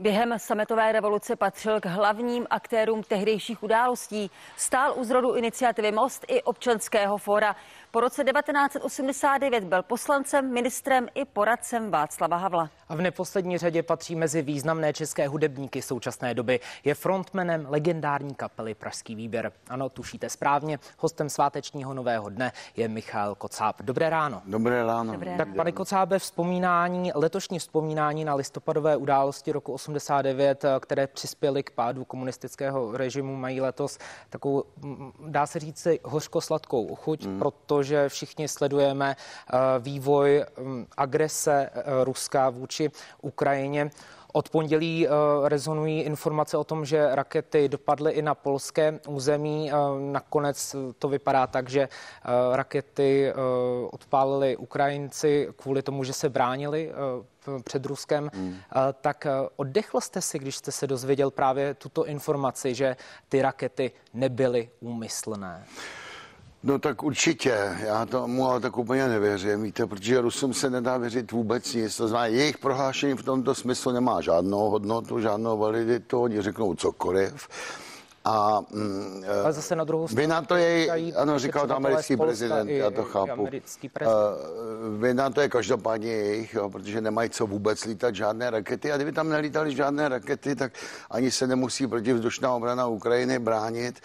Během sametové revoluce patřil k hlavním aktérům tehdejších událostí. Stál u zrodu iniciativy Most i občanského fóra. Po roce 1989 byl poslancem, ministrem i poradcem Václava Havla. A v neposlední řadě patří mezi významné české hudebníky současné doby. Je frontmanem legendární kapely Pražský výběr. Ano, tušíte správně. Hostem svátečního nového dne je Michal Kocáb. Dobré ráno. Dobré ráno. Dobré. Tak pane Kocábe, vzpomínání, letošní vzpomínání na listopadové události roku 89, které přispěly k pádu komunistického režimu, mají letos takovou, dá se říct, hořko-sladkou chuť, mm. protože všichni sledujeme eh, vývoj agrese eh, Ruska vůči Ukrajině. Od pondělí uh, rezonují informace o tom, že rakety dopadly i na polské území. Uh, nakonec to vypadá tak, že uh, rakety odpálili Ukrajinci kvůli tomu, že se bránili před Ruskem. Hmm. Tak oddechl jste si, když jste se dozvěděl právě tuto informaci, že ty rakety nebyly úmyslné? No tak určitě, já tomu ale tak úplně nevěřím, víte, protože Rusům se nedá věřit vůbec nic, to znamená, jejich prohlášení v tomto smyslu nemá žádnou hodnotu, žádnou validitu, oni řeknou cokoliv. A, mm, Ale zase na druhou stranu. Vy na to je, ano, říkal to americký prezident, i, já to chápu. Vy na to je každopádně jejich, jo, protože nemají co vůbec lítat žádné rakety. A kdyby tam nelítali žádné rakety, tak ani se nemusí protivzdušná obrana Ukrajiny bránit.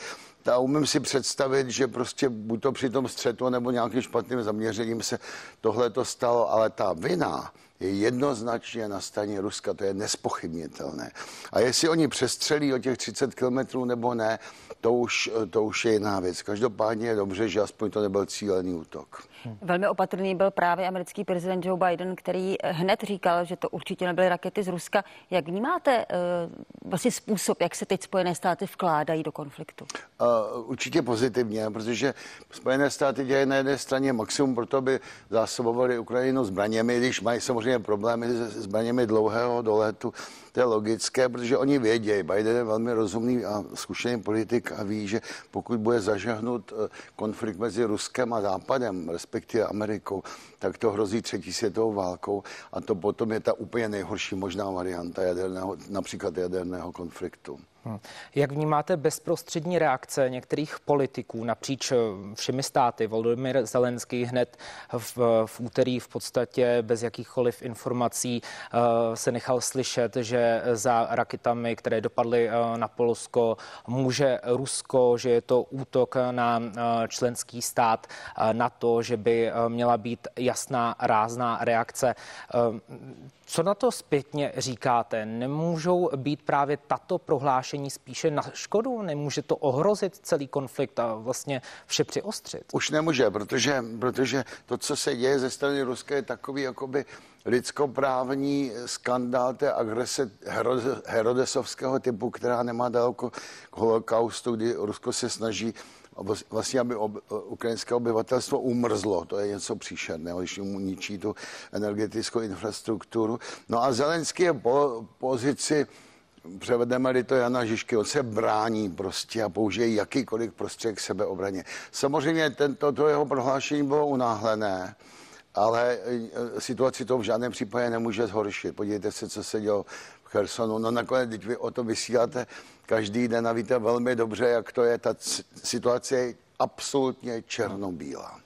A umím si představit, že prostě buď to při tom střetu nebo nějakým špatným zaměřením se tohle to stalo, ale ta vina je jednoznačně na straně Ruska, to je nespochybnitelné. A jestli oni přestřelí o těch 30 kilometrů nebo ne, to už, to už je jiná věc. Každopádně je dobře, že aspoň to nebyl cílený útok. Velmi opatrný byl právě americký prezident Joe Biden, který hned říkal, že to určitě nebyly rakety z Ruska. Jak vnímáte uh, vlastně způsob, jak se teď Spojené státy vkládají do konfliktu? Uh, určitě pozitivně, protože Spojené státy dělají na jedné straně maximum pro to, aby zásobovali Ukrajinu zbraněmi, když mají samozřejmě problémy se zbraněmi dlouhého doletu. To je logické, protože oni vědějí, Biden je velmi rozumný a zkušený politik a ví, že pokud bude zažehnut eh, konflikt mezi Ruskem a Západem, respektive Amerikou, tak to hrozí třetí světovou válkou a to potom je ta úplně nejhorší možná varianta jaderného, například jaderného konfliktu. Hm. Jak vnímáte bezprostřední reakce některých politiků napříč eh, všemi státy? Volodymyr Zelenský hned v, v úterý v podstatě bez jakýchkoliv informací uh, se nechal slyšet, že za raketami, které dopadly uh, na Polsko, může Rusko, že je to útok na členský stát, na to, že by měla být jasná rázná reakce. Co na to zpětně říkáte? Nemůžou být právě tato prohlášení spíše na škodu? Nemůže to ohrozit celý konflikt a vlastně vše přiostřit? Už nemůže, protože, protože to, co se děje ze strany Ruska, je takový jakoby lidskoprávní skandál té agrese herodesovského typu, která nemá daleko k holokaustu, kdy Rusko se snaží vlastně, aby ob, ukrajinské obyvatelstvo umrzlo. To je něco příšerného, když mu ničí tu energetickou infrastrukturu. No a Zelenský je po pozici převedeme-li to Jana Žižky, on se brání prostě a použije jakýkoliv prostředek sebeobraně. Samozřejmě tento, to jeho prohlášení bylo unáhlené, ale e, situaci to v žádném případě nemůže zhoršit. Podívejte se, co se dělo v Chersonu. No nakonec, teď vy o to vysíláte každý den a víte velmi dobře, jak to je. Ta situace je absolutně černobílá.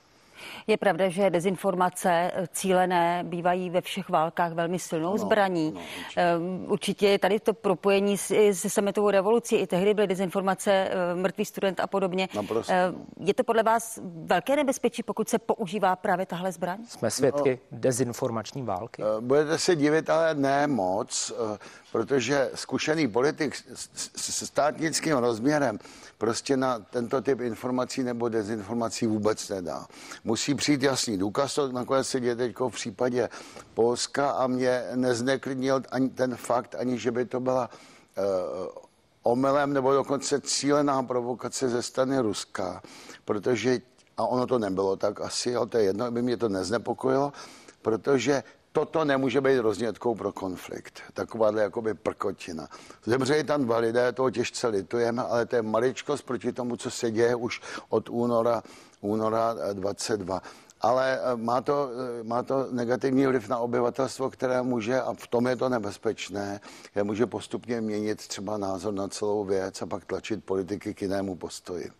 Je pravda, že dezinformace eh, cílené bývají ve všech válkách velmi silnou no, zbraní. No, ehm, určitě. je tady to propojení se sametovou revolucí. I tehdy byly dezinformace, eh, mrtvý student a podobně. Naprosto. Ehm, je to podle vás velké nebezpečí, pokud se používá právě tahle zbraň? Jsme svědky no, dezinformační války. Eh, budete se divit, ale ne moc, protože zkušený politik s státnickým rozměrem prostě na tento typ informací nebo dezinformací vůbec nedá. Musí přijít jasný důkaz, to nakonec se děje teď v případě Polska a mě nezneklidnil ani ten fakt, ani že by to byla uh, omylem nebo dokonce cílená provokace ze strany Ruska, protože, a ono to nebylo tak asi, ale to je jedno, by mě to neznepokojilo, protože toto nemůže být roznětkou pro konflikt. Takováhle jakoby prkotina. Zemřejí tam dva lidé, toho těžce litujeme, ale to je maličkost proti tomu, co se děje už od února, února 22. ale eh, má to, eh, má to negativní vliv na obyvatelstvo, které může, a v tom je to nebezpečné, je může postupně měnit třeba názor na celou věc a pak tlačit politiky k jinému postoji.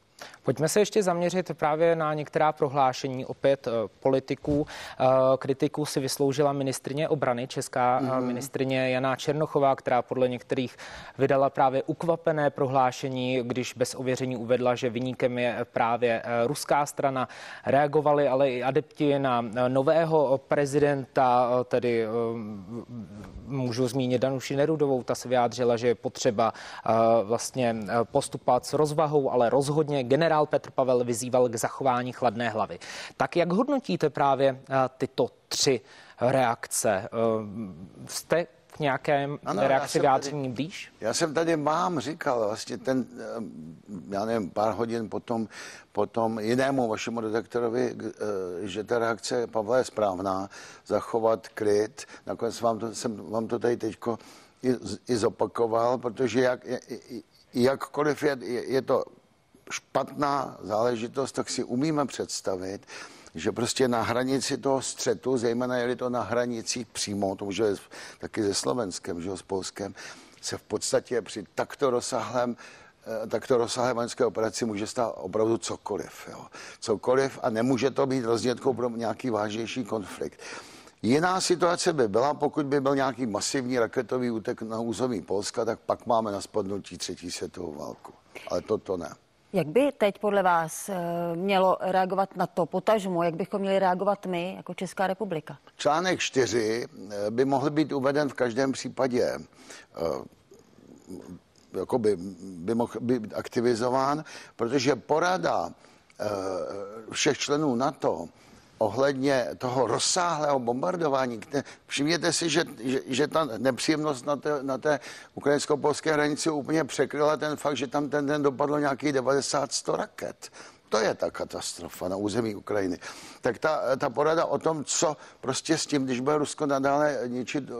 Pojďme se ještě zaměřit právě na některá prohlášení opět eh, politiků. Eh, kritiku si vysloužila ministrině obrany, česká mm-hmm. ministrině Jana Černochová, která podle některých vydala právě ukvapené prohlášení, když bez ověření uvedla, že vyníkem je právě ruská strana. Reagovali ale i adepti na nového prezidenta, tedy můžu zmínit Danuši Nerudovou, ta se vyjádřila, že je potřeba vlastně postupovat s rozvahou, ale rozhodně generál Petr Pavel vyzýval k zachování chladné hlavy. Tak jak hodnotíte právě eh, tyto tři reakce? Eh, jste k nějaké ano, reakci vyjádření blíž? Já jsem tady vám říkal vlastně ten, eh, já nevím, pár hodin potom, potom jinému vašemu redaktorovi, že ta reakce Pavla je správná, zachovat klid. Nakonec vám to, jsem vám to tady teďko i, i zopakoval, protože jak, jakkoliv je, je to špatná záležitost, tak si umíme představit, že prostě na hranici toho střetu, zejména je to na hranicích přímo, to může taky se Slovenskem, že s Polskem, se v podstatě při takto rozsáhlém eh, takto rozsáhlé vojenské operaci může stát opravdu cokoliv. Jo. Cokoliv a nemůže to být roznětkou pro nějaký vážnější konflikt. Jiná situace by byla, pokud by byl nějaký masivní raketový útek na území Polska, tak pak máme na spadnutí třetí světovou válku. Ale toto ne. Jak by teď podle vás eh, mělo reagovat na to potažmu, jak bychom měli reagovat my jako Česká republika? Článek 4 eh, by mohl být uveden v každém případě eh, jako by, by mohl být aktivizován, protože porada všech členů NATO ohledně toho rozsáhlého bombardování. Všimněte si, že, že, že ta nepříjemnost na té, na té ukrajinsko-polské hranici úplně překryla ten fakt, že tam ten den dopadlo nějakých 90-100 raket. To je ta katastrofa na území Ukrajiny. Tak ta, ta porada o tom, co prostě s tím, když bude Rusko nadále ničit uh,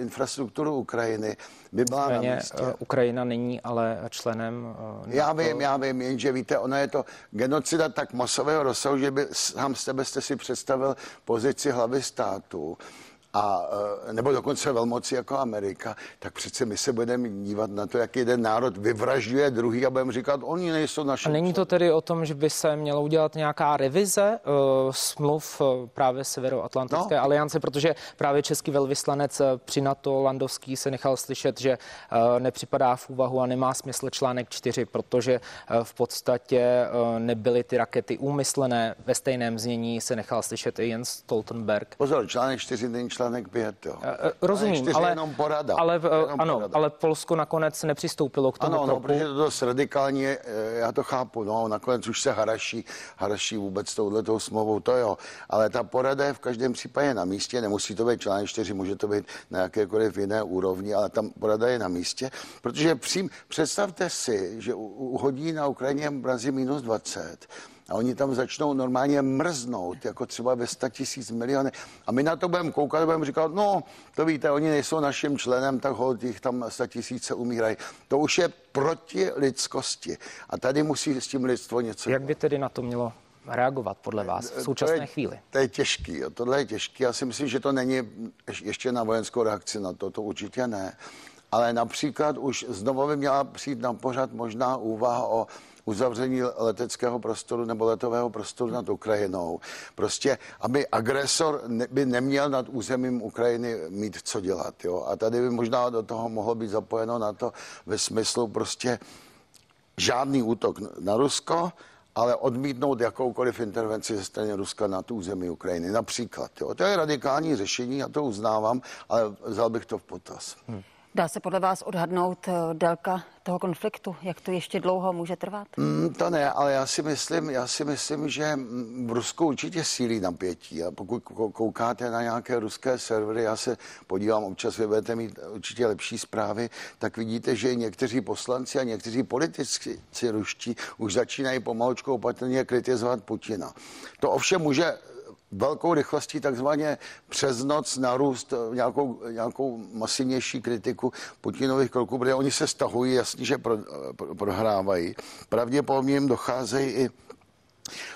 infrastrukturu Ukrajiny, by byla Nicméně, na místě. Uh, Ukrajina není ale členem uh, Já vím, já vím, jenže víte, ona je to genocida tak masového rozsahu, že by sám z tebe jste si představil pozici hlavy státu a, e, nebo dokonce velmoci jako Amerika, tak přece my se budeme dívat na to, jak jeden národ vyvražďuje druhý a budeme říkat, oni nejsou naši. A není to tedy o tom, že by se mělo udělat nějaká revize uh, smluv uh, právě Severoatlantické no. aliance, protože právě český velvyslanec při NATO Landovský se nechal slyšet, že uh, nepřipadá v úvahu a nemá smysl článek 4, protože uh, v podstatě uh, nebyly ty rakety úmyslené ve stejném znění, se nechal slyšet i Jens Stoltenberg. Pozor, článek 4 není článek 5. Jo. Eh, eh, rozumím, ale, jenom porada. Ale, jenom ano, porada. ale Polsko nakonec nepřistoupilo k tomu ano, kroku. no, protože to dost radikální, eh, já to chápu, no, nakonec už se haraší, haraší vůbec touhletou smlouvou, to jo, ale ta porada je v každém případě na místě, nemusí to být článek 4, může to být na jakékoliv jiné úrovni, ale tam porada je na místě, protože přím, představte si, že uhodí na Ukrajině mrazí minus 20, a oni tam začnou normálně mrznout, jako třeba ve 100 tisíc miliony. A my na to budeme koukat, budeme říkat, no, to víte, oni nejsou naším členem, tak ho jich tam 100 tisíce umírají. To už je proti lidskosti. A tady musí s tím lidstvo něco Jak by tedy na to mělo reagovat podle vás v současné to je, chvíli? To je těžký, jo. tohle je těžký. Já si myslím, že to není ještě na vojenskou reakci na to, to určitě ne. Ale například už znovu by měla přijít na pořad možná úvaha o uzavření leteckého prostoru nebo letového prostoru nad Ukrajinou. Prostě, aby agresor ne, by neměl nad územím Ukrajiny mít co dělat. Jo? A tady by možná do toho mohlo být zapojeno na to ve smyslu prostě žádný útok na Rusko, ale odmítnout jakoukoliv intervenci ze strany Ruska na tu území Ukrajiny. Například. Jo. To je radikální řešení, já to uznávám, ale vzal bych to v potaz. Hmm. Dá se podle vás odhadnout eh, délka toho konfliktu? Jak to ještě dlouho může trvat? Mm, to ne, ale já si myslím, já si myslím, že v Rusku určitě sílí napětí. A pokud koukáte na nějaké ruské servery, já se podívám, občas vy budete mít určitě lepší zprávy, tak vidíte, že někteří poslanci a někteří politici ruští už začínají pomalučkou opatrně kritizovat Putina. To ovšem může velkou rychlostí takzvaně přes noc narůst nějakou, nějakou masivnější kritiku Putinových kroků, protože oni se stahují, jasně, že pro, pro, prohrávají. Pravděpodobně jim docházejí i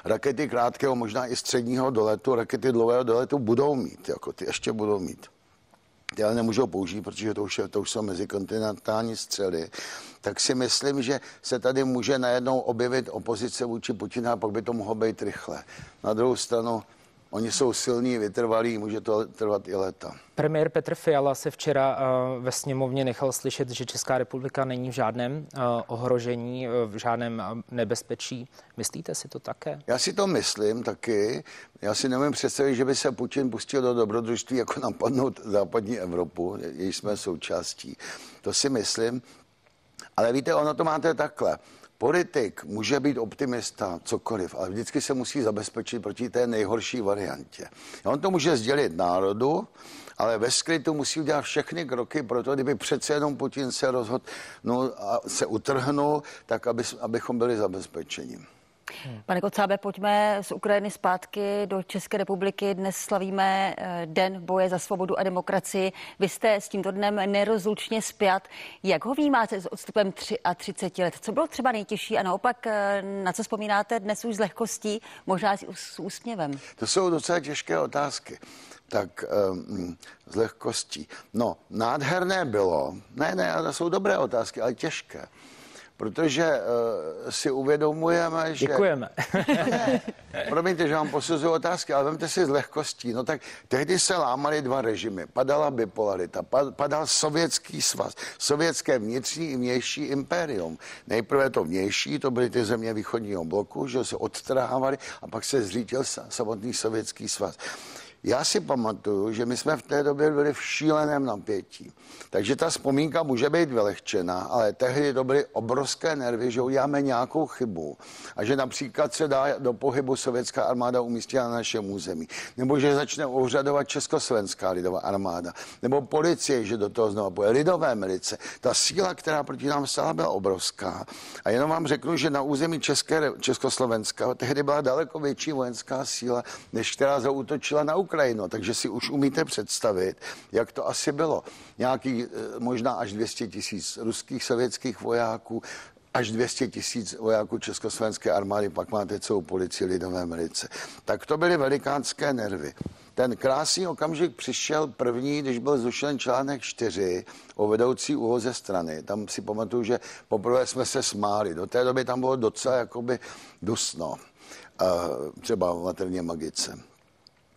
Rakety krátkého, možná i středního doletu, rakety dlouhého doletu budou mít, jako ty ještě budou mít. Ty ale nemůžou použít, protože to už, je, to už jsou mezikontinentální střely. Tak si myslím, že se tady může najednou objevit opozice vůči Putina a pak by to mohlo být rychle. Na druhou stranu Oni jsou silní, vytrvalí, může to trvat i leta. Premiér Petr Fiala se včera uh, ve sněmovně nechal slyšet, že Česká republika není v žádném uh, ohrožení, uh, v žádném nebezpečí. Myslíte si to také? Já si to myslím taky. Já si nemůžu představit, že by se Putin pustil do dobrodružství jako napadnout západní Evropu, její jsme součástí. To si myslím. Ale víte, ono to máte takhle. Politik může být optimista, cokoliv, ale vždycky se musí zabezpečit proti té nejhorší variantě. On to může sdělit národu, ale ve skrytu musí udělat všechny kroky pro to, kdyby přece jenom Putin se rozhodl no, a se utrhnul, tak aby, abychom byli zabezpečeni. Pane Kocábe, pojďme z Ukrajiny zpátky do České republiky. Dnes slavíme eh, Den boje za svobodu a demokracii. Vy jste s tímto dnem nerozlučně spjat. Jak ho vnímáte s odstupem 33 let? Co bylo třeba nejtěžší a naopak eh, na co vzpomínáte dnes už s lehkostí, možná s úsměvem? To jsou docela těžké otázky tak um, s lehkostí. No, nádherné bylo, ne, ne, to jsou dobré otázky, ale těžké protože uh, si uvědomujeme, že... Děkujeme. promiňte, že vám posuzuju otázky, ale vemte si z lehkostí. No tak tehdy se lámaly dva režimy. Padala bipolarita, padal sovětský svaz, sovětské vnitřní i vnější impérium. Nejprve to vnější, to byly ty země východního bloku, že se odtrhávali a pak se zřítil samotný sovětský svaz. Já si pamatuju, že my jsme v té době byli v šíleném napětí. Takže ta vzpomínka může být vylehčená, ale tehdy to byly obrovské nervy, že uděláme nějakou chybu a že například se dá do pohybu sovětská armáda umístit na našem území. Nebo že začne úřadovat československá lidová armáda. Nebo policie, že do toho znovu půjde. Lidové milice. Ta síla, která proti nám stála, byla obrovská. A jenom vám řeknu, že na území České, Československa tehdy byla daleko větší vojenská síla, než která zautočila na Ukrajinu. Ukrajinu, takže si už umíte představit, jak to asi bylo. Nějaký eh, možná až 200 tisíc ruských sovětských vojáků, až 200 tisíc vojáků Československé armády, pak máte celou policii lidové milice. Tak to byly velikánské nervy. Ten krásný okamžik přišel první, když byl zrušen článek 4 o vedoucí úloze strany. Tam si pamatuju, že poprvé jsme se smáli. Do té doby tam bylo docela jakoby dusno. třeba v materně magice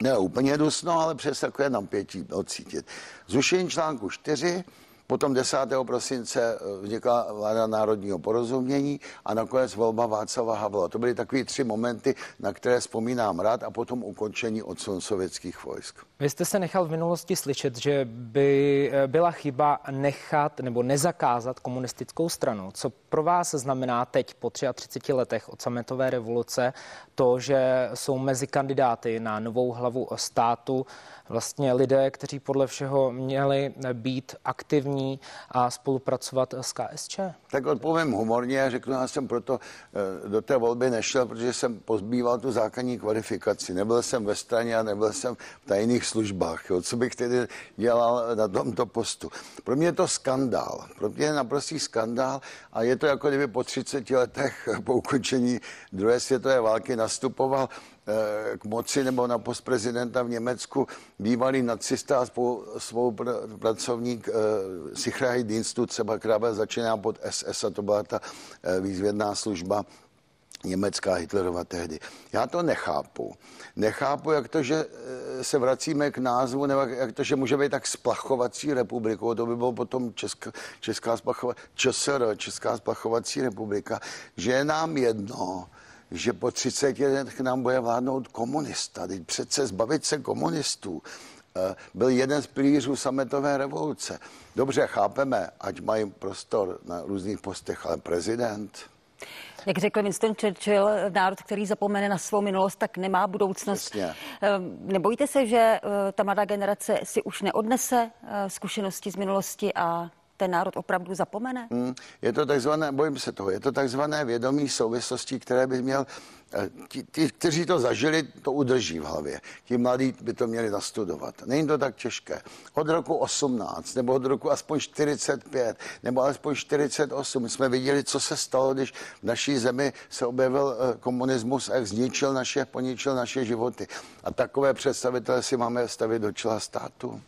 ne úplně dusno, ale přes takové napětí byl cítit. Zrušení článku 4 Potom 10. prosince eh, vznikla vláda národního porozumění a nakonec volba Václava Havla. To byly takové tři momenty, na které vzpomínám rád a potom ukončení odsun sovětských vojsk. Vy jste se nechal v minulosti slyšet, že by eh, byla chyba nechat nebo nezakázat komunistickou stranu. Co pro vás znamená teď po 33 letech od sametové revoluce to, že jsou mezi kandidáty na novou hlavu státu vlastně lidé, kteří podle všeho měli být aktivní a spolupracovat s KSČ? Tak odpovím humorně, řeknu, já jsem proto eh, do té volby nešel, protože jsem pozbýval tu základní kvalifikaci. Nebyl jsem ve straně a nebyl jsem v tajných službách. Jo. Co bych tedy dělal na tomto postu? Pro mě je to skandál. Pro mě je naprostý skandál a je to jako kdyby po 30 letech po ukončení druhé světové války nastupoval k moci nebo na post prezidenta v Německu bývalý nacista a svou pracovník eh, Sicherheit Dienstu, třeba která začíná pod SS a to byla ta eh, výzvědná služba německá Hitlerova tehdy. Já to nechápu. Nechápu, jak to, že eh, se vracíme k názvu, nebo jak to, že může být tak splachovací republikou, to by bylo potom Česká, Česká, splachova, ČSR, Česká splachovací republika, že je nám jedno, že po 30 letech nám bude vládnout komunista. Teď přece zbavit se komunistů eh, byl jeden z pilířů sametové revoluce. Dobře, chápeme, ať mají prostor na různých postech, ale prezident. Jak řekl Winston Churchill, národ, který zapomene na svou minulost, tak nemá budoucnost. Jasně. Ehm, nebojíte se, že eh, ta mladá generace si už neodnese eh, zkušenosti z minulosti a ten národ opravdu zapomene? Hmm, je to takzvané, bojím se toho, je to takzvané vědomí souvislosti, které by měl Eh, ti, ti, kteří to zažili, to udrží v hlavě. Ti mladí by to měli nastudovat. Není to tak těžké. Od roku 18, nebo od roku aspoň 45, nebo alespoň 48 jsme viděli, co se stalo, když v naší zemi se objevil eh, komunismus a jak zničil naše, poničil naše životy. A takové představitele si máme stavit do čela státu.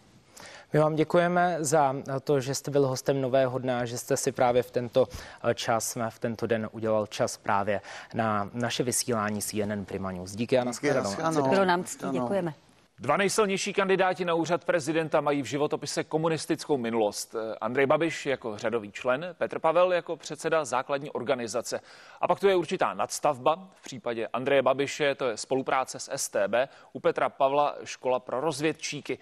My vám děkujeme za to, že jste byl hostem Nového dne a že jste si právě v tento eh, čas, v tento den udělal čas právě na naše vysílání CNN Prima News. Díky a nashledanou. Bylo nám ctí, děkujeme. Dva nejsilnější kandidáti na úřad prezidenta mají v životopise komunistickou minulost. Andrej Babiš jako řadový člen, Petr Pavel jako předseda základní organizace. A pak tu je určitá nadstavba. V případě Andreje Babiše to je spolupráce s STB, u Petra Pavla škola pro rozvědčíky.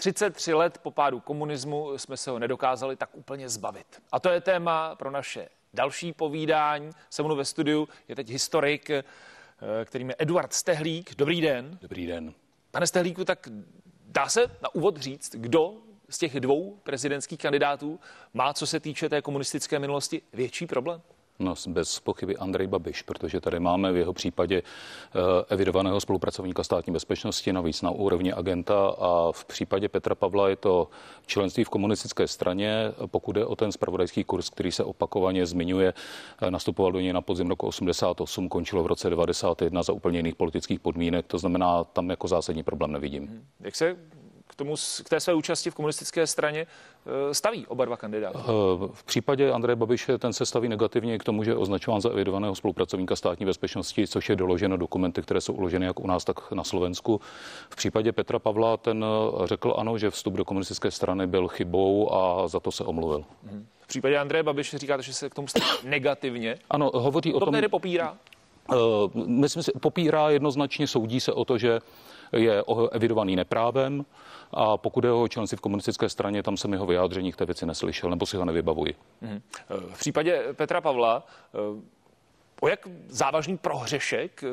33 let po pádu komunismu jsme se ho nedokázali tak úplně zbavit. A to je téma pro naše další povídání. Se mnou ve studiu je teď historik, eh, kterým je Eduard Stehlík. Dobrý den. Dobrý den. Pane Stehlíku, tak dá se na úvod říct, kdo z těch dvou prezidentských kandidátů má, co se týče té komunistické minulosti, větší problém? No, bez pochyby Andrej Babiš, protože tady máme v jeho případě eh, evidovaného spolupracovníka státní bezpečnosti, navíc na úrovni agenta a v případě Petra Pavla je to členství v komunistické straně. Pokud je o ten spravodajský kurz, který se opakovaně zmiňuje, eh, nastupoval do něj na podzim roku 88, končilo v roce 91 za úplně jiných politických podmínek, to znamená, tam jako zásadní problém nevidím. Jak se tomu, k té své účasti v komunistické straně eh, staví oba dva kandidáti? Eh, v případě Andreje Babiše ten se staví negativně k tomu, že je označován za evidovaného spolupracovníka státní bezpečnosti, což je doloženo dokumenty, které jsou uloženy jak u nás, tak na Slovensku. V případě Petra Pavla ten eh, řekl ano, že vstup do komunistické strany byl chybou a za to se omluvil. V případě Andreje Babiše říkáte, že se k tomu staví negativně. Ano, hovoří o tom. To popírá? Uh, myslím si, popírá jednoznačně, soudí se o to, že je evidovaný neprávem a pokud je o členství v komunistické straně, tam jsem jeho vyjádření k té věci neslyšel, nebo si ho nevybavuji. Mhm. V případě Petra Pavla O jak závažný prohřešek eh,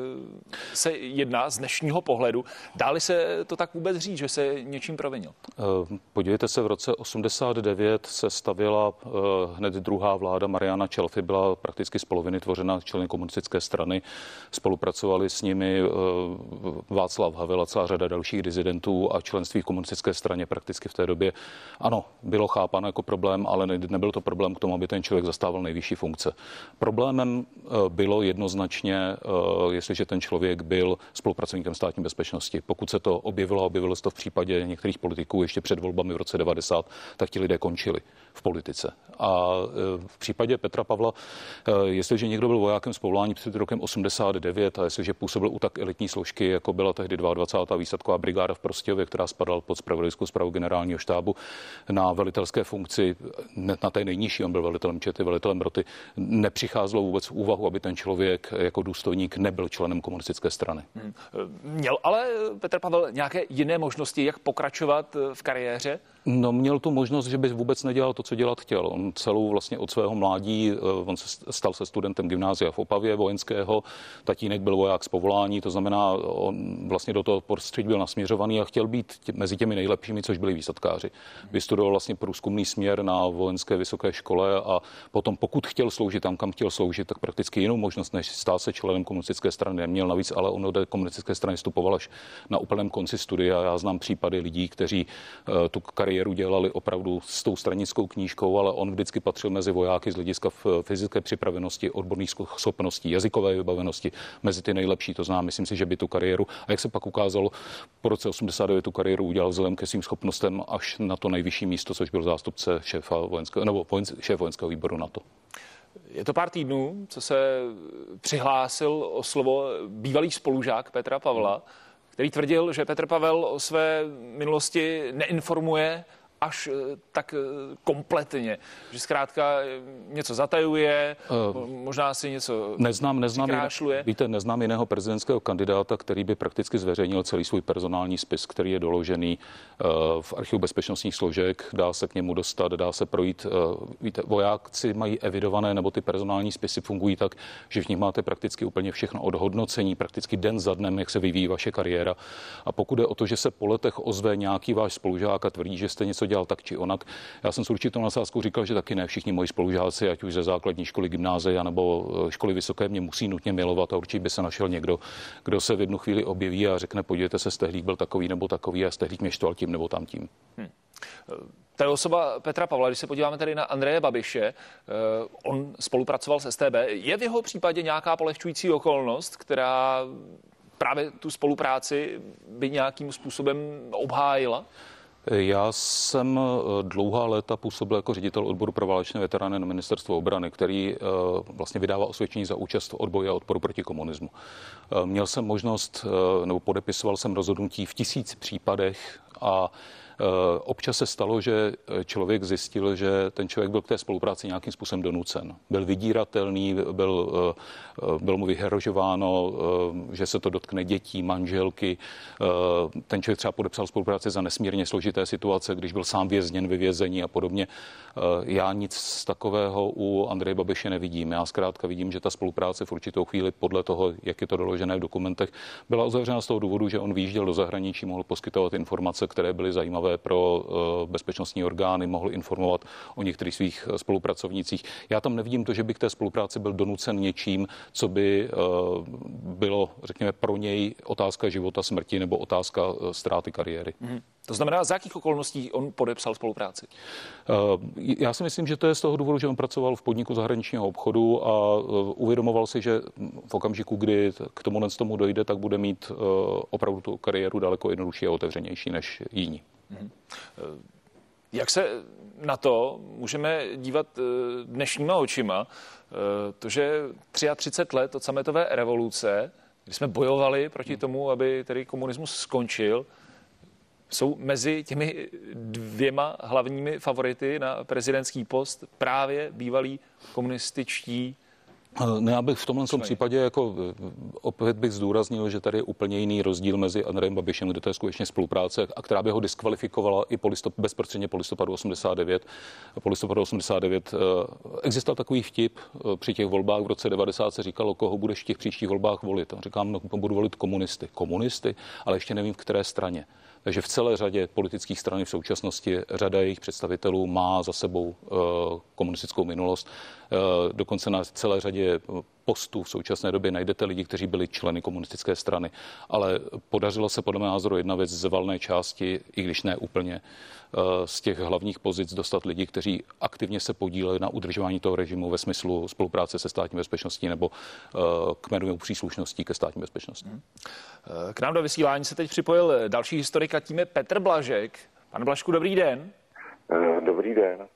se jedná z dnešního pohledu? Dáli se to tak vůbec říct, že se něčím provinil? Eh, podívejte se, v roce 89 se stavila eh, hned druhá vláda Mariana Čelfy, byla prakticky z poloviny tvořena členy komunistické strany. Spolupracovali s nimi Václav Havel a celá řada dalších dizidentů a členství v komunistické straně prakticky v té době, ano, bylo chápáno jako problém, ale nebyl to problém k tomu, aby ten člověk zastával nejvyšší funkce. Problémem bylo jednoznačně, eh, jestliže ten člověk byl spolupracovníkem státní bezpečnosti. Pokud se to objevilo, objevilo se to v případě některých politiků ještě před volbami v roce 90, tak ti lidé končili v politice. A eh, v případě Petra Pavla, eh, jestliže někdo byl vojákem z povolání před rokem 89 a jestliže působil u tak elitní složky, jako byla tehdy 22. výsadková brigáda v Prostějově, která spadala pod spravodajskou zprávu generálního štábu na velitelské funkci, na té nejnižší, on byl velitelem čety, velitelem roty, nepřicházelo vůbec v úvahu, aby ten ten člověk jako důstojník nebyl členem komunistické strany. Hmm. Měl ale Petr Pavel nějaké jiné možnosti, jak pokračovat v kariéře? No, měl tu možnost, že by vůbec nedělal to, co dělat chtěl. On celou vlastně od svého mládí, eh, on se stal se studentem gymnázia v Opavě vojenského, tatínek byl voják z povolání, to znamená, on vlastně do toho prostředí byl nasměřovaný a chtěl být tě, mezi těmi nejlepšími, což byli výsadkáři. Vystudoval vlastně průzkumný směr na vojenské vysoké škole a potom, pokud chtěl sloužit tam, kam chtěl sloužit, tak prakticky jinou možnost, než stát se členem komunistické strany neměl. Navíc ale on do komunistické strany vstupoval až na úplném konci studia. Já znám případy lidí, kteří uh, tu kariéru dělali opravdu s tou stranickou knížkou, ale on vždycky patřil mezi vojáky z hlediska fyzické připravenosti, odborných schopností, jazykové vybavenosti, mezi ty nejlepší. To znám, myslím si, že by tu kariéru, a jak se pak ukázalo, po roce 89 tu kariéru udělal vzhledem ke svým schopnostem až na to nejvyšší místo, což byl zástupce šéfa vojenského, nebo vojenský, šéf vojenského výboru NATO. Je to pár týdnů, co se přihlásil o slovo bývalý spolužák Petra Pavla, který tvrdil, že Petr Pavel o své minulosti neinformuje až eh, tak eh, kompletně, že zkrátka eh, něco zatajuje, možná si něco neznám, neznám jiné, víte, neznám jiného prezidentského kandidáta, který by prakticky zveřejnil celý svůj personální spis, který je doložený v archivu bezpečnostních složek, dá se k němu dostat, dá se projít. Víte, vojáci mají evidované, nebo ty personální spisy fungují tak, že v nich máte prakticky úplně všechno od hodnocení, prakticky den za dnem, jak se vyvíjí vaše kariéra. A pokud je o to, že se po letech ozve nějaký váš spolužák a tvrdí, že jste něco dělal tak či onak. Já jsem s určitou nasázkou říkal, že taky ne všichni moji spolužáci, ať už ze základní školy, gymnázia nebo eh, školy vysoké, mě musí nutně milovat a určitě by se našel někdo, kdo se v jednu chvíli objeví a řekne, podívejte se, Stehlík byl takový nebo takový a Stehlík mě štval tím nebo tam tím. Hmm. To je osoba Petra Pavla. Když se podíváme tady na Andreje Babiše, eh, on spolupracoval s STB. Je v jeho případě nějaká polehčující okolnost, která právě tu spolupráci by nějakým způsobem obhájila? Já jsem eh, dlouhá léta působil jako ředitel odboru pro válečné veterány na ministerstvo obrany, který eh, vlastně vydává osvědčení za účast v odboji a odporu proti komunismu. Měl jsem možnost, nebo podepisoval jsem rozhodnutí v tisíc případech a Eh, občas se stalo, že eh, člověk zjistil, že ten člověk byl k té spolupráci nějakým způsobem donucen. Byl vydíratelný, byl, eh, byl mu vyhrožováno, že se to dotkne dětí, manželky. Ten člověk třeba podepsal spolupráci za nesmírně složité situace, když byl sám vězněn ve vězení a podobně. Já nic z takového u Andreje Babiše nevidím. Já zkrátka vidím, že ta spolupráce v určitou chvíli podle toho, jak je to doložené v dokumentech, byla uzavřena z toho důvodu, že on výjížděl do zahraničí, mohl poskytovat informace, které byly zajímavé zajímavé pro eh, bezpečnostní orgány, mohl informovat o některých svých eh, spolupracovnicích. Já tam nevidím to, že by k té spolupráci byl donucen něčím, co by eh, bylo, řekněme, pro něj otázka života, smrti nebo otázka ztráty kariéry. Mm-hmm. To znamená, za jakých okolností on podepsal spolupráci? Já si myslím, že to je z toho důvodu, že on pracoval v podniku zahraničního obchodu a uvědomoval si, že v okamžiku, kdy k tomu tomu dojde, tak bude mít opravdu tu kariéru daleko jednodušší a otevřenější než jiní. Mhm. Jak se na to můžeme dívat eh, dnešníma očima? Eh, to, že 33 let od sametové revoluce, kdy jsme bojovali proti mhm. tomu, aby tedy komunismus skončil, jsou mezi těmi dvěma hlavními favority na prezidentský post právě bývalí komunističtí ne, já bych v tomhle tom případě jako opět bych zdůraznil, že tady je úplně jiný rozdíl mezi Andrejem Babišem, kde to je skutečně spolupráce, a která by ho diskvalifikovala i po listop, bezprostředně po listopadu 89. Po listopadu 89 eh, existoval takový vtip při těch volbách v roce 90 se říkalo, koho budeš v těch příštích volbách volit. A říkám, no, budu volit komunisty. Komunisty, ale ještě nevím v které straně. Takže v celé řadě politických stran v současnosti řada jejich představitelů má za sebou komunistickou minulost. Eh, dokonce na celé řadě postů v současné době najdete lidi, kteří byli členy komunistické strany. Ale podařilo se podle mého názoru jedna věc z valné části, i když ne úplně, eh, z těch hlavních pozic dostat lidi, kteří aktivně se podíleli na udržování toho režimu ve smyslu spolupráce se státní bezpečností nebo kmenovou příslušností ke státní bezpečnosti. Hmm. K nám do vysílání se teď připojil další historik a tím je Petr Blažek. Pane Blažku, dobrý den. Dobrý den.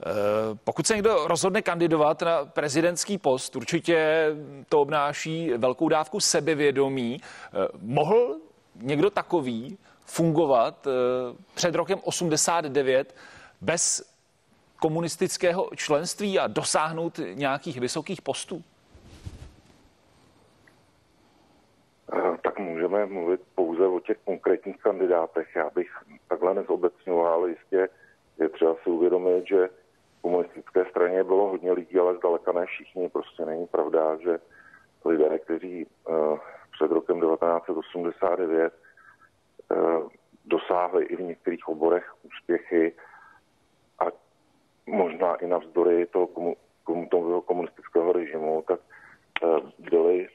Eh, pokud se někdo rozhodne kandidovat na prezidentský post, určitě to obnáší velkou dávku sebevědomí. Eh, mohl někdo takový fungovat eh, před rokem 89 bez komunistického členství a dosáhnout nějakých vysokých postů? Tak můžeme mluvit pouze o těch konkrétních kandidátech. Já bych takhle nezobecňoval. Jistě je třeba si uvědomit, že komunistické straně bylo hodně lidí, ale zdaleka ne všichni. Prostě není pravda, že lidé, kteří uh, před rokem 1989 uh, eh, dosáhli i v některých oborech úspěchy a možná i navzdory toho, komu, komu, toho komunistického režimu, tak uh, byli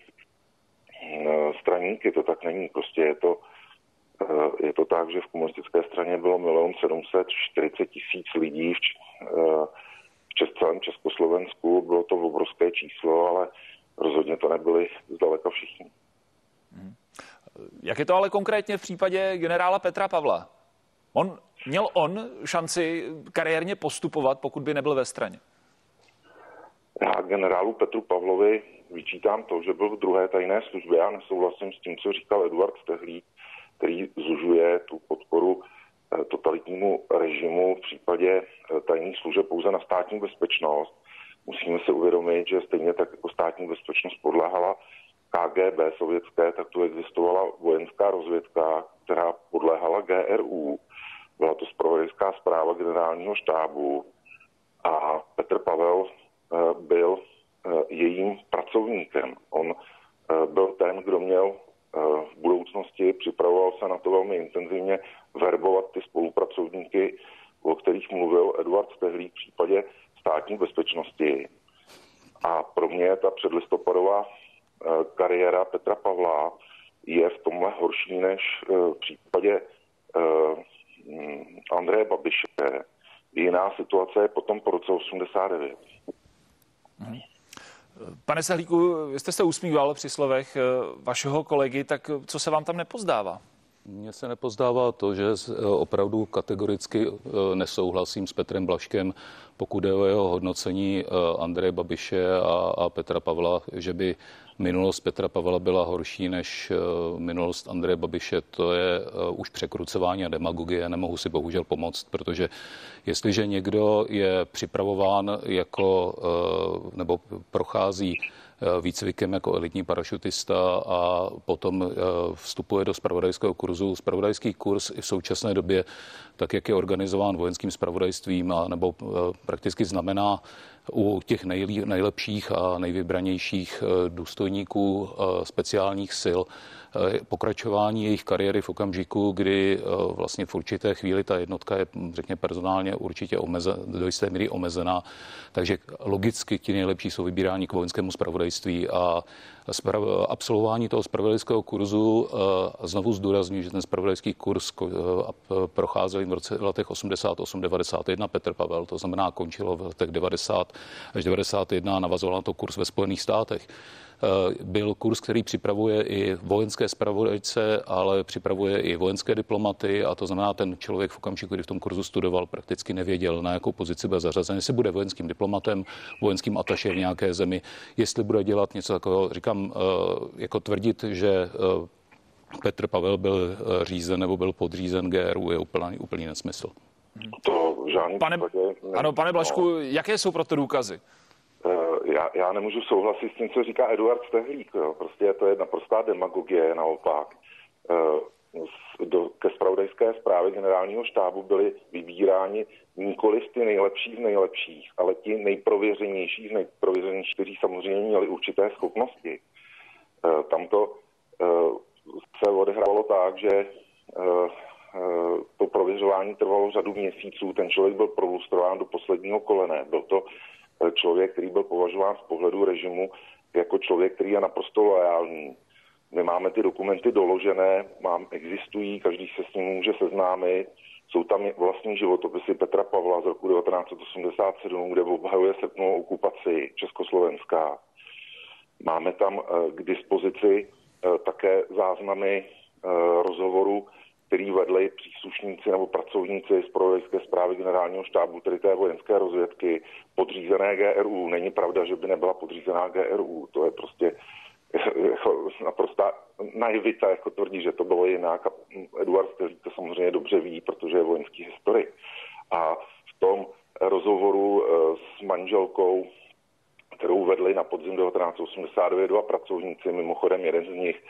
straníky. To tak není. Prostě je to je to tak, že v komunistické straně bylo milion 740 tisíc lidí, v celém Československu. Bylo číslo, ale rozhodně to nebyli zdaleka všichni. Mhm. Jak je to ale konkrétně v případě generála Petra Pavla? On, měl on šanci kariérně postupovat, pokud by nebyl ve straně? Já generálu Petru Pavlovi vyčítám to, že byl v druhé tajné službě. Já nesouhlasím s tím, co říkal Eduard Stehlík, který zužuje tu podporu Eh, totalitnímu režimu v případě eh, tajných služeb pouze na státní bezpečnost. Musíme si uvědomit, že stejně tak jako státní bezpečnost podléhala KGB sovětské, tak tu existovala vojenská rozvědka, která podléhala GRU. Byla to zpravodajská zpráva generálního štábu a Petr Pavel eh, byl jejím pracovníkem. On byl ten, kdo měl Eh, v budoucnosti, připravoval se na to velmi intenzivně, verbovat ty spolupracovníky o kterých mluvil Eduard Stehlík v případě státní bezpečnosti. A pro mě ta předlistopadová eh, kariéra Petra Pavla je v tomhle horší než eh, v případě mm, Andreje Babiše. Jiná situace je potom po roce 89. Pane Sehlíku, vy jste se usmíval při slovech vašeho kolegy, tak co se vám tam nepozdává? Mně se nepozdává to, že opravdu kategoricky eh, nesouhlasím s Petrem Blaškem, pokud je o jeho hodnocení eh, Andreje Babiše a, a Petra Pavla, že by minulost Petra Pavla byla horší než eh, minulost Andreje Babiše, to je už překrucování a demagogie. Nemohu si bohužel pomoct, protože jestliže někdo je připravován jako nebo prochází Eh, výcvikem jako elitní parašutista a potom eh, vstupuje do spravodajského kurzu. Spravodajský kurz i v současné době, tak jak je organizován vojenským spravodajstvím, a nebo eh, prakticky znamená u těch nejlepších a nejvybranějších důstojníků speciálních sil pokračování jejich kariéry v okamžiku, kdy vlastně v určité chvíli ta jednotka je, řekně, personálně určitě omezen, do jisté míry omezená. Takže logicky ti nejlepší jsou vybíráni k vojenskému spravodajství a absolvování toho spravodajského kurzu, a znovu zdůraznuju, že ten spravodajský kurz procházel v roce v letech 88-91 Petr Pavel, to znamená končilo v letech 90 až 91 a navazoval na to kurz ve Spojených státech. Eh, byl kurz, který připravuje i vojenské spravodajce, ale připravuje i vojenské diplomaty a to znamená, ten člověk v okamžiku, kdy v tom kurzu studoval, prakticky nevěděl, na jakou pozici bude zařazen, jestli bude vojenským diplomatem, vojenským ataše v nějaké zemi, jestli bude dělat něco takového. Říkám, eh, jako tvrdit, že eh, Petr Pavel byl řízen nebo byl podřízen GRU je úplný, úplný nesmysl. To žádný pane, ano, pane Blašku, no. jaké jsou pro to důkazy? Já, já nemůžu souhlasit s tím, co říká Eduard Stehlík. Jo. Prostě to je naprostá demagogie naopak. Eh, do, ke spravodajské zprávě generálního štábu byli vybíráni nikoli ty nejlepší z nejlepších, ale ti nejprověřenější z nejprověřenějších, kteří samozřejmě měli určité schopnosti. Eh, tam to se odehrávalo tak, že to prověřování trvalo řadu měsíců. Ten člověk byl prolustrován do posledního kolene. Byl to člověk, který byl považován z pohledu režimu jako člověk, který je naprosto loajální. My máme ty dokumenty doložené, mám, existují, každý se s ním může seznámit. Jsou tam vlastní životopisy Petra Pavla z roku 1987, kde obhajuje srpnovou okupaci Československá. Máme tam eh, k dispozici eh, také záznamy eh, rozhovoru který vedli příslušníci nebo pracovníci z provědské zprávy generálního štábu, tedy té vojenské rozvědky, podřízené GRU. Není pravda, že by nebyla podřízená GRU. To je prostě jako naprostá naivita, jako tvrdí, že to bylo jinak. Eduard Stelík to samozřejmě dobře ví, protože je vojenský historik. A v tom rozhovoru eh, s manželkou, kterou vedli na podzim 1989 dva pracovníci, mimochodem jeden z nich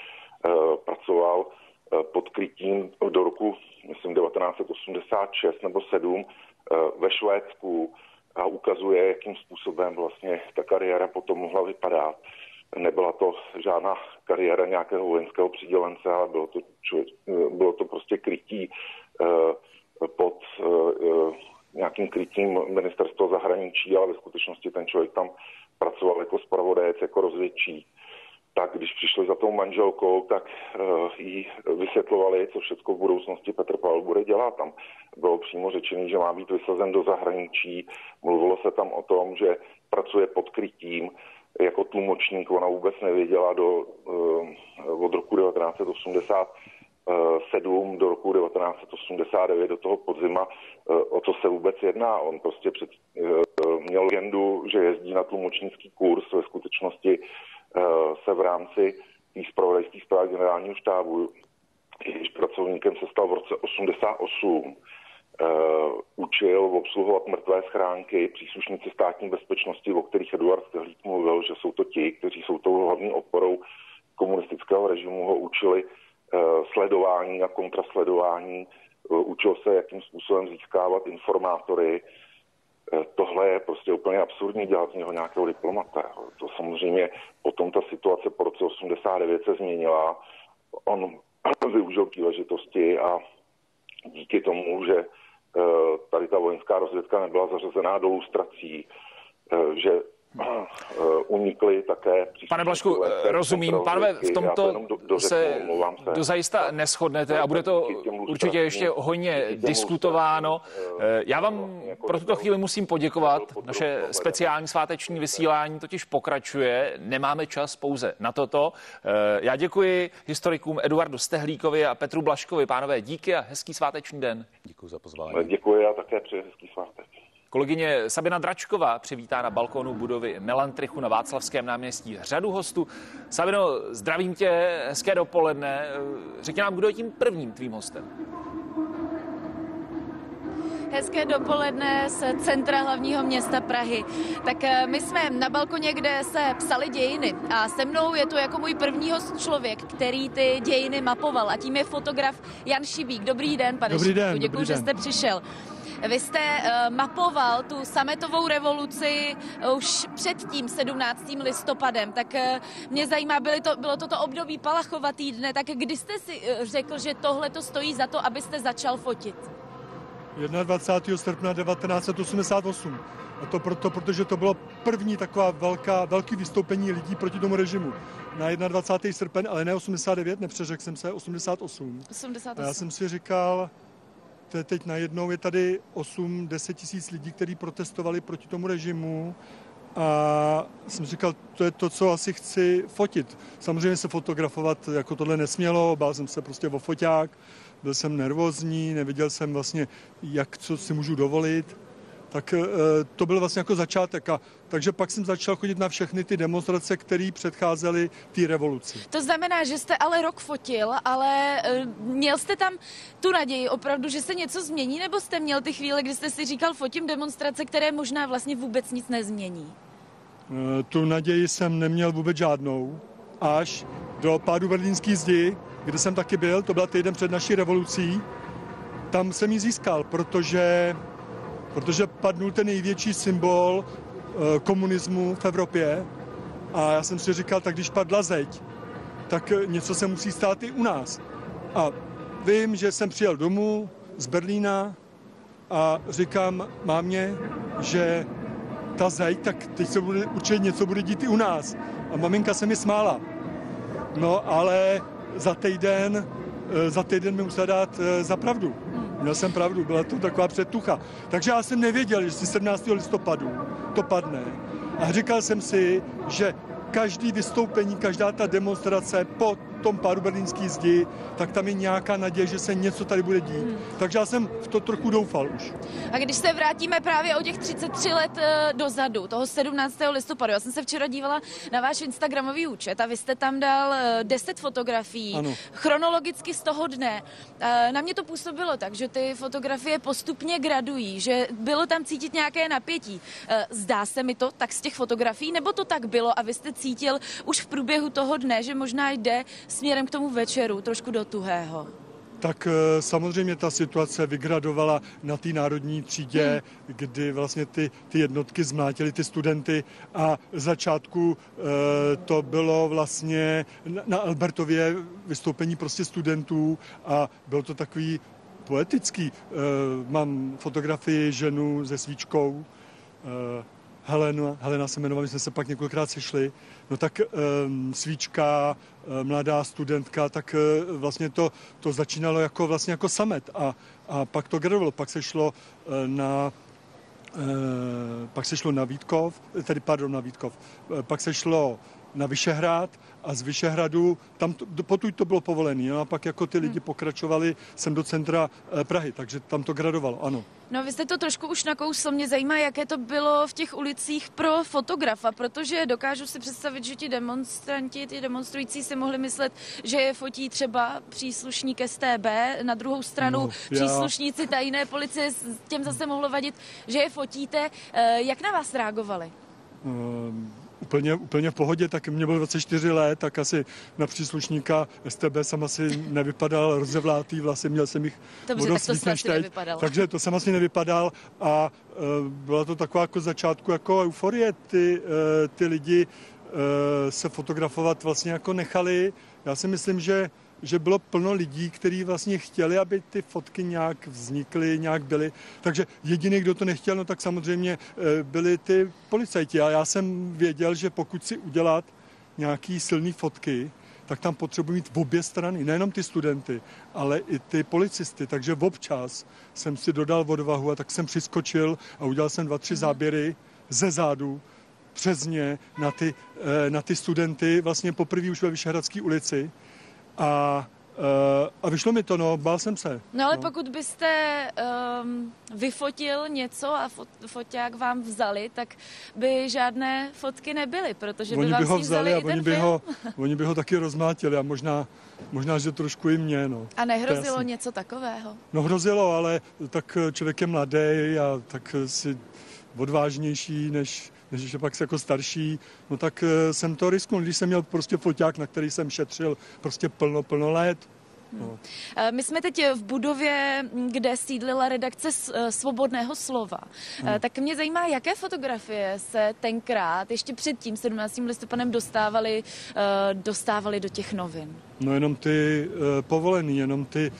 eh, pracoval pod krytím do roku, myslím, 1986 nebo 7 eh, ve Švédsku a ukazuje, jakým způsobem vlastně ta kariéra potom mohla vypadat. Nebyla to žádná kariéra nějakého vojenského přidělence, ale bylo to, eh, bylo to prostě krytí pod nějakým krytím ministerstva zahraničí, ale ve skutečnosti ten člověk tam pracoval jako spravodajec, jako rozvědčí tak když přišli za tou manželkou, tak uh, jí vysvětlovali, co všechno v budoucnosti Petr Pavel bude dělat. Tam bylo přímo řečené, že má být vysazen do zahraničí. Mluvilo se tam o tom, že pracuje pod krytím jako tlumočník. Ona vůbec nevěděla do, uh, od roku 1987 do roku 1989, do toho podzima, uh, o co se vůbec jedná. On prostě před, měl legendu, že jezdí na tlumočnický kurz, ve skutečnosti Eh, se v rámci té zpravodajské zprávy generálního štábu, když pracovníkem se stal v roce 88, Uh, eh, učil obsluhovat mrtvé schránky příslušníci státní bezpečnosti, o kterých Eduard Stehlík mluvil, že jsou to ti, kteří jsou tou hlavní oporou komunistického režimu, ho učili uh, sledování a kontrasledování, učil se, jakým způsobem získávat informátory, Eh, tohle je prostě úplně absurdní dělat z něho nějakého diplomata. To samozřejmě potom ta situace po roce 89 se změnila. On využil příležitosti a díky tomu, že tady ta vojenská rozvědka nebyla zařazená do lustrací, že unikly také. Pane Blašku, rozumím. Pánové, v tomto do, do se, se dozajista neschodnete a bude to určitě ještě hodně diskutováno. Já vám pro tuto chvíli musím poděkovat. Naše speciální sváteční vysílání totiž pokračuje. Nemáme čas pouze na toto. Já děkuji historikům Eduardu Stehlíkovi a Petru Blaškovi. Pánové, díky a hezký sváteční den. Děkuji za pozvání. Děkuji a také přeji hezký svátek. Kolegyně Sabina Dračková přivítá na balkonu budovy Melantrichu na Václavském náměstí řadu hostů. Sabino, zdravím tě, hezké dopoledne. Řekni nám, kdo je tím prvním tvým hostem? Hezké dopoledne z centra hlavního města Prahy. Tak eh, my jsme na balkoně, kde se psali dějiny a se mnou je tu jako můj první host člověk, který ty dějiny mapoval a tím je fotograf Jan Šibík. Dobrý den, pane Dobrý den, Děkuji, že jste přišel. Vy jste uh, mapoval tu sametovou revoluci už před tím 17. listopadem, tak uh, mě zajímá, byly to, bylo toto období Palachova týdne, tak kdy jste si uh, řekl, že tohle to stojí za to, abyste začal fotit? 21. srpna 1988. A to proto, protože to bylo první taková velká, velký vystoupení lidí proti tomu režimu. Na 21. srpen, ale ne 89, nepřeřekl jsem se, 88. 88. A já jsem si říkal, to je teď najednou je tady 8-10 tisíc lidí, kteří protestovali proti tomu režimu a jsem říkal, to je to, co asi chci fotit. Samozřejmě se fotografovat jako tohle nesmělo, bál jsem se prostě o foťák, byl jsem nervózní, neviděl jsem vlastně, jak co si můžu dovolit tak eh, to byl vlastně jako začátek. A, takže pak jsem začal chodit na všechny ty demonstrace, které předcházely té revoluci. To znamená, že jste ale rok fotil, ale eh, měl jste tam tu naději opravdu, že se něco změní, nebo jste měl ty chvíle, kdy jste si říkal, fotím demonstrace, které možná vlastně vůbec nic nezmění? Eh, tu naději jsem neměl vůbec žádnou, až do pádu berlínský zdi, kde jsem taky byl, to byl týden před naší revolucí, tam jsem ji získal, protože protože padnul ten největší symbol eh, komunismu v Evropě a já jsem si říkal, tak když padla zeď, tak něco se musí stát i u nás. A vím, že jsem přijel domů z Berlína a říkám mámě, že ta zeď, tak teď se bude, určitě něco bude dít i u nás. A maminka se mi smála. No, ale za týden, eh, za týden mi musela dát za pravdu. Měl jsem pravdu, byla to taková předtucha. Takže já jsem nevěděl, že 17. listopadu to padne. A říkal jsem si, že každý vystoupení, každá ta demonstrace po tom pádu berlínský zdi, tak tam je nějaká naděje, že se něco tady bude dít. Hmm. Takže já jsem v to trochu doufal už. A když se vrátíme právě o těch 33 let uh, dozadu, toho 17. listopadu, já jsem se včera dívala na váš Instagramový účet a vy jste tam dal uh, eh, 10 fotografií, ano. chronologicky z toho dne. Uh, na mě to působilo tak, že ty fotografie postupně gradují, že bylo tam cítit nějaké napětí. Zdá se mi to tak z těch fotografií, nebo to tak bylo a vy jste cítil už v průběhu toho dne, že možná jde směrem k tomu večeru, trošku do tuhého? Tak eh, samozřejmě ta situace vygradovala na té národní třídě, hmm. kdy vlastně ty, ty jednotky zmlátily ty studenty a začátku e, to bylo vlastně na Albertově vystoupení prostě studentů a bylo to takový poetický. E, mám fotografii ženu se svíčkou, e, Helena, Helena se jmenovala, my jsme se pak několikrát sešli, no tak um, svíčka, mladá studentka, tak uh, vlastně to, to začínalo jako vlastně jako samet a, a pak to gradovalo, pak se šlo uh, na pak se šlo na Vítkov, tedy pardon, na Vítkov, pak se šlo na Vyšehrad a z Vyšehradu, tam to, potud to bylo povolené, no a pak jako ty lidi hmm. pokračovali sem do centra eh, Prahy, takže tam to gradovalo, ano. No vy jste to trošku už nakousl, mě zajímá, jaké to bylo v těch ulicích pro fotografa, protože dokážu si představit, že ti demonstranti, ty demonstrující si mohli myslet, že je fotí třeba příslušník STB, na druhou stranu no, já... příslušníci tajné policie, těm zase mohlo vadit, že je fotíte. Eh, jak na vás reagovali? Um úplně, úplně v pohodě, tak mě bylo 24 let, tak asi na příslušníka STB jsem asi nevypadal rozevlátý, vlastně měl jsem jich Dobře, tak to asi nevypadal. Takže to jsem asi nevypadal a uh, byla to taková jako začátku jako euforie, ty, uh, ty lidi uh, se fotografovat vlastně jako nechali. Já si myslím, že že bylo plno lidí, kteří vlastně chtěli, aby ty fotky nějak vznikly, nějak byly. Takže jediný, kdo to nechtěl, no tak samozřejmě eh, byli ty policajti. A já jsem věděl, že pokud si udělat nějaký silný fotky, tak tam potřebuji mít v obě strany, nejenom ty studenty, ale i ty policisty. Takže občas jsem si dodal odvahu a tak jsem přiskočil a udělal jsem dva, tři záběry ze zádu přes ně na ty, eh, na ty studenty, vlastně poprvé už ve Vyšehradské ulici. A Uh, a vyšlo mi to, no, bál jsem se. No ale no. pokud byste um, vyfotil něco a fot, foťák vám vzali, tak by žádné fotky nebyly, protože oni by vám by ho vzali, vzali a oni by, film. ho, oni by ho taky rozmátili a možná, možná, že trošku i mě, no. A nehrozilo něco takového? No hrozilo, ale tak člověk je mladý a tak si odvážnější, než, než je pak jako starší, no tak eh, jsem to risknul, když jsem měl prostě foťák, na který jsem šetřil prostě plno, plno let. No. Eh, My jsme teď v budově, kde sídlila redakce eh, Svobodného slova. Eh, Tak mě zajímá, jaké fotografie se tenkrát, ještě před tím 17. listopadem, dostávaly, dostávaly do těch novin. No jenom ty povolený, jenom ty,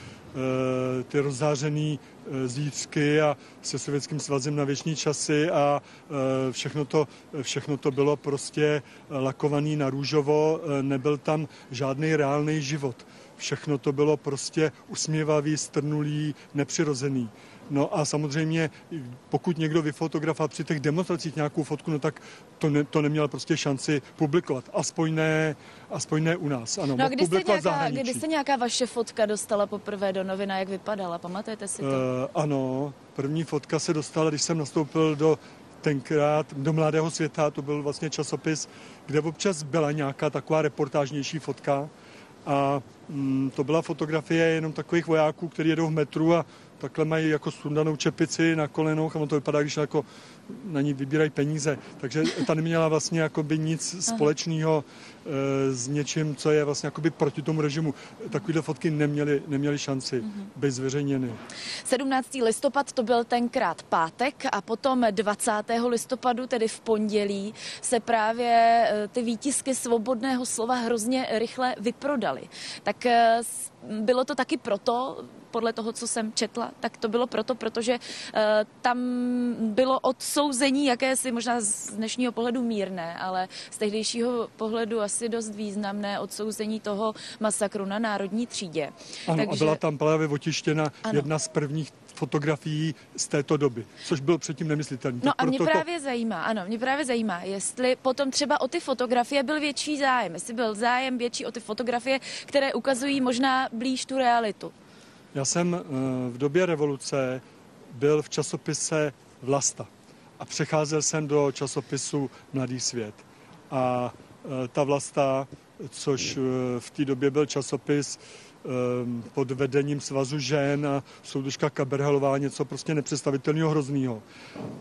ty rozzářený zítřky a se Sovětským svazem na věční časy a uh, všechno, to, všechno to bylo prostě lakovaný na růžovo, nebyl tam žádný reálný život. Všechno to bylo prostě usměvavý, strnulý, nepřirozený. No a samozřejmě, pokud někdo vyfotografoval při těch demonstracích nějakou fotku, no tak to, ne, to neměl prostě šanci publikovat. Aspoň ne, aspoň ne u nás. Ano, No a kdy v nějaká, kdy se nějaká vaše fotka dostala poprvé do novin a jak vypadala? Pamatujete si to? Uh, ano, první fotka se dostala, když jsem nastoupil do tenkrát do Mladého světa, to byl vlastně časopis, kde občas byla nějaká taková reportážnější fotka a mm, to byla fotografie jenom takových vojáků, kteří jedou v metru a takhle mají jako sundanou čepici na kolenou a on to vypadá, když jako na ní vybírají peníze. Takže ta neměla vlastně jakoby nic společného e, s něčím, co je vlastně jakoby proti tomu režimu. Takovéhle fotky neměly, neměly šanci být zveřejněny. 17. listopad to byl tenkrát pátek a potom 20. listopadu, tedy v pondělí, se právě eh, ty výtisky svobodného slova hrozně rychle vyprodaly. Tak eh, bylo to taky proto, podle toho, co jsem četla, tak to bylo proto, protože eh, tam bylo odsouzení jakési možná z dnešního pohledu mírné, ale z tehdejšího pohledu asi dost významné odsouzení toho masakru na národní třídě. Ano, a byla tam právě otištěna Ano. jedna z prvních fotografií z této doby, což bylo předtím nemyslitelné. No Tak a mě právě zajímá, ano, mě právě zajímá, jestli potom třeba o ty fotografie byl větší zájem, jestli byl zájem větší o ty fotografie, které ukazují možná blíž tu realitu. Já jsem eh, v době revoluce byl v časopise Vlasta a přecházel jsem do časopisu Mladý svět. A eh, ta Vlasta, což eh, v té době byl časopis pod vedením Svazu žen a soudružka Kaberhalová, něco prostě nepředstavitelného hroznýho.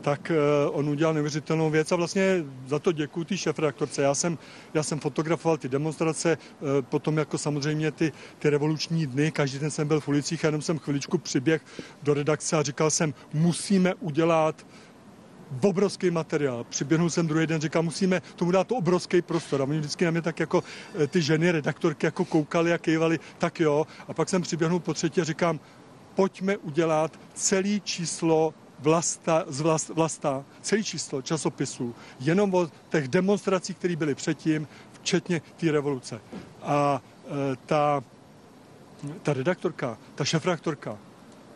Tak eh, on udělal neuvěřitelnou věc a vlastně za to děkuji té šefredaktorce. Já jsem, já jsem fotografoval ty demonstrace, eh, potom jako samozřejmě ty, ty revoluční dny, každý den jsem byl v ulicích jenom jsem chviličku přiběh do redakce a říkal jsem, musíme udělat obrovský materiál. Přiběhnul jsem druhý den, říkal, musíme tomu dát obrovský prostor. A oni vždycky na mě tak jako eh, ty ženy, redaktorky, jako koukali a kývali, tak jo. A pak jsem přiběhnul po třetí a říkám, pojďme udělat celý číslo vlasta, z vlast, vlasta, celý číslo časopisu, jenom o těch demonstracích, které byly předtím, včetně té revoluce. A e, ta, ta redaktorka, ta šefredaktorka,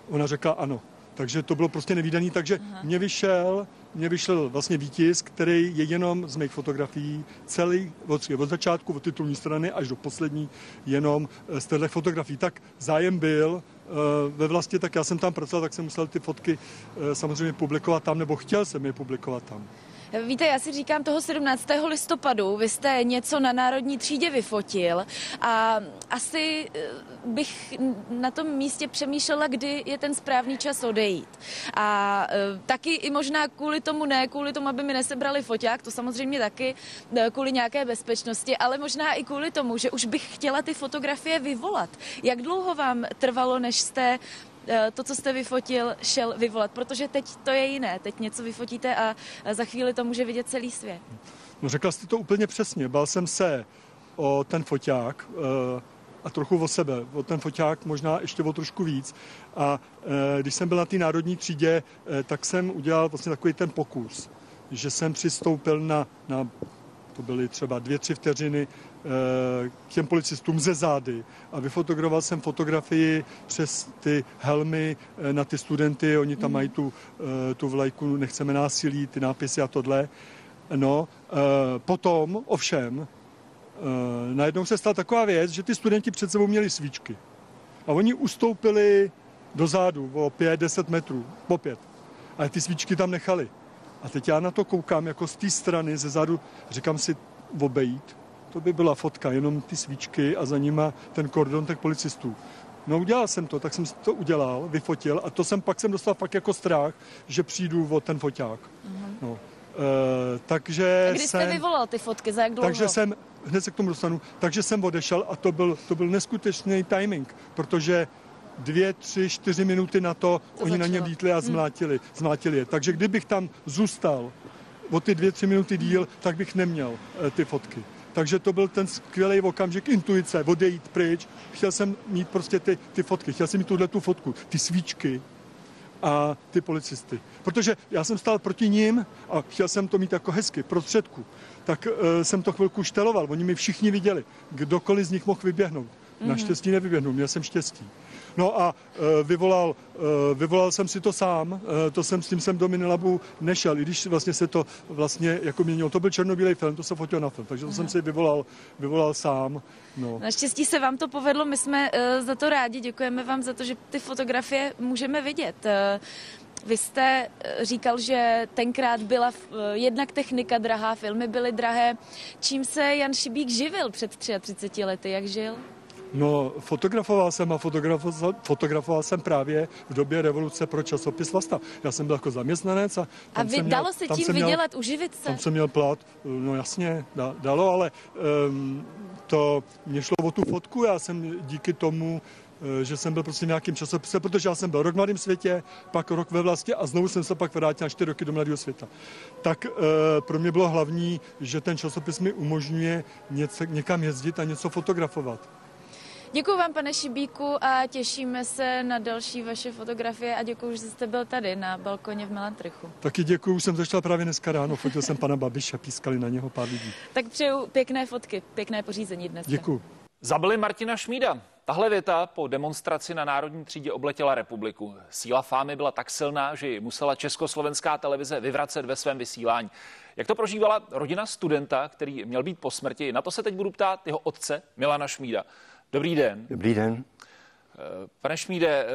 ona řekla ano. Takže to bylo prostě nevýdaný, takže mě vyšel, mě vyšel vlastně výtisk, který je jenom z mých fotografií, celý od, od začátku, od titulní strany až do poslední, jenom eh, z těchto fotografií. Tak zájem byl, eh, ve vlastně, tak já jsem tam pracoval, tak jsem musel ty fotky eh, samozřejmě publikovat tam, nebo chtěl jsem je publikovat tam. Víte, já si říkám toho 17. listopadu, vy jste něco na Národní třídě vyfotil a asi eh, bych na tom místě přemýšlela, kdy je ten správný čas odejít. A eh, taky i možná kvůli tomu, ne kvůli tomu, aby mi nesebrali foťák, to samozřejmě taky eh, kvůli nějaké bezpečnosti, ale možná i kvůli tomu, že už bych chtěla ty fotografie vyvolat. Jak dlouho vám trvalo, než jste to, co jste vyfotil, šel vyvolat, protože teď to je jiné. Teď něco vyfotíte a za chvíli to může vidět celý svět. No řekla jste to úplně přesně. Bál jsem se o ten foťák, eh, a trochu o sebe, o ten foťák možná ještě o trošku víc. A e, když jsem byl na té národní třídě, tak jsem udělal vlastně takový ten pokus, že jsem přistoupil na, na to byly třeba dvě, tři vteřiny k těm policistům ze zády a vyfotografoval jsem fotografii přes ty helmy e, na ty studenty, oni tam mají tu, e, tu vlajku nechceme násilí, ty nápisy a tohle. No, potom ovšem Eh, najednou se stala taková věc, že ty studenti před sebou měli svíčky. A oni ustoupili dozadu o 5-10 metrů, po pět. A ty svíčky tam nechali. A teď já na to koukám jako z té strany, ze zadu, říkám si obejít. To by byla fotka, jenom ty svíčky a za nima ten kordon těch policistů. No udělal jsem to, tak jsem to udělal, vyfotil a to jsem pak jsem dostal fakt jako strach, že přijdu o ten foťák. Uh-huh. No. Uh, takže a kdy jste jsem, vyvolal ty fotky, za jak dlouho? Takže jsem, hned se k tomu dostanu, takže jsem odešel a to byl, to byl neskutečný timing, protože dvě, tři, čtyři minuty na to, to oni začalo. na ně vítli a hm. zmlátili, hmm. zmlátili je. Takže kdybych tam zůstal o ty dvě, tři minuty díl, tak bych neměl e, ty fotky. Takže to byl ten skvělý okamžik intuice, odejít pryč. Chtěl jsem mít prostě ty, ty fotky, chtěl jsem mít tuhle tu fotku, ty svíčky, a ty policisty. Protože já jsem stál proti ním a chtěl jsem to mít jako hezky, prostředku. Tak uh, jsem to chvilku šteloval, oni mi všichni viděli, kdokoliv z nich mohl vyběhnout. Mm-hmm. Naštěstí nevyběhnul, měl jsem štěstí. No a e, vyvolal, e, vyvolal jsem si to sám, e, to jsem s tím jsem do Minilabu nešel, i když vlastně se to vlastně jako měnilo. To byl černobílej film, to se fotil na film, takže to Aha. jsem si vyvolal, vyvolal sám. No. Naštěstí se vám to povedlo, my jsme za to rádi, děkujeme vám za to, že ty fotografie můžeme vidět. Vy jste říkal, že tenkrát byla jednak technika drahá, filmy byly drahé. Čím se Jan Šibík živil před 33 lety? Jak žil? No, fotografoval jsem a fotografoval, fotografoval jsem právě v době revoluce pro časopis Vlasta. Já jsem byl jako zaměstnanec a... A vy, jsem dalo měl, se tím vydělat, měl, uživit se? Tam jsem měl plat, no jasně, da, dalo, ale um, to mě šlo o tu fotku, já jsem díky tomu eh, že jsem byl prostě v nějakým časopise, protože já jsem byl rok v Mladém světě, pak rok ve vlastně a znovu jsem se pak vrátil na čtyři roky do Mladého světa. Tak e, pro mě bylo hlavní, že ten časopis mi umožňuje něco, někam jezdit a něco fotografovat. Děkuji vám, pane Šibíku, a těšíme se na další vaše fotografie a děkuji, že jste byl tady na balkoně v Melantrichu. Taky děkuji, už jsem začal právě dneska ráno, fotil jsem pana Babiše, pískali na něho pár lidí. Tak přeju pěkné fotky, pěkné pořízení dnes. Děkuji. Zabili Martina Šmída. Tahle věta po demonstraci na Národní třídě obletěla republiku. Síla fámy byla tak silná, že ji musela československá televize vyvracet ve svém vysílání. Jak to prožívala rodina studenta, který měl být po smrti? Na to se teď budu ptát jeho otce Milana Šmída. Dobrý den. Dobrý den. Eh, pane Šmíde, eh,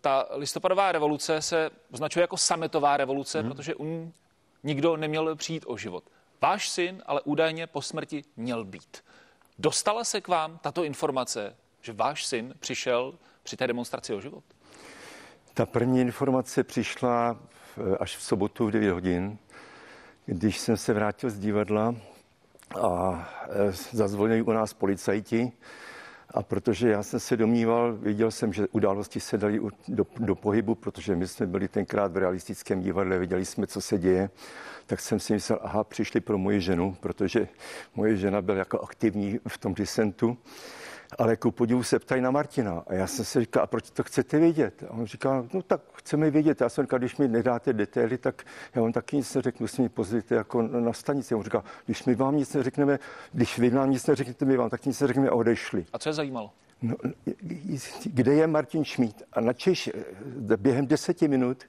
ta listopadová revoluce se označuje jako sametová revoluce, hmm. protože u ní nikdo neměl přijít o život. Váš syn ale údajně po smrti měl být. Dostala se k vám tato informace, že váš syn přišel při té demonstraci o život? Ta první informace přišla až v sobotu v 9 hodin, když jsem se vrátil z divadla a eh, zazvonili u nás policajti a protože já jsem se domníval, viděl jsem, že události se daly do, do pohybu, protože my jsme byli tenkrát v realistickém divadle, viděli jsme, co se děje, tak jsem si myslel, aha, přišli pro moji ženu, protože moje žena byla jako aktivní v tom disentu ale ku podivu se ptají na Martina. A já jsem si říkal, a proč to chcete vědět? A on říká, no tak chceme vědět. Já jsem říkal, když mi nedáte detaily, tak já vám taky nic neřeknu, si mi pozvěte jako na stanici. On říká, když my vám nic neřekneme, když vy nám nic neřeknete, my vám tak nic neřekneme a odešli. A co je zajímalo? No, kde je Martin Šmít? A na Češ během deseti minut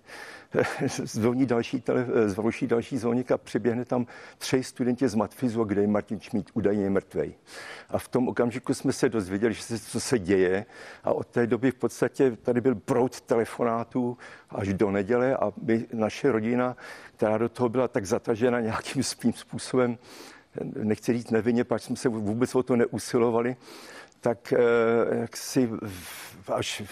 zvoní další, tele, zvuší další zvoník a přiběhne tam tři studenti z Matfizu, kde je Martin Šmít údajně mrtvej. A v tom okamžiku jsme se dozvěděli, že se, co se děje a od té doby v podstatě tady byl proud telefonátů až do neděle a my, naše rodina, která do toho byla tak zatažena nějakým svým způsobem, nechci říct nevinně, pak jsme se vůbec o to neusilovali, tak eh, jak si až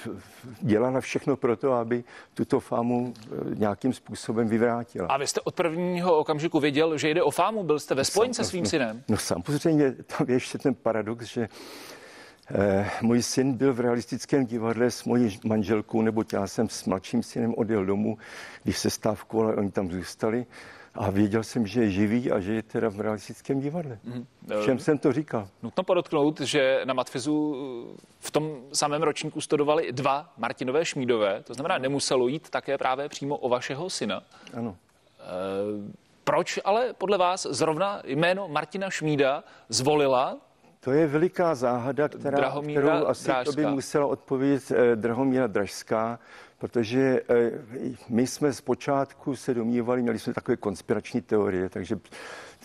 dělala všechno pro to, aby tuto fámu eh, nějakým způsobem vyvrátila. A vy jste od prvního okamžiku věděl, že jde o fámu? Byl jste ve spojení se svým synem? No samozřejmě, tam je ještě ten paradox, že Eh, můj syn byl v realistickém divadle s mojí manželkou, nebo já jsem s mladším synem odjel domů, když se stávkovalo, oni tam zůstali. A věděl jsem, že je živý a že je teda v realistickém divadle. Mm. Všem jsem to říkal. Nutno podotknout, že na Matfizu v tom samém ročníku studovali dva Martinové Šmídové, to znamená, nemuselo jít také právě přímo o vašeho syna. Ano. E, proč ale podle vás zrovna jméno Martina Šmída zvolila to je veliká záhada, která, Drahomíra kterou asi Drážská. to by musela odpovědět eh, Drahomíra Dražská, protože eh, my jsme zpočátku se domnívali, měli jsme takové konspirační teorie, takže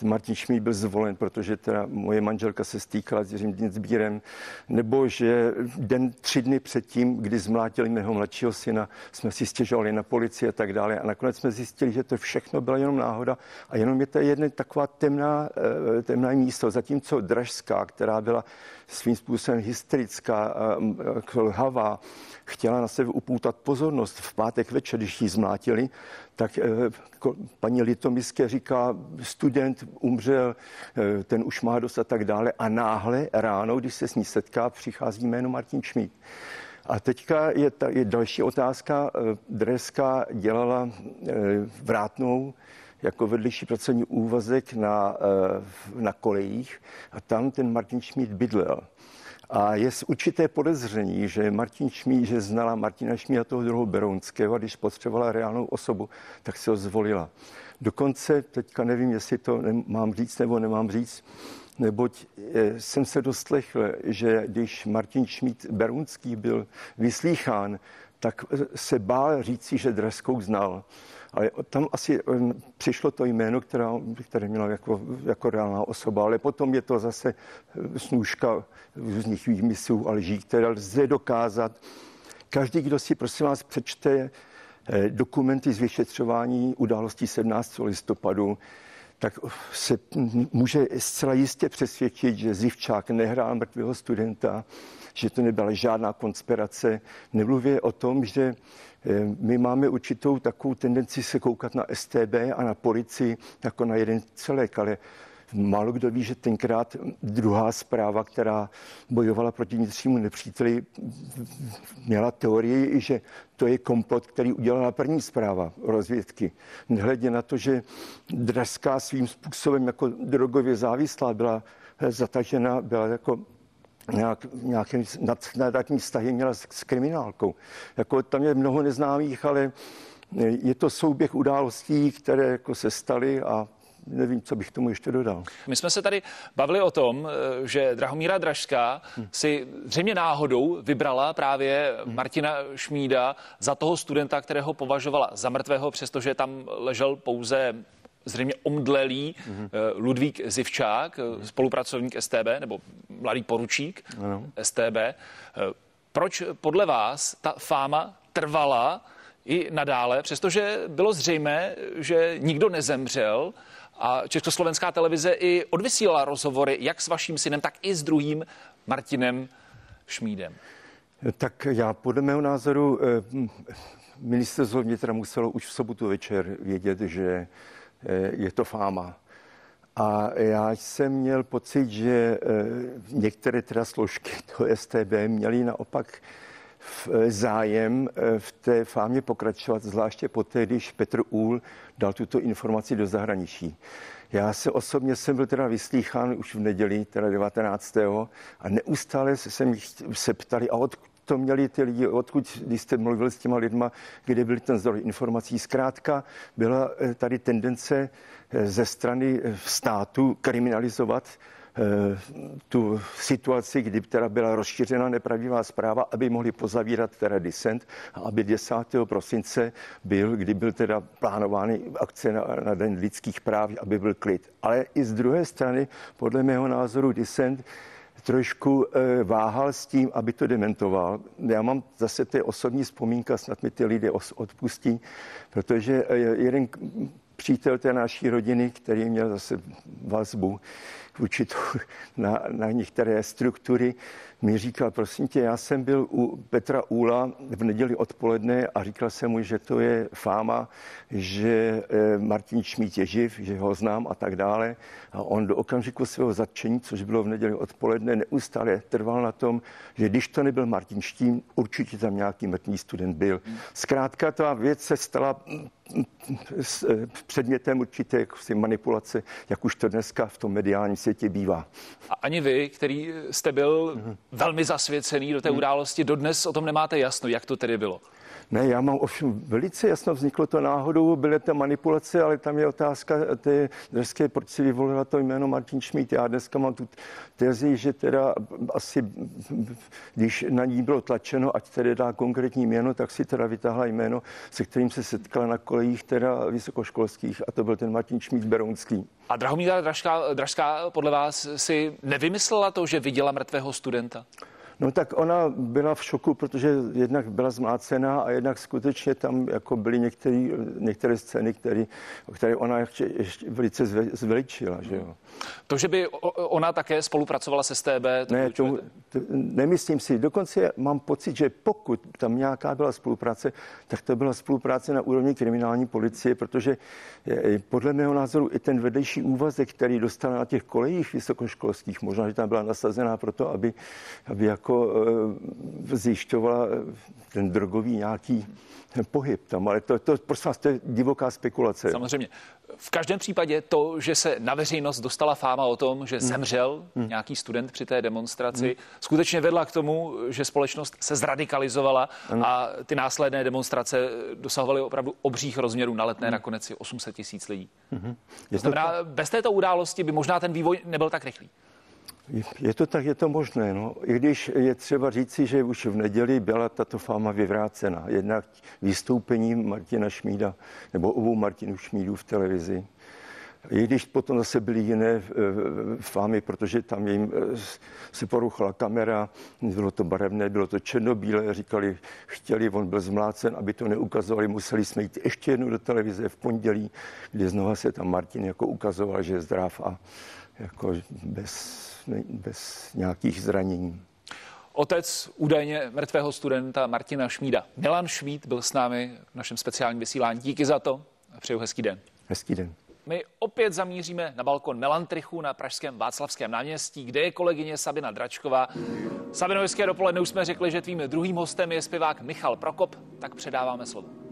Martin Šmíd byl zvolen, protože teda moje manželka se stýkala s Jiřím Sbírem, nebo že den, tři dny předtím, kdy zmlátili mého mladšího syna, jsme si stěžovali na policii a tak dále. A nakonec jsme zjistili, že to všechno byla jenom náhoda a jenom je to jedna taková temná, eh, temná místo. Zatímco Dražská, která byla svým způsobem hysterická, eh, lhavá, chtěla na sebe upoutat pozornost v pátek večer, když ji zmlátili, tak eh, paní Litomiské říká, student umřel, eh, ten už má dost a tak dále. A náhle ráno, když se s ní setká, přichází jméno Martin Šmíd. A teďka je, ta, je další otázka. Eh, Dreska dělala vrátnou jako vedlejší pracovní úvazek na, na kolejích a tam ten Martin Šmíd bydlel. A je určité podezření, že Martin Šmí, že znala Martina a toho druhou Berounského a když potřebovala reálnou osobu, tak se ho zvolila. Dokonce, teďka nevím, jestli to mám říct nebo nemám říct, neboť eh, jsem se dostlechl, že když Martin Šmít Berunský byl vyslýchán, tak eh, se bál říci, že Dreskou znal. Ale tam asi eh, přišlo to jméno, která, které měla jako, jako reálná osoba, ale potom je to zase snůžka různých výmyslů a lží, které lze dokázat. Každý, kdo si prosím vás přečte eh, dokumenty z vyšetřování událostí 17. listopadu, tak se může zcela jistě přesvědčit, že Zivčák nehrál mrtvého studenta, že to nebyla žádná konspirace. Nemluvě o tom, že eh, my máme určitou takovou tendenci se koukat na STB a na policii jako na jeden celek, ale Málo kdo ví, že tenkrát druhá zpráva, která bojovala proti vnitřnímu nepříteli, měla teorii, že to je komplot, který udělala první zpráva rozvědky. Nehledě na to, že Draská svým způsobem jako drogově závislá byla zatažena, byla jako nějak, nějaké nadstandardní vztahy měla s, s kriminálkou. Jako tam je mnoho neznámých, ale je to souběh událostí, které jako se staly a nevím, co bych tomu ještě dodal. My jsme se tady bavili o tom, eh, že Drahomíra Dražská hmm. si zřejmě náhodou vybrala právě hmm. Martina Šmída za toho studenta, kterého považovala za mrtvého, přestože tam ležel pouze zřejmě omdlelý hmm. Ludvík Zivčák, hmm. spolupracovník STB nebo mladý poručík hmm. STB. Proč podle vás ta fáma trvala i nadále, přestože bylo zřejmé, že nikdo nezemřel, a Československá televize i odvysílala rozhovory jak s vaším synem, tak i s druhým Martinem Šmídem. Tak já podle mého názoru eh, ministerstvo vnitra muselo už v sobotu večer vědět, že eh, je to fáma. A já jsem měl pocit, že eh, některé teda složky toho STB měly naopak zájem v té fámě pokračovat, zvláště poté, když Petr Úl dal tuto informaci do zahraničí. Já se osobně jsem byl teda vyslýchán už v neděli, teda 19. a neustále se se ptali, a od to měli ty lidi, odkud, když jste mluvil s těma lidma, kde byl ten zdroj informací. Zkrátka byla eh, tady tendence eh, ze strany eh, státu kriminalizovat tu situaci, kdy teda byla rozšířena nepravdivá zpráva, aby mohli pozavírat teda disent a aby 10. prosince byl, kdy byl teda plánovány akce na, na Den lidských práv, aby byl klid. Ale i z druhé strany, podle mého názoru, disent trošku e, váhal s tím, aby to dementoval. Já mám zase ty osobní vzpomínka, snad mi ty lidé odpustí, protože e, jeden přítel té naší rodiny, který měl zase vazbu, určitou na, na některé struktury, mi říkal, prosím tě, já jsem byl u Petra Úla v neděli odpoledne a říkal jsem mu, že to je fáma, že eh, Martin Šmít je živ, že ho znám a tak dále. A on do okamžiku svého zatčení, což bylo v neděli odpoledne, neustále trval na tom, že když to nebyl Martin Štín, určitě tam nějaký mrtvý student byl. Zkrátka ta věc se stala předmětem určité manipulace, jak už to dneska v tom mediálním světě bývá. A ani vy, který jste byl mm-hmm. velmi zasvěcený do té mm-hmm. události, dodnes o tom nemáte jasno, jak to tedy bylo. Ne, já mám ovšem velice jasno, vzniklo to náhodou, byly to manipulace, ale tam je otázka té dneské, proč si vyvolila to jméno Martin Šmít. Já dneska mám tu tezi, že teda asi, když na ní bylo tlačeno, ať tedy dá konkrétní jméno, tak si teda vytáhla jméno, se kterým se setkala na kolejích teda vysokoškolských a to byl ten Martin Šmít Berounský. A Drahomíra Dražská, Dražská podle vás si nevymyslela to, že viděla mrtvého studenta? No tak ona byla v šoku, protože jednak byla zmlácená a jednak skutečně tam jako byly některé, některé scény, které, které ona ještě, ještě velice zveličila. Že jo. To, že by ona také spolupracovala se STB? To ne, to, to, nemyslím si. Dokonce mám pocit, že pokud tam nějaká byla spolupráce, tak to byla spolupráce na úrovni kriminální policie, protože je, podle mého názoru i ten vedlejší úvazek, který dostal na těch kolejích vysokoškolských, možná, že tam byla nasazená proto, aby, aby jako e, zjišťovala ten drogový nějaký pohyb tam, ale to, to prosím vás, to je divoká spekulace. Samozřejmě. V každém případě to, že se na veřejnost dostala fáma o tom, že hmm. zemřel hmm. nějaký student při té demonstraci, hmm. skutečně vedla k tomu, že společnost se zradikalizovala hmm. a ty následné demonstrace dosahovaly opravdu obřích rozměrů. Na letné hmm. nakonec je 800 tisíc lidí. Hmm. To znamená, to... bez této události by možná ten vývoj nebyl tak rychlý. Je to tak, je to možné. No. I když je třeba říci, že už v neděli byla tato fáma vyvrácena. Jednak vystoupením Martina Šmída, nebo obou Martinů Šmídů v televizi. I když potom zase byly jiné eh, fámy, protože tam jim eh, se poruchala kamera, bylo to barevné, bylo to černobílé, říkali, chtěli, on byl zmlácen, aby to neukazovali, museli jsme jít ještě jednou do televize v pondělí, kdy znova se tam Martin jako ukazoval, že je zdrav a jako bez bez nějakých zranění. Otec údajně mrtvého studenta Martina Šmída. Milan Šmíd byl s námi v našem speciálním vysílání. Díky za to a přeju hezký den. Hezký den. My opět zamíříme na balkon Melantrichu na pražském Václavském náměstí, kde je kolegyně Sabina Dračková. Sabino, hezké dopoledne. Už jsme řekli, že tvým druhým hostem je zpěvák Michal Prokop, tak předáváme slovo.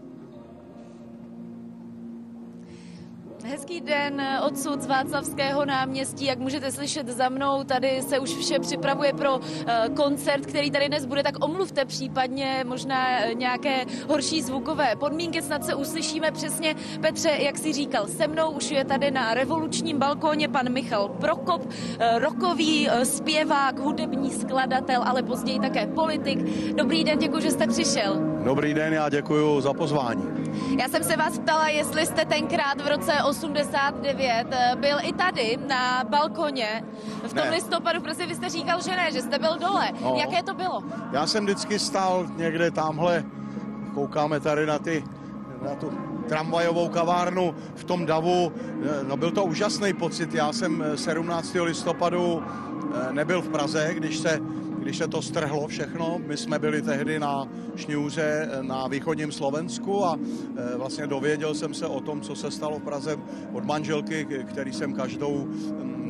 Hezký den odsud z Václavského náměstí. Jak můžete slyšet za mnou, tady se už vše připravuje pro eh, koncert, který tady dnes bude, tak omluvte případně možná eh, nějaké horší zvukové podmínky, snad se uslyšíme přesně. Petře, jak si říkal, se mnou už je tady na revolučním balkóně pan Michal Prokop, eh, rokový zpěvák, hudební skladatel, ale později také politik. Dobrý den, děkuji, že jste přišel. Dobrý den, já děkuji za pozvání. Já jsem se vás ptala, jestli jste tenkrát v roce 89 eh, byl i tady na balkoně v tom ne. listopadu, protože vy jste říkal, že ne, že jste byl dole. No. Jaké to bylo? Já jsem vždycky stál někde tamhle, koukáme tady na ty na tu tramvajovou kavárnu v tom davu. Eh, no byl to úžasný pocit. Já jsem 17. Eh, listopadu nebyl v Praze, když se když se to strhlo všechno. My jsme byli tehdy na Šňůře na východním Slovensku a e, vlastně dověděl jsem se o tom, co se stalo v Praze od manželky, který jsem každou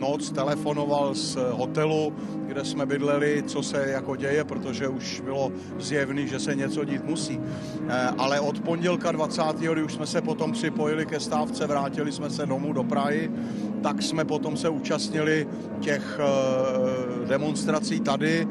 noc telefonoval z hotelu, kde jsme bydleli, co se jako děje, protože už bylo zjevný, že se něco dít musí. E, ale od pondělka 20. kdy už jsme se potom připojili ke stávce, vrátili jsme se domů do Prahy, tak jsme potom se účastnili těch e, demonstrací tady,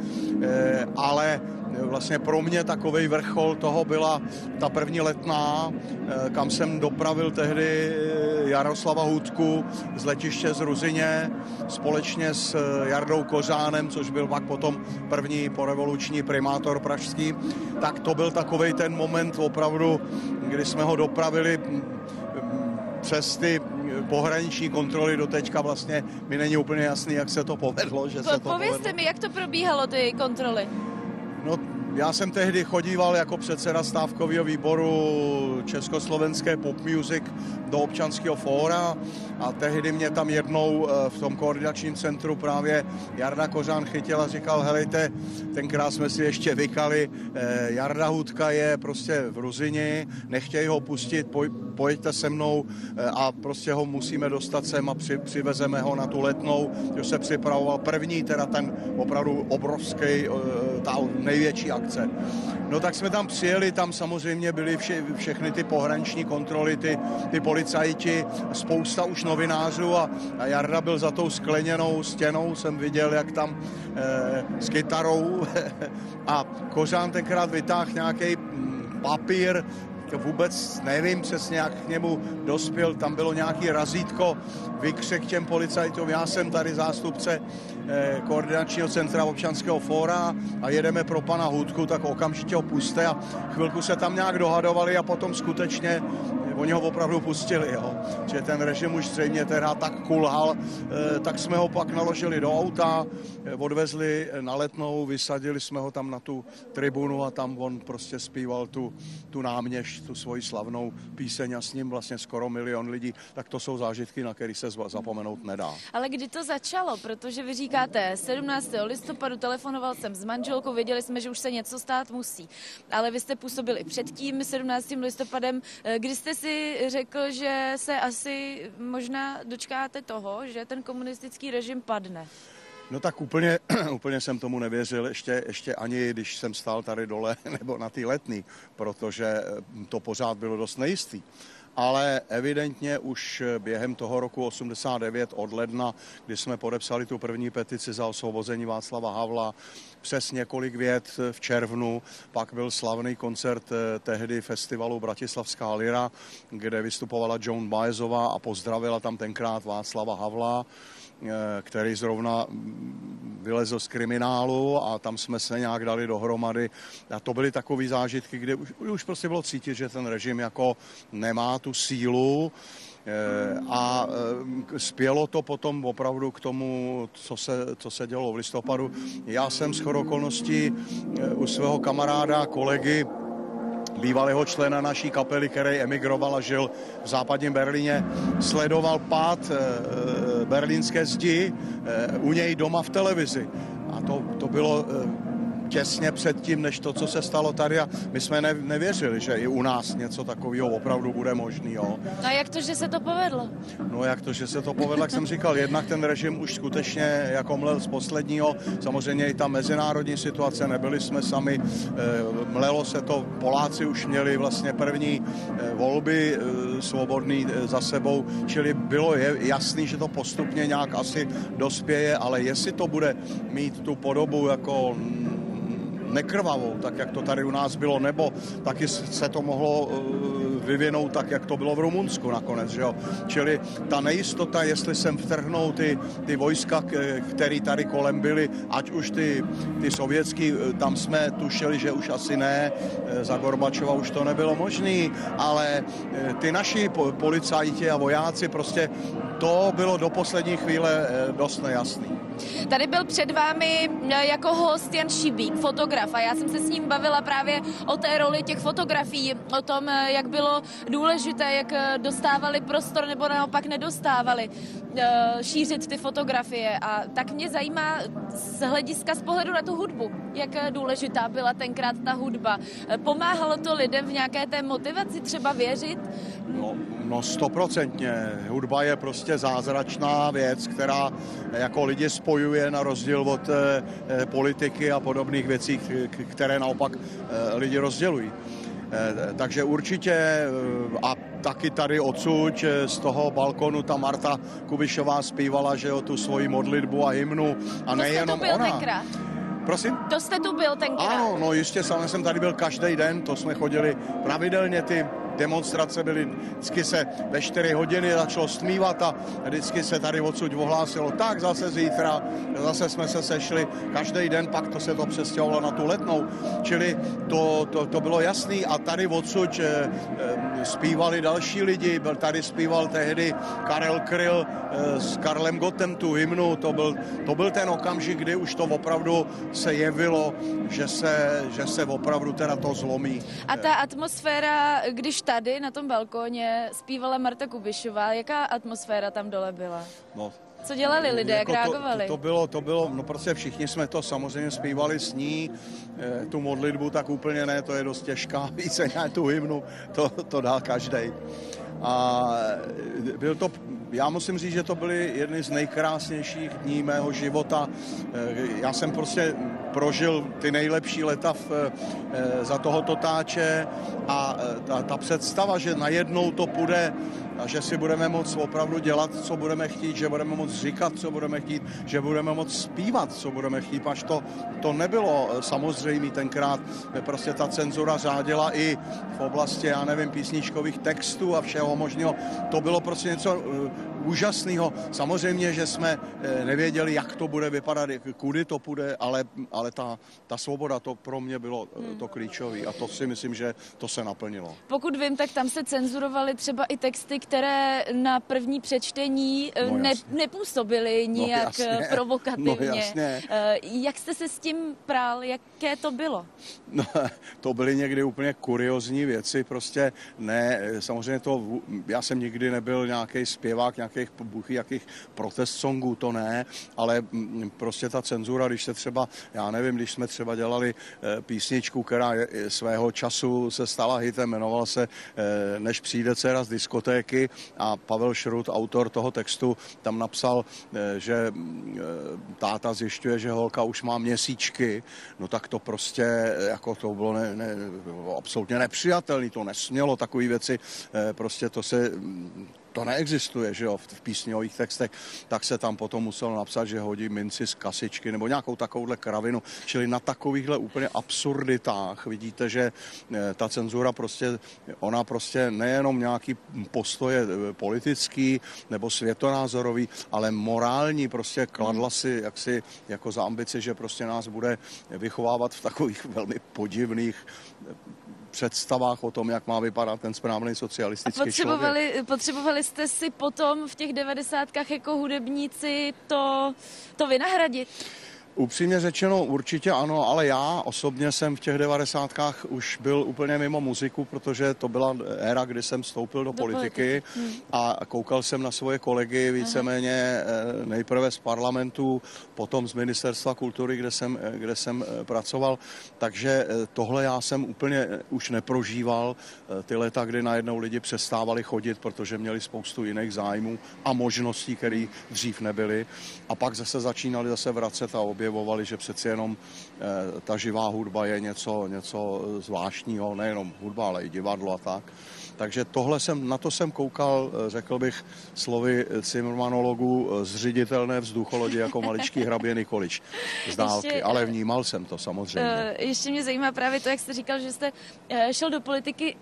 ale vlastně pro mě takový vrchol toho byla ta první letná, eh, kam jsem dopravil tehdy eh, Jaroslava Hůdku z letiště z Ruzině společně s eh, Jardou Kořánem, což byl pak potom první porevoluční primátor pražský, tak to byl takový ten moment opravdu, kdy jsme ho dopravili mm, přes ty pohraniční kontroly do teďka vlastně mi není úplně jasný, jak se to povedlo. Že se to Povězte povedlo. mi, jak to probíhalo, ty kontroly? Já jsem tehdy chodíval jako předseda stávkového výboru Československé pop music do občanského fóra a tehdy mě tam jednou eh, v tom koordinačním centru právě Jarda Kořán chytil a říkal, helejte, tenkrát jsme si ještě vykali, eh, Jarda Hudka je prostě v Ruzini, nechtějí ho pustit, pojďte se mnou a prostě ho musíme dostat sem a při, přivezeme ho na tu letnou, že se připravoval první, teda ten opravdu obrovský, ta největší akce. No tak jsme tam přijeli, tam samozřejmě byly vše, všechny ty pohraniční kontroly, ty, ty policajti, spousta už novinářů a, a Jarda byl za tou skleněnou stěnou, jsem viděl, jak tam e, s kytarou a Kořán tenkrát vytáhl nějaký mm, papír, vůbec nevím přesně, jak k němu dospěl, tam bylo nějaký razítko, vykřek těm policajtům, já jsem tady zástupce eh, koordinačního centra občanského fóra a jedeme pro pana Hudku, tak okamžitě ho puste a chvilku se tam nějak dohadovali a potom skutečně oni ho opravdu pustili, jo. Že ten režim už zřejmě teda tak kulhal, eh, tak jsme ho pak naložili do auta, eh, odvezli na letnou, vysadili jsme ho tam na tu tribunu a tam on prostě zpíval tu, tu náměš, tu svoji slavnou píseň a s ním vlastně skoro milion lidí, tak to jsou zážitky, na který se zapomenout nedá. Ale kdy to začalo? Protože vy říkáte, 17. listopadu telefonoval jsem s manželkou, věděli jsme, že už se něco stát musí. Ale vy jste působili předtím, 17. listopadem, eh, kdy jste si řekl, že se asi možná dočkáte toho, že ten komunistický režim padne. No tak úplně, úplně jsem tomu nevěřil, ještě, ještě ani když jsem stál tady dole nebo na té letný, protože to pořád bylo dost nejistý ale evidentně už během toho roku 89 od ledna, kdy jsme podepsali tu první petici za osvobození Václava Havla, přes několik vět v červnu, pak byl slavný koncert eh, tehdy festivalu Bratislavská Lira, kde vystupovala Joan Baezová a pozdravila tam tenkrát Václava Havla. Eh, který zrovna mm, vylezl z kriminálu a tam jsme se nějak dali dohromady. A to byly takové zážitky, kde už, už prostě bylo cítit, že ten režim jako nemá tu sílu, a eh, spělo to potom opravdu k tomu, co se, co se dělo v listopadu. Já jsem s okolností u svého kamaráda, kolegy, bývalého člena naší kapely, který emigroval a žil v západním Berlíně, sledoval pád eh, eh, berlínské zdi eh, u něj doma v televizi. A to, to bylo těsně předtím, než to, co se stalo tady a my jsme ne, nevěřili, že i u nás něco takového opravdu bude možný. Jo. A jak to, že se to povedlo? No jak to, že se to povedlo, jak jsem říkal, jednak ten režim už skutečně jako mlel z posledního, samozřejmě i ta mezinárodní situace, nebyli jsme sami, eh, mlelo se to, Poláci už měli vlastně první eh, volby eh, svobodný za sebou, čili bylo jasný, že to postupně nějak asi dospěje, ale jestli to bude mít tu podobu jako nekrvavou, tak jak to tady u nás bylo, nebo taky se to mohlo eh, vyvinout tak, jak to bylo v Rumunsku nakonec. Že jo? Čili ta nejistota, jestli sem vtrhnou ty, ty vojska, které tady kolem byly, ať už ty, ty sovětský, eh, tam jsme tušili, že už asi ne, eh, za Gorbačova už to nebylo možné, ale ty naši policajti a vojáci prostě to bylo do poslední chvíle dost nejasný. Tady byl před vámi e, jako host Jan Šibík, fotograf a já jsem se s ním bavila právě o té roli těch fotografií, o tom, e, jak bylo důležité, jak e, dostávali prostor nebo naopak nedostávali šířit ty fotografie a tak mě zajímá z hlediska z pohledu na tu hudbu, jak důležitá byla tenkrát ta hudba. Pomáhalo to lidem v nějaké té motivaci třeba věřit? No, no stoprocentně. Hudba je prostě zázračná věc, která jako lidi spojuje na rozdíl od eh, eh, politiky a podobných věcí, které naopak eh, lidi rozdělují. Takže určitě a taky tady odsud z toho balkonu ta Marta Kubišová zpívala, že jo, tu svoji modlitbu a hymnu a nejenom ona. Tenkrát? Prosím? To jste tu byl tenkrát? Ano, no jistě, samozřejmě jsem tady byl každý den, to jsme chodili pravidelně, ty demonstrace byly, vždycky se ve 4 hodiny začalo stmívat a vždycky se tady odsud ohlásilo, tak zase zítra, zase jsme se sešli každý den, pak to se to přestěhovalo na tu letnou, čili to, to, to bylo jasný a tady odsud eh, eh, zpívali další lidi, byl tady zpíval tehdy Karel Kryl eh, s Karlem Gotem tu hymnu, to byl, to byl ten okamžik, kdy už to opravdu se jevilo, že se, že se opravdu teda to zlomí. A ta atmosféra, když tady na tom balkóně zpívala Marta Kubišová, jaká atmosféra tam dole byla? No, co dělali lidé, jako jak reagovali? To, to, bylo, to bylo, no prostě všichni jsme to samozřejmě zpívali s ní, e, tu modlitbu tak úplně ne, to je dost těžká, více ne tu hymnu, to, to dá každý. A byl to, já musím říct, že to byly jedny z nejkrásnějších dní mého života. Já jsem prostě prožil ty nejlepší leta v, za toho totáče a ta, ta představa, že najednou to půjde a že si budeme moct opravdu dělat, co budeme chtít, že budeme moct říkat, co budeme chtít, že budeme moct zpívat, co budeme chtít, až to, to nebylo eh, samozřejmé tenkrát. Prostě ta cenzura řádila i v oblasti, já nevím, písničkových textů a všeho možného. To bylo prostě něco eh, úžasného. Samozřejmě, že jsme eh, nevěděli, jak to bude vypadat, kudy to půjde, ale, ale ta, ta svoboda, to pro mě bylo hmm. to klíčové a to si myslím, že to se naplnilo. Pokud vím, tak tam se cenzurovaly třeba i texty, které na první přečtení no, ne, nepůsobily no, nijak no, provokativně. No, jasně. Jak jste se s tím prál? Jaké to bylo? No, to byly někdy úplně kuriozní věci, prostě ne, samozřejmě to, já jsem nikdy nebyl nějaký zpěvák, nějaký nějakých buchy, jakých protest songů, to ne, ale mm, prostě ta cenzura, když se třeba, já nevím, když jsme třeba dělali eh, písničku, která svého času se stala hitem, jmenovala se eh, Než přijde dcera z diskotéky a Pavel Šrut, autor toho textu, tam napsal, eh, že mm, táta zjišťuje, že holka už má měsíčky, no tak to prostě, jako to bylo ne, ne, absolutně nepřijatelné, to nesmělo takové věci, prostě to se mm, to neexistuje, že jo, v písňových textech, tak se tam potom muselo napsat, že hodí minci z kasičky nebo nějakou takovouhle kravinu. Čili na takovýchhle úplně absurditách vidíte, že eh, ta cenzura prostě, ona prostě nejenom nějaký postoje eh, politický nebo světonázorový, ale morální prostě kladla si jaksi jako za ambici, že prostě nás bude vychovávat v takových velmi podivných představách o tom, jak má vypadat ten správný socialistický A potřebovali, člověk. potřebovali jste si potom v těch devadesátkách jako hudebníci to, to vynahradit? Upřímně řečeno určitě ano, ale já osobně jsem v těch devadesátkách už byl úplně mimo muziku, protože to byla éra, kdy jsem vstoupil do, do politiky, politiky hmm. a koukal jsem na svoje kolegy víceméně eh, nejprve z parlamentu, potom z ministerstva kultury, kde jsem, eh, kde jsem eh, pracoval, takže tohle já jsem úplně už neprožíval, ty leta, kdy najednou lidi přestávali chodit, protože měli spoustu jiných zájmů a možností, které dřív nebyly. A pak zase začínali zase vracet a obě objevovali, že přeci jenom eh, ta živá hudba je něco, něco zvláštního, nejenom hudba, ale i divadlo a tak. Takže tohle jsem, na to jsem koukal, eh, řekl bych, slovy Cimrmanologu eh, zředitelné vzducholodi jako maličký hrabě Nikolič z dálky, ještě, ale vnímal jsem to samozřejmě. Ještě mě zajímá právě to, jak jste říkal, že jste šel do politiky.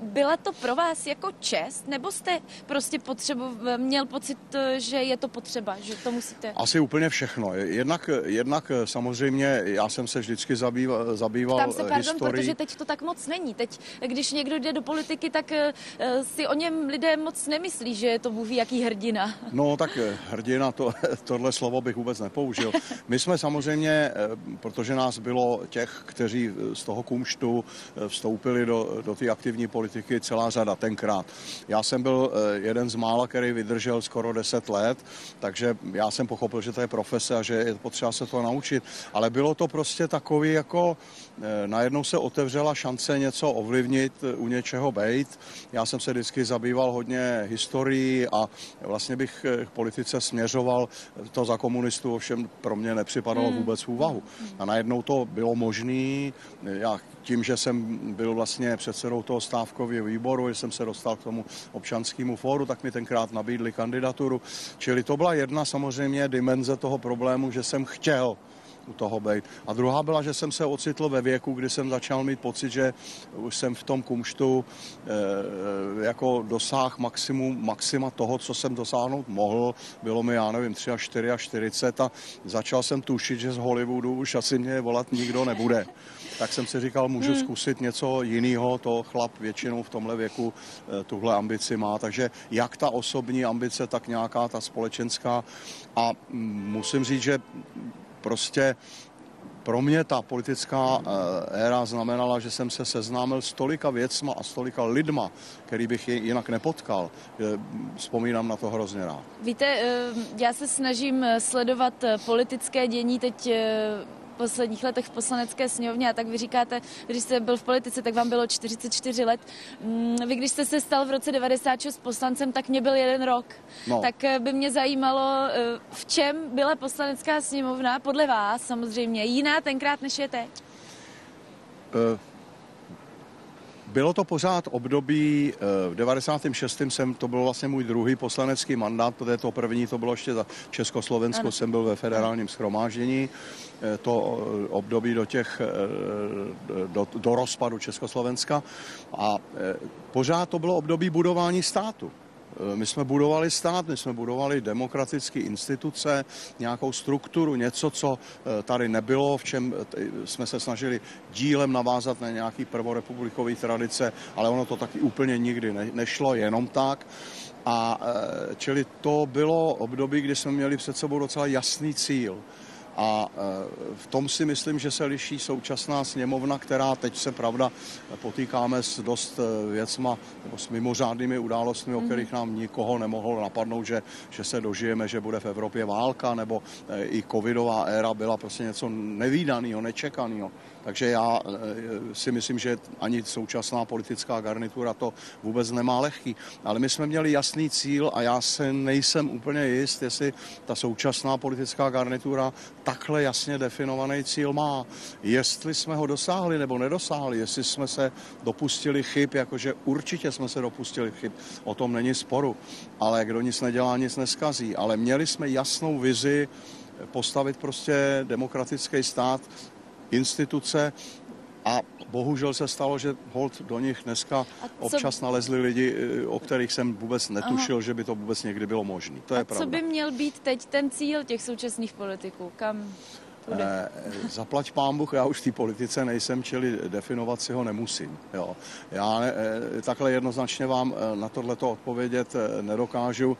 Byla to pro vás jako čest, nebo jste prostě potřebu, měl pocit, že je to potřeba, že to musíte? Asi úplně všechno. Jednak jednak eh, samozřejmě já jsem se vždycky zabýval, zabýval Tam se, eh, pardon, historii. protože teď to tak moc není. Teď, když někdo jde do politiky, tak uh, si o něm lidé moc nemyslí, že je to bůh jaký hrdina. No tak hrdina, to, tohle slovo bych vůbec nepoužil. My jsme samozřejmě, protože nás bylo těch, kteří z toho kumštu vstoupili do, do té aktivní politiky celá řada tenkrát. Já jsem byl jeden z mála, který vydržel skoro 10 let, takže já jsem pochopil, že to je profese a že je potřeba se to naučit, ale bylo to prostě takový jako, eh, najednou se otevřela šance něco ovlivnit, eh, u něčeho bejt. Já jsem se vždycky zabýval hodně historií a vlastně bych eh, k politice směřoval, to za komunistů ovšem pro mě nepřipadalo hmm. vůbec v úvahu. A najednou to bylo možné, já tím, že jsem byl vlastně předsedou toho stávkového výboru, že jsem se dostal k tomu občanskému fóru, tak mi tenkrát nabídli kandidaturu. Čili to byla jedna samozřejmě dimenze toho problému, že jsem chtěl u toho být. A druhá byla, že jsem se ocitl ve věku, kdy jsem začal mít pocit, že už jsem v tom kumštu e, jako dosáh maximum, maxima toho, co jsem dosáhnout mohl. Bylo mi, já nevím, 3 až 4 až 40 a začal jsem tušit, že z Hollywoodu už asi mě volat nikdo nebude. Tak jsem si říkal, můžu hmm. zkusit něco jiného, to chlap většinou v tomhle věku e, tuhle ambici má. Takže jak ta osobní ambice, tak nějaká ta společenská. A mm, musím říct, že prostě pro mě ta politická eh, éra znamenala, že jsem se seznámil s tolika věcma a s tolika lidma, který bych jinak nepotkal. Vzpomínám na to hrozně rád. Víte, eh, já se snažím sledovat politické dění teď posledních letech v poslanecké sněmovně a tak vy říkáte, když jste byl v politice, tak vám bylo 44 let. Mm, vy, když jste se stal v roce 96 poslancem, tak mě byl jeden rok. No. Tak by mě zajímalo, v čem byla poslanecká sněmovna podle vás samozřejmě jiná tenkrát, než je teď? Uh bylo to pořád období, eh, v 96. jsem, to byl vlastně můj druhý poslanecký mandát, protože to první, to bylo ještě za Československo, ano. jsem byl ve federálním schromáždění, eh, to eh, období do těch, do, do rozpadu Československa a pořád to bylo období budování státu. Eh, my jsme budovali stát, my jsme budovali demokratické instituce, nějakou strukturu, něco, co eh, tady nebylo, v čem eh, jsme se snažili dílem navázat na nějaký prvorepublikový tradice, ale ono to taky úplně nikdy nešlo, jenom tak. A čili to bylo období, kdy jsme měli před sebou docela jasný cíl. A e, v tom si myslím, že se liší současná sněmovna, která teď se, pravda, potýkáme s dost e, věcma nebo s mimořádnými událostmi, o mhm. kterých nám nikoho nemohlo napadnout, že, že se dožijeme, že bude v Evropě válka, nebo e, i covidová éra byla prostě něco nevýdaného, nečekaného. Takže já eh, si myslím, že ani současná politická garnitura to vůbec nemá lehký. Ale my jsme měli jasný cíl a já se nejsem úplně jist, jestli ta současná politická garnitura takhle jasně definovaný cíl má. Jestli jsme ho dosáhli nebo nedosáhli, jestli jsme se dopustili chyb, jakože určitě jsme se dopustili chyb, o tom není sporu. Ale kdo nic nedělá, nic neskazí. Ale měli jsme jasnou vizi, postavit prostě demokratický stát instituce a bohužel se stalo, že hold do nich dneska občas nalezli lidi, eh, o kterých jsem vůbec netušil, Aha. že by to vůbec někdy bylo možné. To a je pravda. co by měl být teď ten cíl těch současných politiků? Kam? Eh, zaplať pán Bůh, já už v té politice nejsem, čili definovat si ho nemusím. Jo. Já eh, takhle jednoznačně vám eh, na tohleto odpovědět eh, nedokážu.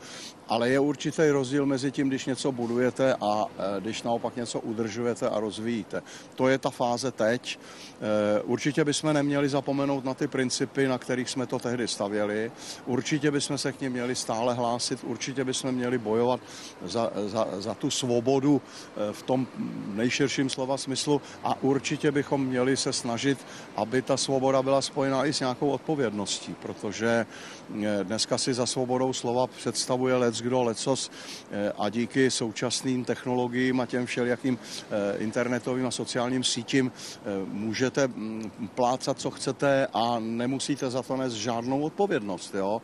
Ale je určitý rozdíl mezi tím, když něco budujete a e, když naopak něco udržujete a rozvíjíte. To je ta fáze teď. E, určitě bychom neměli zapomenout na ty principy, na kterých jsme to tehdy stavěli. Určitě bychom se k ním měli stále hlásit, určitě bychom měli bojovat za, za, za tu svobodu e, v tom nejširším slova smyslu a určitě bychom měli se snažit, aby ta svoboda byla spojená i s nějakou odpovědností, protože dneska si za svobodou slova představuje let kdo lecos eh, a díky současným technologiím a těm všelijakým eh, internetovým a sociálním sítím eh, můžete mm, plácat, co chcete a nemusíte za to nést žádnou odpovědnost. Jo?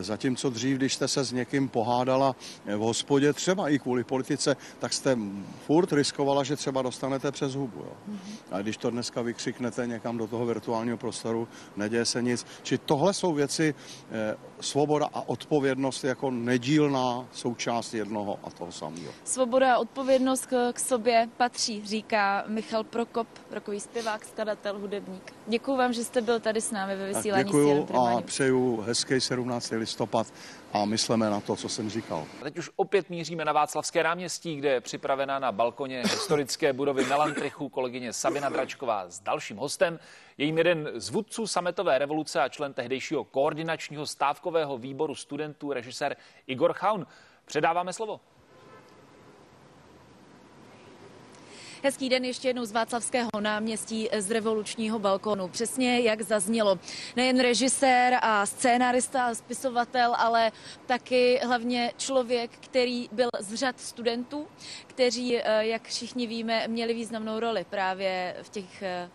Zatímco dřív, když jste se s někým pohádala v hospodě, třeba i kvůli politice, tak jste furt riskovala, že třeba dostanete přes hubu. Jo? A když to dneska vykřiknete někam do toho virtuálního prostoru, neděje se nic. Či tohle jsou věci, svoboda a odpovědnost jako nedílná součást jednoho a toho samého. Svoboda a odpovědnost k, k sobě patří, říká Michal Prokop, rokový zpěvák, skladatel, hudebník. Děkuji vám, že jste byl tady s námi ve vysílání. Děkuji a přeju hezký 17. listopad a myslíme na to, co jsem říkal. A teď už opět míříme na Václavské náměstí, kde je připravená na balkoně historické budovy Melantrichu kolegyně Sabina Dračková s dalším hostem. Jejím jeden z vůdců sametové revoluce a člen tehdejšího koordinačního stávkového výboru studentů, režisér Igor Chaun. Předáváme slovo. Hezký den ještě jednou z Václavského náměstí z revolučního balkonu. Přesně jak zaznělo. Nejen režisér a scénárista a spisovatel, ale taky hlavně člověk, který byl z řad studentů, kteří, eh, jak všichni víme, měli významnou roli právě v těch eh,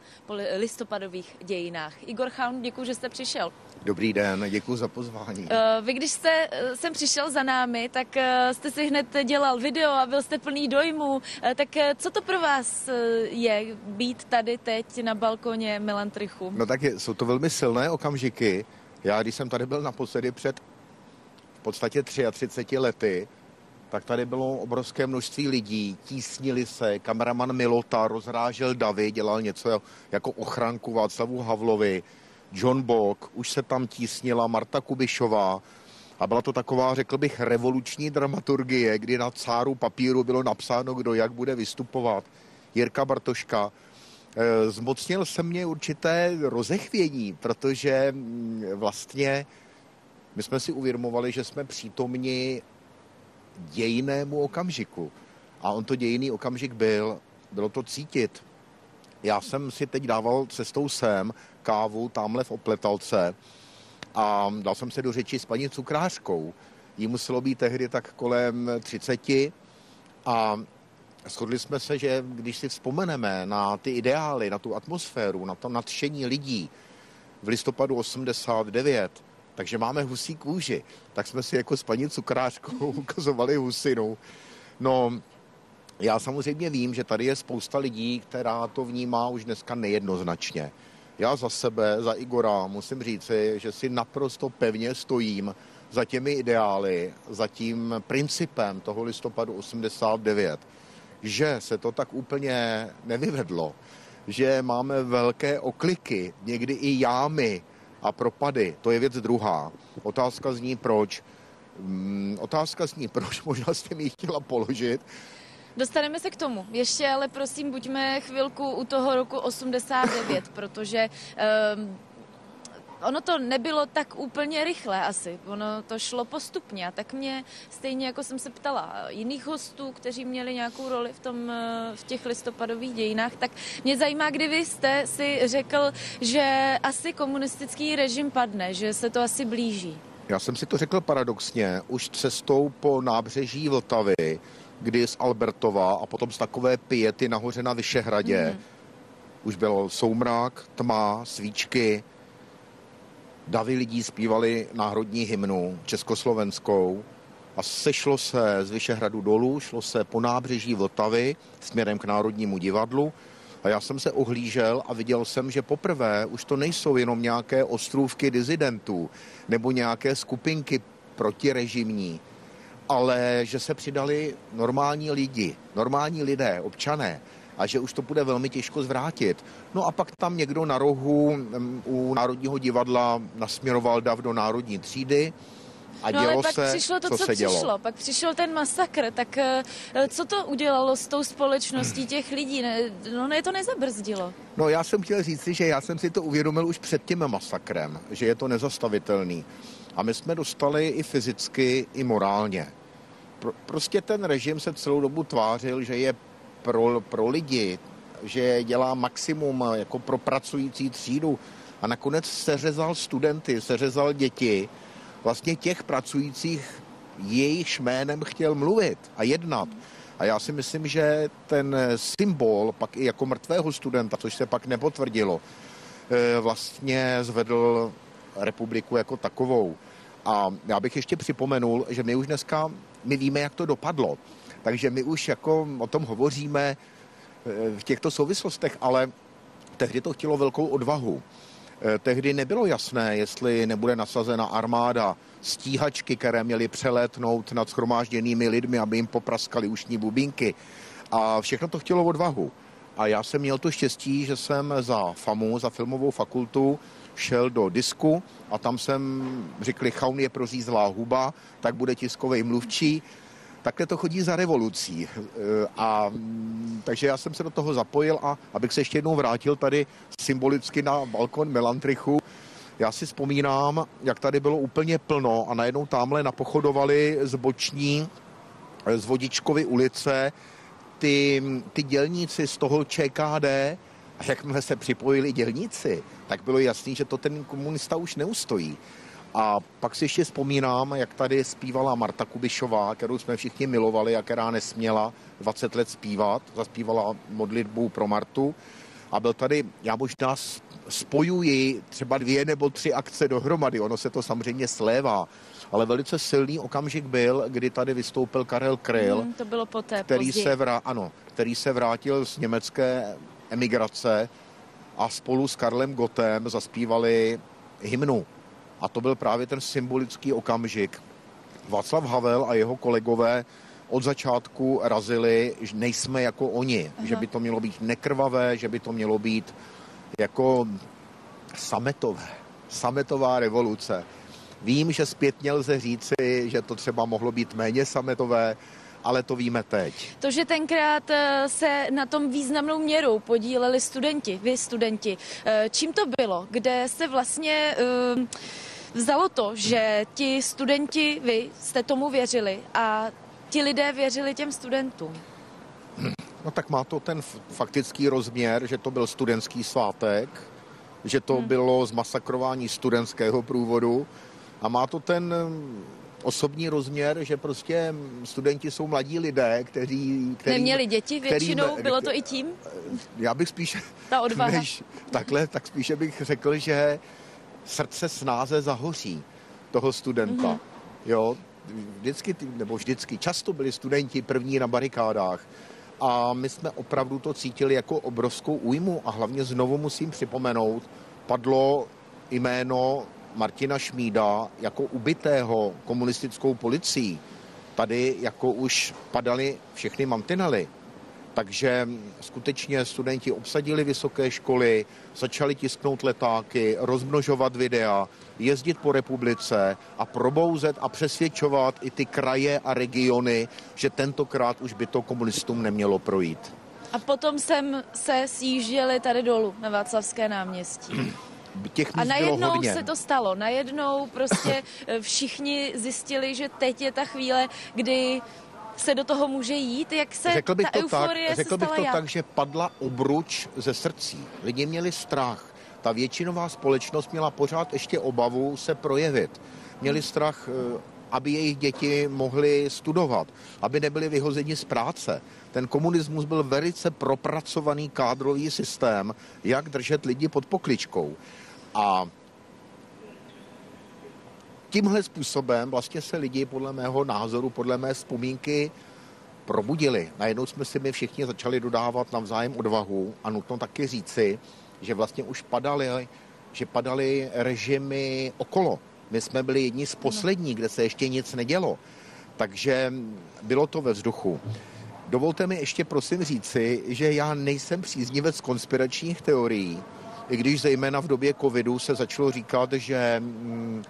listopadových dějinách. Igor Chaun, děkuji, že jste přišel. Dobrý den, děkuji za pozvání. Eh, vy, když jste sem přišel za námi, tak jste si hned dělal video a byl jste plný dojmů. Tak co to pro vás je být tady teď na balkoně Melantrichu? No tak je, jsou to velmi silné okamžiky. Já, když jsem tady byl naposledy před v podstatě 33 lety, tak tady bylo obrovské množství lidí, tísnili se, kameraman Milota rozrážel davy, dělal něco jako ochranku Václavu Havlovi, John Bock, už se tam tísnila Marta Kubišová a byla to taková, řekl bych, revoluční dramaturgie, kdy na cáru papíru bylo napsáno, kdo jak bude vystupovat. Jirka Bartoška. E, zmocnil se mě určité rozechvění, protože mm, vlastně my jsme si uvědomovali, že jsme přítomni dějinému okamžiku. A on to dějiný okamžik byl. bylo to cítit. Já jsem si teď dával cestou sem kávu tamhle v Opletalce a dal jsem se do řeči s paní cukrářkou. Jí muselo být tehdy tak kolem 30 a shodli jsme se, že když si vzpomeneme na ty ideály, na tu atmosféru, na to nadšení lidí v listopadu 89, takže máme husí kůži, tak jsme si jako s paní cukrářkou ukazovali husinu. No, já samozřejmě vím, že tady je spousta lidí, která to vnímá už dneska nejednoznačně. Já za sebe, za Igora musím říci, že si naprosto pevně stojím za těmi ideály, za tím principem toho listopadu 89, že se to tak úplně nevyvedlo, že máme velké okliky, někdy i jámy a propady, to je věc druhá. Otázka zní proč. Hmm, otázka zní proč, možná jste mi chtěla položit, Dostaneme se k tomu. Ještě ale prosím, buďme chvilku u toho roku 89, protože um, ono to nebylo tak úplně rychle asi, ono to šlo postupně a tak mě stejně jako jsem se ptala jiných hostů, kteří měli nějakou roli v, tom, eh, v těch listopadových dějinách, tak mě zajímá, kdy vy jste si řekl, že asi komunistický režim padne, že se to asi blíží. Já jsem si to řekl paradoxně, už cestou po nábřeží Vltavy, kdy z Albertova a potom z takové pěty nahoře na Vyšehradě. Mm. Už byl soumrak, tma, svíčky. Davy lidí zpívali národní hymnu československou a sešlo se z Vyšehradu dolů, šlo se po nábřeží Vltavy směrem k Národnímu divadlu a já jsem se ohlížel a viděl jsem, že poprvé už to nejsou jenom nějaké ostrůvky dizidentů nebo nějaké skupinky protirežimní, ale že se přidali normální lidi, normální lidé, občané, a že už to bude velmi těžko zvrátit. No a pak tam někdo na rohu u Národního divadla nasměroval dav do Národní třídy, a no, dělo ale pak se, přišlo to, co, co se přišlo. dělo. Pak přišel ten masakr. Tak eh, co to udělalo s tou společností těch lidí? Ne, no ne, to nezabrzdilo. No já jsem chtěl říct, že já jsem si to uvědomil už před tím masakrem, že je to nezastavitelný. A my jsme dostali i fyzicky, i morálně. Pro, prostě ten režim se celou dobu tvářil, že je pro, pro lidi, že dělá maximum jako pro pracující třídu a nakonec seřezal studenty, seřezal děti, vlastně těch pracujících jejich jménem chtěl mluvit a jednat. A já si myslím, že ten symbol pak i jako mrtvého studenta, což se pak nepotvrdilo, eh, vlastně zvedl republiku jako takovou. A já bych ještě připomenul, že my už dneska, my víme, jak to dopadlo. Takže my už jako o tom hovoříme eh, v těchto souvislostech, ale tehdy to chtělo velkou odvahu. Eh, tehdy nebylo jasné, jestli nebude nasazena armáda, stíhačky, které měly přelétnout nad schromážděnými lidmi, aby jim popraskali ušní bubínky. A všechno to chtělo odvahu. A já jsem měl to štěstí, že jsem za FAMu, za filmovou fakultu, šel do disku a tam jsem řekli, chaun je prořízlá huba, tak bude tiskový mluvčí. Takhle to chodí za revolucí. E, a mm, takže já jsem se do toho zapojil a abych se ještě jednou vrátil tady symbolicky na balkon Melantrichu, já si vzpomínám, jak tady bylo úplně plno a najednou tamhle napochodovali z boční, z Vodičkovy ulice ty, ty dělníci z toho ČKD a jakmile se připojili dělníci, tak bylo jasný, že to ten komunista už neustojí. A pak si ještě vzpomínám, jak tady zpívala Marta Kubišová, kterou jsme všichni milovali a která nesměla 20 let zpívat. Zaspívala modlitbu pro Martu. A byl tady, já možná spojuji třeba dvě nebo tři akce dohromady, ono se to samozřejmě slévá, ale velice silný okamžik byl, kdy tady vystoupil Karel Kryl, Hmm, to bylo poté, který později. se, vrá, ano, který se vrátil z německé emigrace a spolu s Karlem Gotem zaspívali hymnu. A to byl právě ten symbolický okamžik. Václav Havel a jeho kolegové od začátku razili, že nejsme jako oni, Aha. že by to mělo být nekrvavé, že by to mělo být jako sametové, sametová revoluce. Vím, že zpětně lze říci, že to třeba mohlo být méně sametové, ale to víme teď. To, že tenkrát eh, se na tom významnou měrou podíleli studenti, vy studenti, eh, čím to bylo? Kde se vlastně eh, vzalo to, že ti studenti, vy jste tomu věřili a ti lidé věřili těm studentům? No tak má to ten faktický rozměr, že to byl studentský svátek, že to hmm. bylo zmasakrování studentského průvodu a má to ten osobní rozměr, že prostě studenti jsou mladí lidé, kteří... kteří Neměli děti většinou, kterým, bylo to i tím? Já bych spíš... Ta odvaha. Než takhle, tak spíše bych řekl, že srdce snáze zahoří toho studenta. Mm-hmm. Jo, vždycky, nebo vždycky, často byli studenti první na barikádách a my jsme opravdu to cítili jako obrovskou újmu a hlavně znovu musím připomenout, padlo jméno Martina Šmída jako ubitého komunistickou policií. Tady jako už padaly všechny mantinely. Takže skutečně studenti obsadili vysoké školy, začali tisknout letáky, rozmnožovat videa, jezdit po republice a probouzet a přesvědčovat i ty kraje a regiony, že tentokrát už by to komunistům nemělo projít. A potom jsem se sjížděli tady dolů na Václavské náměstí. Těch A najednou se to stalo. Najednou prostě eh, všichni zjistili, že teď je ta chvíle, kdy se do toho může jít, jak se řekl bych ta to euforie tak, Řekl bych to jak? tak, že padla obruč ze srdcí. Lidi měli strach. Ta většinová společnost měla pořád ještě obavu se projevit. Měli strach, eh, aby jejich děti mohly studovat, aby nebyli vyhozeni z práce. Ten komunismus byl velice propracovaný kádrový systém, jak držet lidi pod pokličkou. A tímhle způsobem vlastně se lidi podle mého názoru, podle mé vzpomínky probudili. Najednou jsme si my všichni začali dodávat navzájem odvahu a nutno taky říci, že vlastně už padaly, že padaly režimy okolo. My jsme byli jedni z posledních, kde se ještě nic nedělo. Takže bylo to ve vzduchu. Dovolte mi ještě prosím říci, že já nejsem příznivec konspiračních teorií, i když zejména v době covidu se začalo říkat, že mm,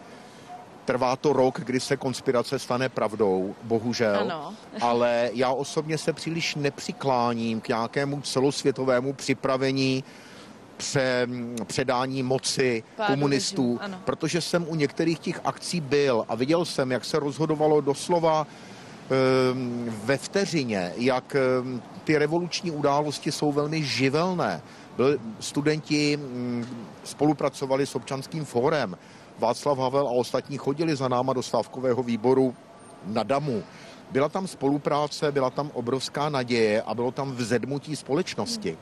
trvá to rok, kdy se konspirace stane pravdou, bohužel. Ano. Ale já osobně se příliš nepřikláním k nějakému celosvětovému připravení pře, předání moci Pádu komunistů, režimu, protože jsem u některých těch akcí byl a viděl jsem, jak se rozhodovalo doslova ehm, ve vteřině, jak ehm, ty revoluční události jsou velmi živelné. Byl, studenti mm, spolupracovali s občanským fórem. Václav Havel a ostatní chodili za náma do stávkového výboru na Damu. Byla tam spolupráce, byla tam obrovská naděje a bylo tam vzedmutí společnosti.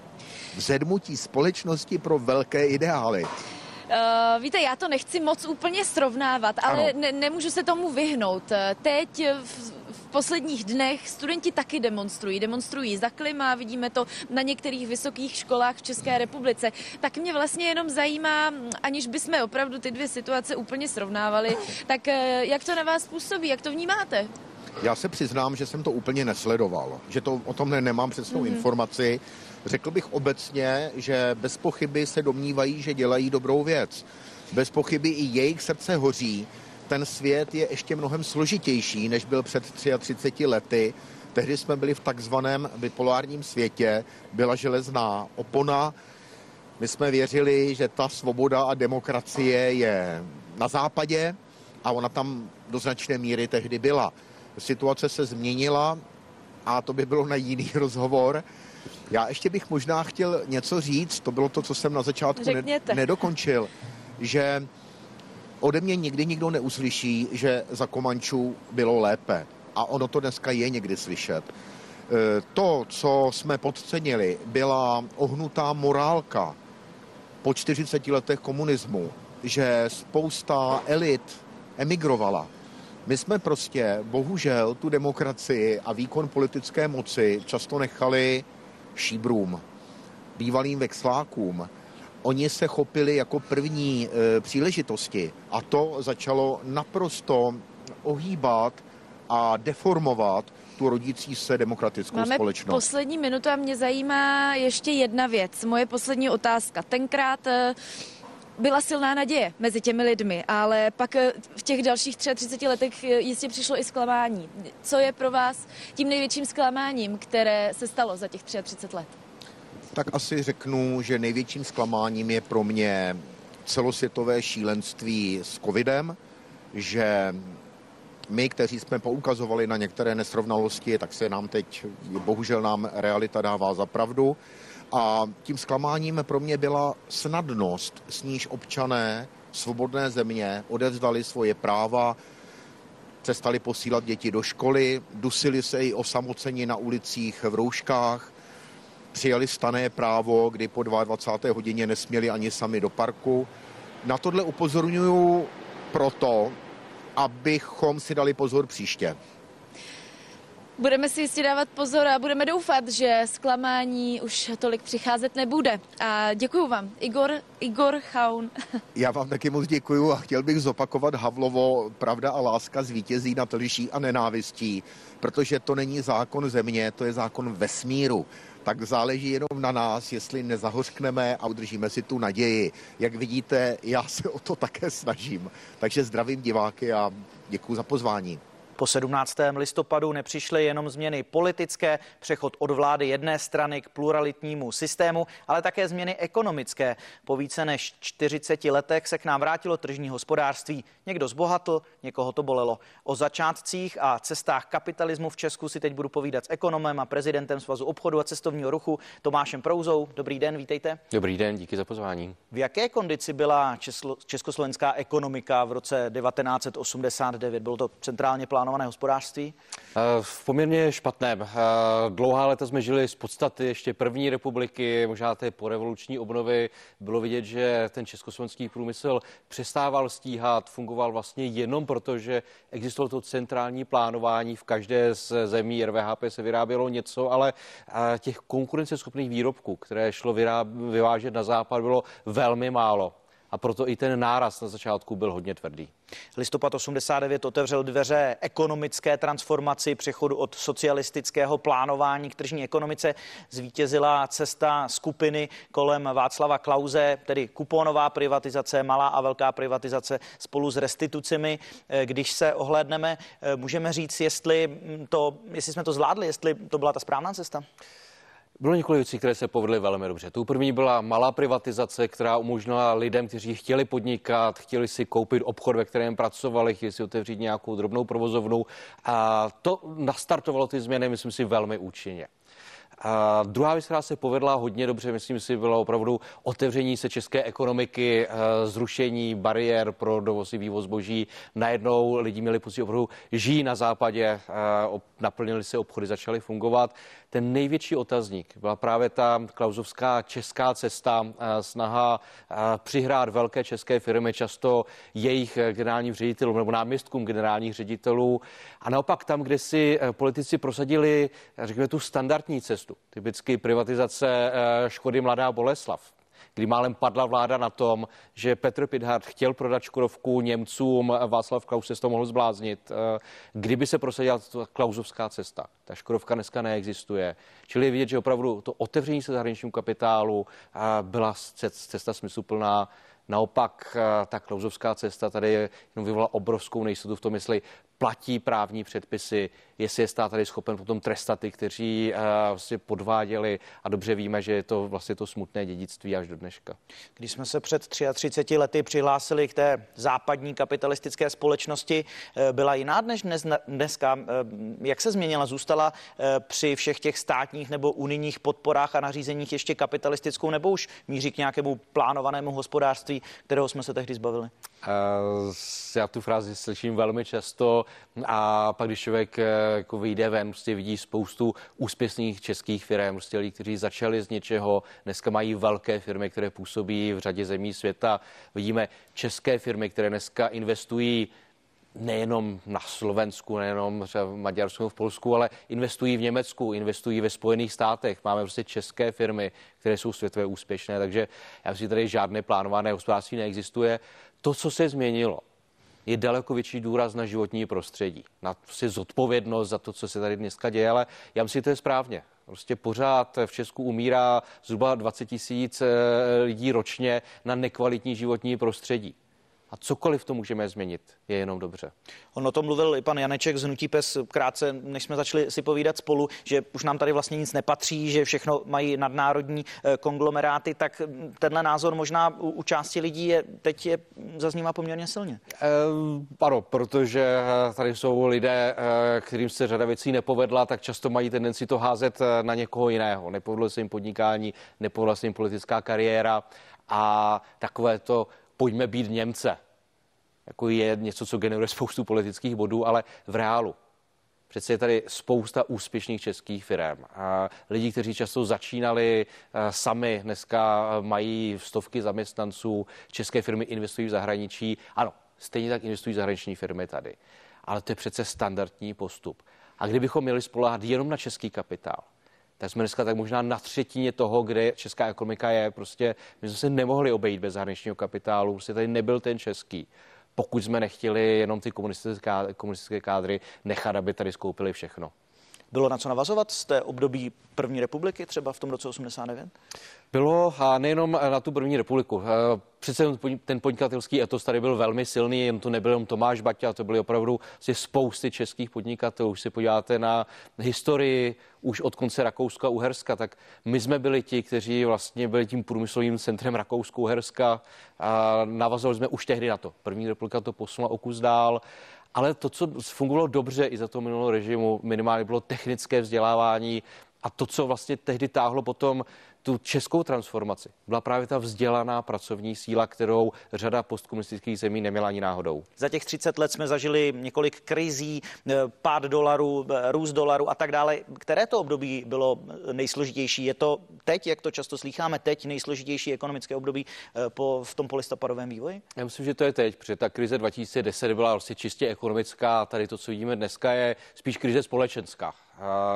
Vzedmutí společnosti pro velké ideály. Uh, víte, já to nechci moc úplně srovnávat, ale ne, nemůžu se tomu vyhnout. Teď v, v posledních dnech studenti taky demonstrují. Demonstrují za klima, vidíme to na některých vysokých školách v České republice. Tak mě vlastně jenom zajímá, aniž bychom opravdu ty dvě situace úplně srovnávali, tak eh, jak to na vás působí, jak to vnímáte? Já se přiznám, že jsem to úplně nesledoval, že to o tom nemám přesnou mm-hmm. informaci. Řekl bych obecně, že bez pochyby se domnívají, že dělají dobrou věc. Bez pochyby i jejich srdce hoří. Ten svět je ještě mnohem složitější, než byl před 33 lety. Tehdy jsme byli v takzvaném bipolárním světě, byla železná opona. My jsme věřili, že ta svoboda a demokracie je na západě a ona tam do značné míry tehdy byla. Situace se změnila a to by bylo na jiný rozhovor. Já ještě bych možná chtěl něco říct, to bylo to, co jsem na začátku ne- nedokončil, že ode mě nikdy nikdo neuslyší, že za Komančů bylo lépe. A ono to dneska je někdy slyšet. E, to, co jsme podcenili, byla ohnutá morálka po 40 letech komunismu, že spousta elit emigrovala. My jsme prostě, bohužel, tu demokracii a výkon politické moci často nechali šíbrům, bývalým vexlákům. Oni se chopili jako první e, příležitosti a to začalo naprosto ohýbat a deformovat tu rodící se demokratickou Máme společnost. poslední minutu a mě zajímá ještě jedna věc. Moje poslední otázka. Tenkrát e, byla silná naděje mezi těmi lidmi, ale pak e, v těch dalších 33 letech e, jistě přišlo i zklamání. Co je pro vás tím největším zklamáním, které se stalo za těch 33 let? Tak asi řeknu, že největším zklamáním je pro mě celosvětové šílenství s covidem, že my, kteří jsme poukazovali na některé nesrovnalosti, tak se nám teď, bohužel nám realita dává za pravdu. A tím zklamáním pro mě byla snadnost, s níž občané svobodné země odevzdali svoje práva, přestali posílat děti do školy, dusili se i osamoceni na ulicích v rouškách, přijali stané právo, kdy po 22. hodině nesměli ani sami do parku. Na tohle upozorňuji proto, abychom si dali pozor příště. Budeme si jistě dávat pozor a budeme doufat, že zklamání už tolik přicházet nebude. A děkuji vám, Igor, Igor Chaun. Já vám taky moc děkuji a chtěl bych zopakovat Havlovo, pravda a láska zvítězí nad lží a nenávistí, protože to není zákon země, to je zákon vesmíru tak záleží jenom na nás, jestli nezahořkneme a udržíme si tu naději. Jak vidíte, já se o to také snažím. Takže zdravím diváky a děkuji za pozvání. Po 17. listopadu nepřišly jenom změny politické, přechod od vlády jedné strany k pluralitnímu systému, ale také změny ekonomické. Po více než 40 letech se k nám vrátilo tržní hospodářství. Někdo zbohatl, někoho to bolelo. O začátcích a cestách kapitalismu v Česku si teď budu povídat s ekonomem a prezidentem Svazu obchodu a cestovního ruchu Tomášem Prouzou. Dobrý den, vítejte. Dobrý den, díky za pozvání. V jaké kondici byla československá ekonomika v roce 1989? Bylo to centrálně plánované plánované hospodářství? Eh, v poměrně špatném. Eh, dlouhá léta jsme žili z podstaty ještě první republiky, možná té porevoluční obnovy. Bylo vidět, že ten československý průmysl přestával stíhat, fungoval vlastně jenom proto, že existovalo to centrální plánování. V každé z zemí RVHP se vyrábělo něco, ale eh, těch konkurenceschopných výrobků, které šlo vyvážet na západ, bylo velmi málo a proto i ten náraz na začátku byl hodně tvrdý. Listopad 89 otevřel dveře ekonomické transformaci, přechodu od socialistického plánování k tržní ekonomice. Zvítězila cesta skupiny kolem Václava Klauze, tedy kuponová privatizace, malá a velká privatizace spolu s restitucemi. Když se ohlédneme, můžeme říct, jestli, to, jestli jsme to zvládli, jestli to byla ta správná cesta? Bylo několik věcí, které se povedly velmi dobře. Tu první byla malá privatizace, která umožnila lidem, kteří chtěli podnikat, chtěli si koupit obchod, ve kterém pracovali, chtěli si otevřít nějakou drobnou provozovnu. A to nastartovalo ty změny, myslím si, velmi účinně. A druhá věc, která se povedla hodně dobře, myslím si, bylo opravdu otevření se české ekonomiky, eh, zrušení bariér pro dovoz i vývoz zboží. Najednou lidi měli pocit opravdu žijí na západě, eh, naplnili se obchody, začaly fungovat. Ten největší otazník byla právě ta klauzovská česká cesta, eh, snaha přihrát velké české firmy, často jejich generálním ředitelům nebo náměstkům generálních ředitelů. A naopak tam, kde si politici prosadili, řekněme, tu standardní cestu, Typicky privatizace eh, Škody Mladá Boleslav kdy málem padla vláda na tom, že Petr Pidhart chtěl prodat Škodovku Němcům, Václav Klaus se toho mohl zbláznit. Eh, kdyby se prosadila klauzovská cesta, ta Škodovka dneska neexistuje. Čili je vidět, že opravdu to otevření se zahraničnímu kapitálu eh, byla cesta smysluplná. Naopak ta klauzovská cesta tady jenom vyvolala obrovskou nejistotu v tom, jestli platí právní předpisy, jestli je stát tady schopen potom trestat ty, kteří uh, vlastně podváděli a dobře víme, že je to vlastně to smutné dědictví až do dneška. Když jsme se před 33 lety přihlásili k té západní kapitalistické společnosti, eh, byla jiná než dnes, dneska. Eh, jak se změnila? Zůstala při všech těch státních nebo unijních podporách a nařízeních ještě kapitalistickou nebo už míří k nějakému plánovanému hospodářství, kterého jsme se tehdy zbavili? Uh, já tu frázi slyším velmi často a pak, když člověk eh, jako vyjde ven, prostě vidí spoustu úspěšných českých firm, prostě lidí, kteří začali z něčeho, dneska mají velké firmy, které působí v řadě zemí světa. Vidíme české firmy, které dneska investují nejenom na Slovensku, nejenom v Maďarsku, v Polsku, ale investují v Německu, investují ve Spojených státech. Máme prostě české firmy, které jsou světově úspěšné, takže já že tady žádné plánované hospodářství neexistuje. To, co se změnilo, je daleko větší důraz na životní prostředí, na prostě zodpovědnost za to, co se tady dneska děje, ale já myslím, že to je správně. Prostě pořád v Česku umírá zhruba 20 tisíc eh, lidí ročně na nekvalitní životní prostředí. A cokoliv to můžeme změnit, je jenom dobře. On o tom mluvil i pan Janeček z Hnutí Pes krátce, než jsme začali si povídat spolu, že už nám tady vlastně nic nepatří, že všechno mají nadnárodní eh, konglomeráty, tak tenhle názor možná u, u části lidí je, teď je zaznívá poměrně silně. E, ano, protože tady jsou lidé, eh, kterým se řada věcí nepovedla, tak často mají tendenci to házet na někoho jiného. Nepovedlo se jim podnikání, nepovedla se jim politická kariéra a takové to pojďme být Němce. Jako je něco, co generuje spoustu politických bodů, ale v reálu. Přece je tady spousta úspěšných českých firm. A lidi, kteří často začínali eh, sami, dneska mají stovky zaměstnanců, české firmy investují v zahraničí. Ano, stejně tak investují zahraniční firmy tady. Ale to je přece standardní postup. A kdybychom měli spolehat jenom na český kapitál, tak jsme dneska tak možná na třetině toho, kde česká ekonomika je. Prostě my jsme se nemohli obejít bez zahraničního kapitálu, prostě tady nebyl ten český pokud jsme nechtěli jenom ty komunistické, komunistické kádry nechat, aby tady skoupili všechno. Bylo na co navazovat z té období první republiky, třeba v tom roce 89? Bylo a nejenom na tu první republiku. Eh, přece ten podnikatelský etos tady byl velmi silný, jen to nebyl jen Tomáš Baťa, to byly opravdu spousty českých podnikatelů. Už si podíváte na historii už od konce Rakouska-Uherska, tak my jsme byli ti, kteří vlastně byli tím průmyslovým centrem Rakouska-Uherska a navazovali jsme už tehdy na to. První republika to posunula o kus dál. Ale to, co fungovalo dobře i za to minulého režimu, minimálně bylo technické vzdělávání a to, co vlastně tehdy táhlo potom tu českou transformaci byla právě ta vzdělaná pracovní síla, kterou řada postkomunistických zemí neměla ani náhodou. Za těch 30 let jsme zažili několik krizí, eh, pád dolaru, eh, růst dolaru a tak dále. Které to období bylo nejsložitější? Je to teď, jak to často slýcháme, teď nejsložitější ekonomické období eh, po, v tom polistopadovém vývoji? Já myslím, že to je teď, protože ta krize 2010 byla vlastně čistě ekonomická a tady to, co vidíme dneska, je spíš krize společenská.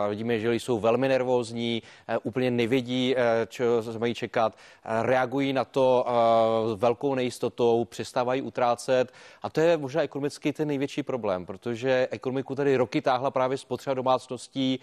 Vidíme, že jsou velmi nervózní, úplně nevědí, co se mají čekat, reagují na to velkou nejistotou, přestávají utrácet. A to je možná ekonomicky ten největší problém, protože ekonomiku tady roky táhla právě spotřeba domácností,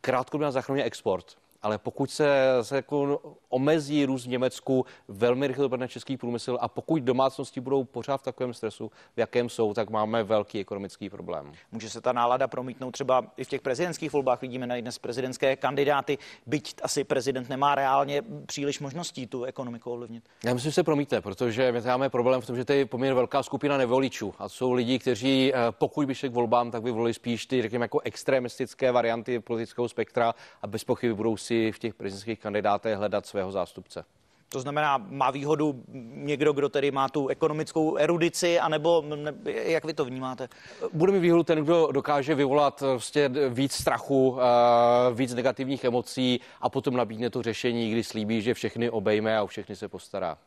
krátkodobě zachránil export ale pokud se, se jako omezí růst v Německu, velmi rychle dopadne český průmysl a pokud domácnosti budou pořád v takovém stresu, v jakém jsou, tak máme velký ekonomický problém. Může se ta nálada promítnout třeba i v těch prezidentských volbách. Vidíme na dnes prezidentské kandidáty, byť asi prezident nemá reálně příliš možností tu ekonomiku ovlivnit. Já myslím, že se promítne, protože my máme problém v tom, že to je poměrně velká skupina nevoličů a jsou lidi, kteří eh, pokud by šli k volbám, tak by volili spíš ty, řekněme, jako extremistické varianty politického spektra a bez pochyby budou si v těch prezidentských kandidátech hledat svého zástupce. To znamená, má výhodu někdo, kdo tedy má tu ekonomickou erudici, anebo ne, jak vy to vnímáte? Bude mi výhodu ten, kdo dokáže vyvolat vlastně víc strachu, eh, víc negativních emocí a potom nabídne to řešení, kdy slíbí, že všechny obejme a o všechny se postará.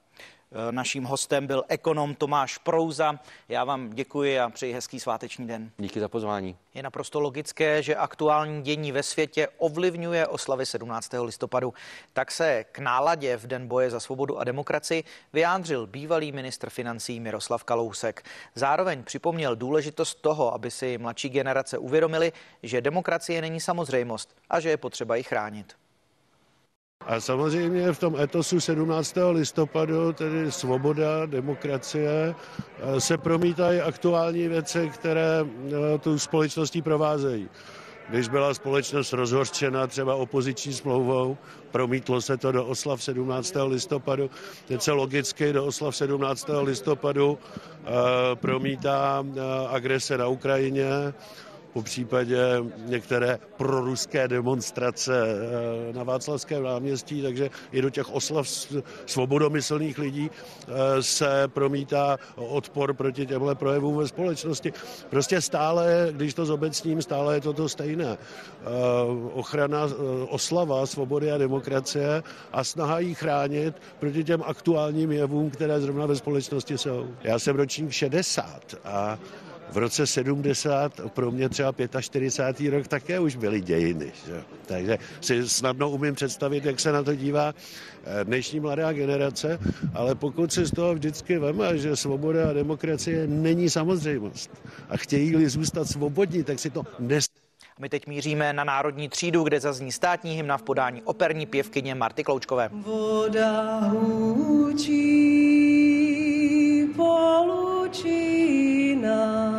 Eh, naším hostem byl ekonom Tomáš Prouza. Já vám děkuji a přeji hezký sváteční den. Díky za pozvání. Je naprosto logické, že aktuální dění ve světě ovlivňuje oslavy 17. listopadu. Tak se k náladě v Den boje za svobodu a demokracii vyjádřil bývalý ministr financí Miroslav Kalousek. Zároveň připomněl důležitost toho, aby si mladší generace uvědomili, že demokracie není samozřejmost a že je potřeba ji chránit. A samozřejmě v tom etosu 17. listopadu, tedy svoboda, demokracie, eh, se promítají aktuální věci, které eh, tu společností provázejí. Když byla společnost rozhořčena třeba opoziční smlouvou, promítlo se to do oslav 17. listopadu. Teď se logicky do oslav 17. listopadu uh, promítá agrese na Ukrajině, po případě některé proruské demonstrace eh, na Václavském náměstí, takže i do těch oslav svobodomyslných lidí eh, se promítá odpor proti těmhle projevům ve společnosti. Prostě stále, když to zobecním, stále je to to stejné. Eh, ochrana, oslava svobody a demokracie a snaha jí chránit proti těm aktuálním jevům, které zrovna ve společnosti jsou. Já jsem ročník 60 a v roce 70, pro mě třeba 45. rok také už byly dějiny. Že? Takže si snadno umím představit, jak se na to dívá eh, dnešní mladá generace, ale pokud si z toho vždycky veme, že svoboda a demokracie není samozřejmost a chtějí-li zůstat svobodní, tak si to nes my teď míříme na Národní třídu, kde zazní státní hymna v podání operní pěvkyně Marty Kloučkové. Voda hůčí, polu lučinách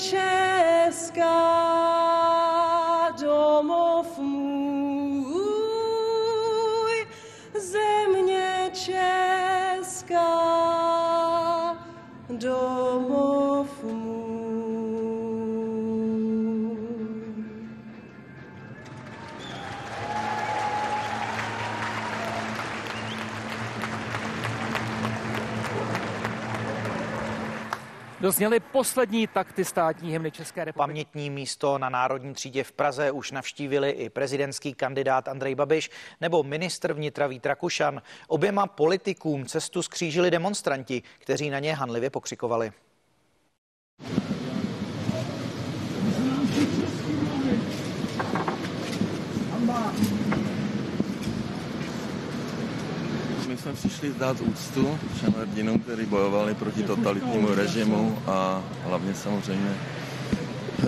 země Dozněly poslední takty státní hymny České republiky. Pamětní místo na Národní třídě v Praze už navštívili i prezidentský kandidát Andrej Babiš nebo ministr vnitra Vít Rakušan. Oběma politikům cestu skřížili demonstranti, kteří na ně hanlivě pokřikovali. Jsme přišli dát úctu všem hrdinům, kteří bojovali proti totalitnímu režimu a hlavně samozřejmě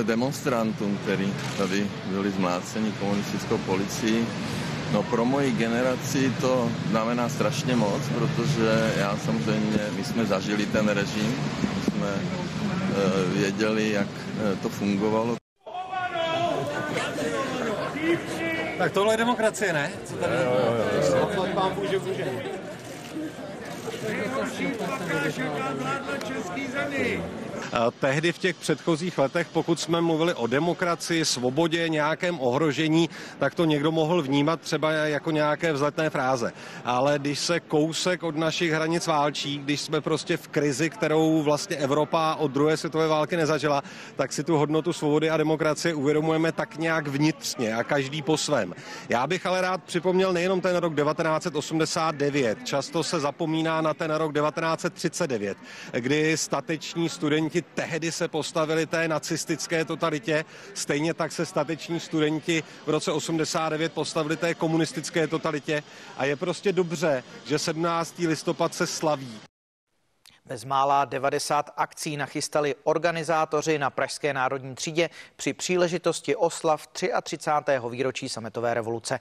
demonstrantům, kteří tady byli zmláceni komunistickou policií. No pro moji generaci to znamená strašně moc, protože já samozřejmě, my jsme zažili ten režim, my jsme e, věděli, jak e, to fungovalo. Tak tohle je demokracie, ne? Co tady? Jo, jo, jo. Pán může, může. Tehdy v těch předchozích letech, pokud jsme mluvili o demokracii, svobodě, nějakém ohrožení, tak to někdo mohl vnímat třeba jako nějaké vzletné fráze. Ale když se kousek od našich hranic válčí, když jsme prostě v krizi, kterou vlastně Evropa od druhé světové války nezažila, tak si tu hodnotu svobody a demokracie uvědomujeme tak nějak vnitřně a každý po svém. Já bych ale rád připomněl nejenom ten rok 1989, často se zapomíná na ten rok 1939, kdy stateční studenti tehdy se postavili té nacistické totalitě, stejně tak se stateční studenti v roce 89 postavili té komunistické totalitě a je prostě dobře, že 17. listopad se slaví. Bezmála 90 akcí nachystali organizátoři na Pražské národní třídě při příležitosti oslav 33. výročí sametové revoluce.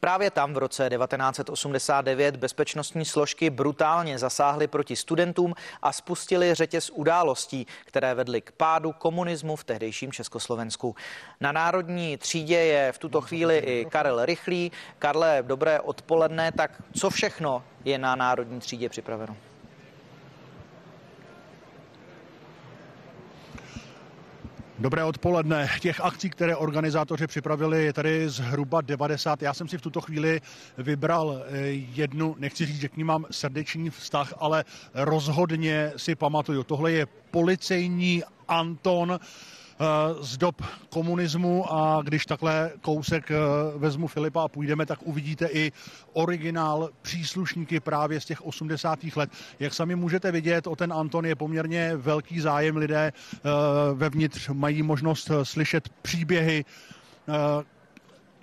Právě tam v roce 1989 bezpečnostní složky brutálně zasáhly proti studentům a spustili řetěz událostí, které vedly k pádu komunismu v tehdejším Československu. Na národní třídě je v tuto chvíli i Karel Rychlý. Karle, dobré odpoledne. Tak co všechno je na národní třídě připraveno? Dobré odpoledne. Těch akcí, které organizátoři připravili, je tady zhruba 90. Já jsem si v tuto chvíli vybral eh, jednu, nechci říct, že k ní mám srdeční vztah, ale rozhodně si pamatuju. Tohle je policejní Anton, z dob komunismu a když takhle kousek eh, vezmu Filipa a půjdeme, tak uvidíte i originál příslušníky právě z těch 80. let. Jak sami můžete vidět, o ten Anton je poměrně velký zájem. Lidé eh, vevnitř mají možnost eh, slyšet příběhy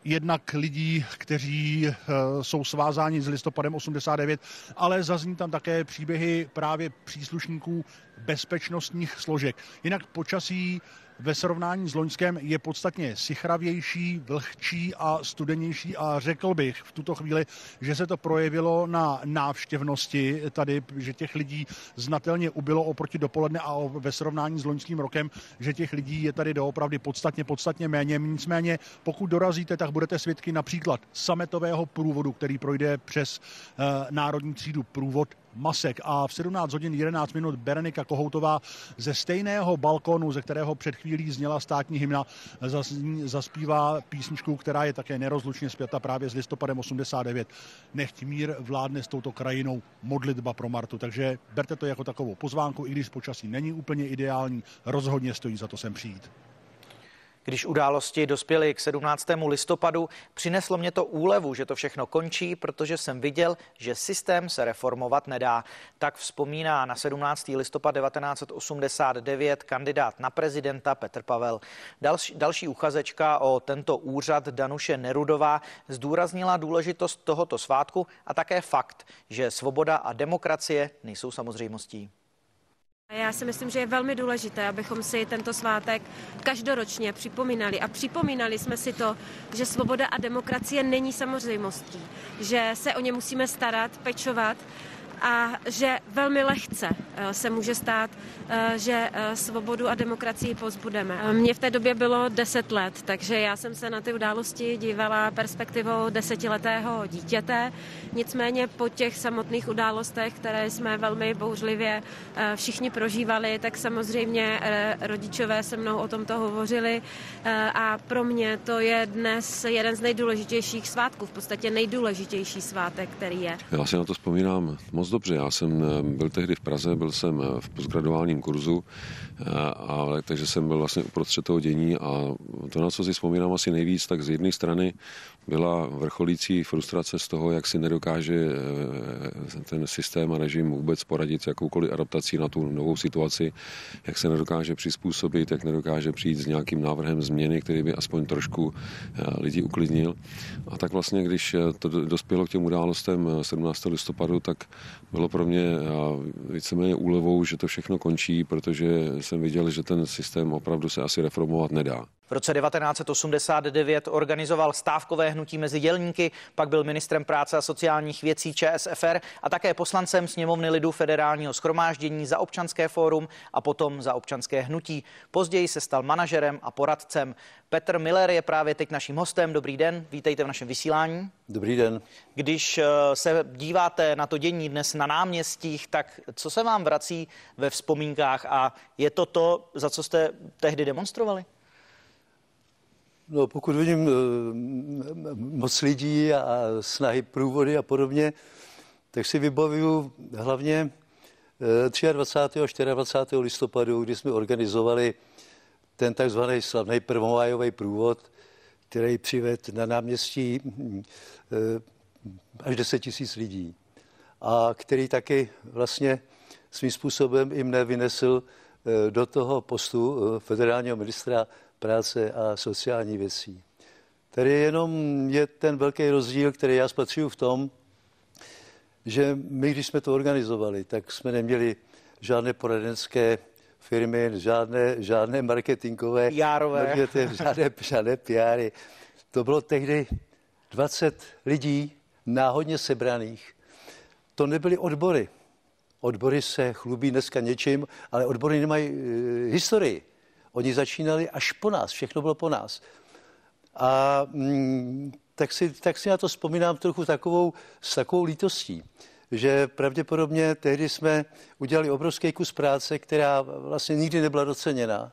jednak lidí, kteří jsou svázáni s listopadem 89, ale zazní tam také příběhy právě příslušníků bezpečnostních složek. Jinak počasí ve srovnání s loňském je podstatně sichravější, vlhčí a studenější a řekl bych v tuto chvíli, že se to projevilo na návštěvnosti tady, že těch lidí znatelně ubylo oproti dopoledne a ve srovnání s loňským rokem, že těch lidí je tady doopravdy podstatně, podstatně méně. Nicméně, pokud dorazíte, tak budete svědky například sametového průvodu, který projde přes uh, Národní třídu průvod Masek a v 17 hodin 11 minut Berenika Kohoutová ze stejného balkonu, ze kterého před chvílí zněla státní hymna, zaspívá písničku, která je také nerozlučně zpěta právě s listopadem 89. Nechť mír vládne s touto krajinou modlitba pro Martu. Takže berte to jako takovou pozvánku, i když počasí není úplně ideální, rozhodně stojí za to sem přijít. Když události dospěly k 17. listopadu, přineslo mě to úlevu, že to všechno končí, protože jsem viděl, že systém se reformovat nedá. Tak vzpomíná na 17. listopad 1989 kandidát na prezidenta Petr Pavel. Další, další uchazečka o tento úřad Danuše Nerudová zdůraznila důležitost tohoto svátku a také fakt, že svoboda a demokracie nejsou samozřejmostí. Já si myslím, že je velmi důležité, abychom si tento svátek každoročně připomínali. A připomínali jsme si to, že svoboda a demokracie není samozřejmostí, že se o ně musíme starat, pečovat a že velmi lehce eh, se může stát, eh, že eh, svobodu a demokracii pozbudeme. Mně v té době bylo 10 let, takže já jsem se na ty události dívala perspektivou desetiletého dítěte. Nicméně po těch samotných událostech, které jsme velmi bouřlivě všichni prožívali, tak samozřejmě rodičové se mnou o tomto hovořili a pro mě to je dnes jeden z nejdůležitějších svátků, v podstatě nejdůležitější svátek, který je. Já si na to vzpomínám moc dobře. Já jsem eh, byl tehdy v Praze, byl jsem eh, v postgraduálním kurzu, eh, ale, takže jsem byl vlastně uprostřed toho dění a to, na co si vzpomínám asi nejvíc, tak z jedné strany byla vrcholící frustrace z toho, jak si nedokáže ten systém a režim vůbec poradit s jakoukoliv adaptací na tu novou situaci, jak se nedokáže přizpůsobit, jak nedokáže přijít s nějakým návrhem změny, který by aspoň trošku lidi uklidnil. A tak vlastně, když to dospělo k těm událostem 17. listopadu, tak bylo pro mě víceméně úlevou, že to všechno končí, protože jsem viděl, že ten systém opravdu se asi reformovat nedá. V roce 1989 organizoval stávkové hnutí mezi dělníky, pak byl ministrem práce a sociálních věcí ČSFR a také poslancem sněmovny lidu federálního schromáždění za občanské fórum a potom za občanské hnutí. Později se stal manažerem a poradcem. Petr Miller je právě teď naším hostem. Dobrý den, vítejte v našem vysílání. Dobrý den. Když eh, se díváte na to dění dnes na náměstích, tak co se vám vrací ve vzpomínkách a je to to, za co jste tehdy demonstrovali? No, pokud vidím eh, moc lidí a snahy průvody a podobně, tak si vybavuju hlavně 23. a 24. listopadu, kdy jsme organizovali ten takzvaný slavný prvomájový průvod, který přived na náměstí eh, až 10 tisíc lidí a který taky vlastně svým způsobem i mne vynesl eh, do toho postu federálního ministra práce a sociální věcí. Tady jenom je ten velký rozdíl, který já spatřuju v tom, že my, když jsme to organizovali, tak jsme neměli žádné poradenské firmy, žádné, žádné marketingové, Járové. žádné, žádné PRy. To bylo tehdy 20 lidí náhodně sebraných. To nebyly odbory. Odbory se chlubí dneska něčím, ale odbory nemají e, historii. Oni začínali až po nás, všechno bylo po nás. A mm, tak, si, tak si na to vzpomínám trochu takovou, s takovou lítostí, že pravděpodobně tehdy jsme udělali obrovský kus práce, která vlastně nikdy nebyla doceněna.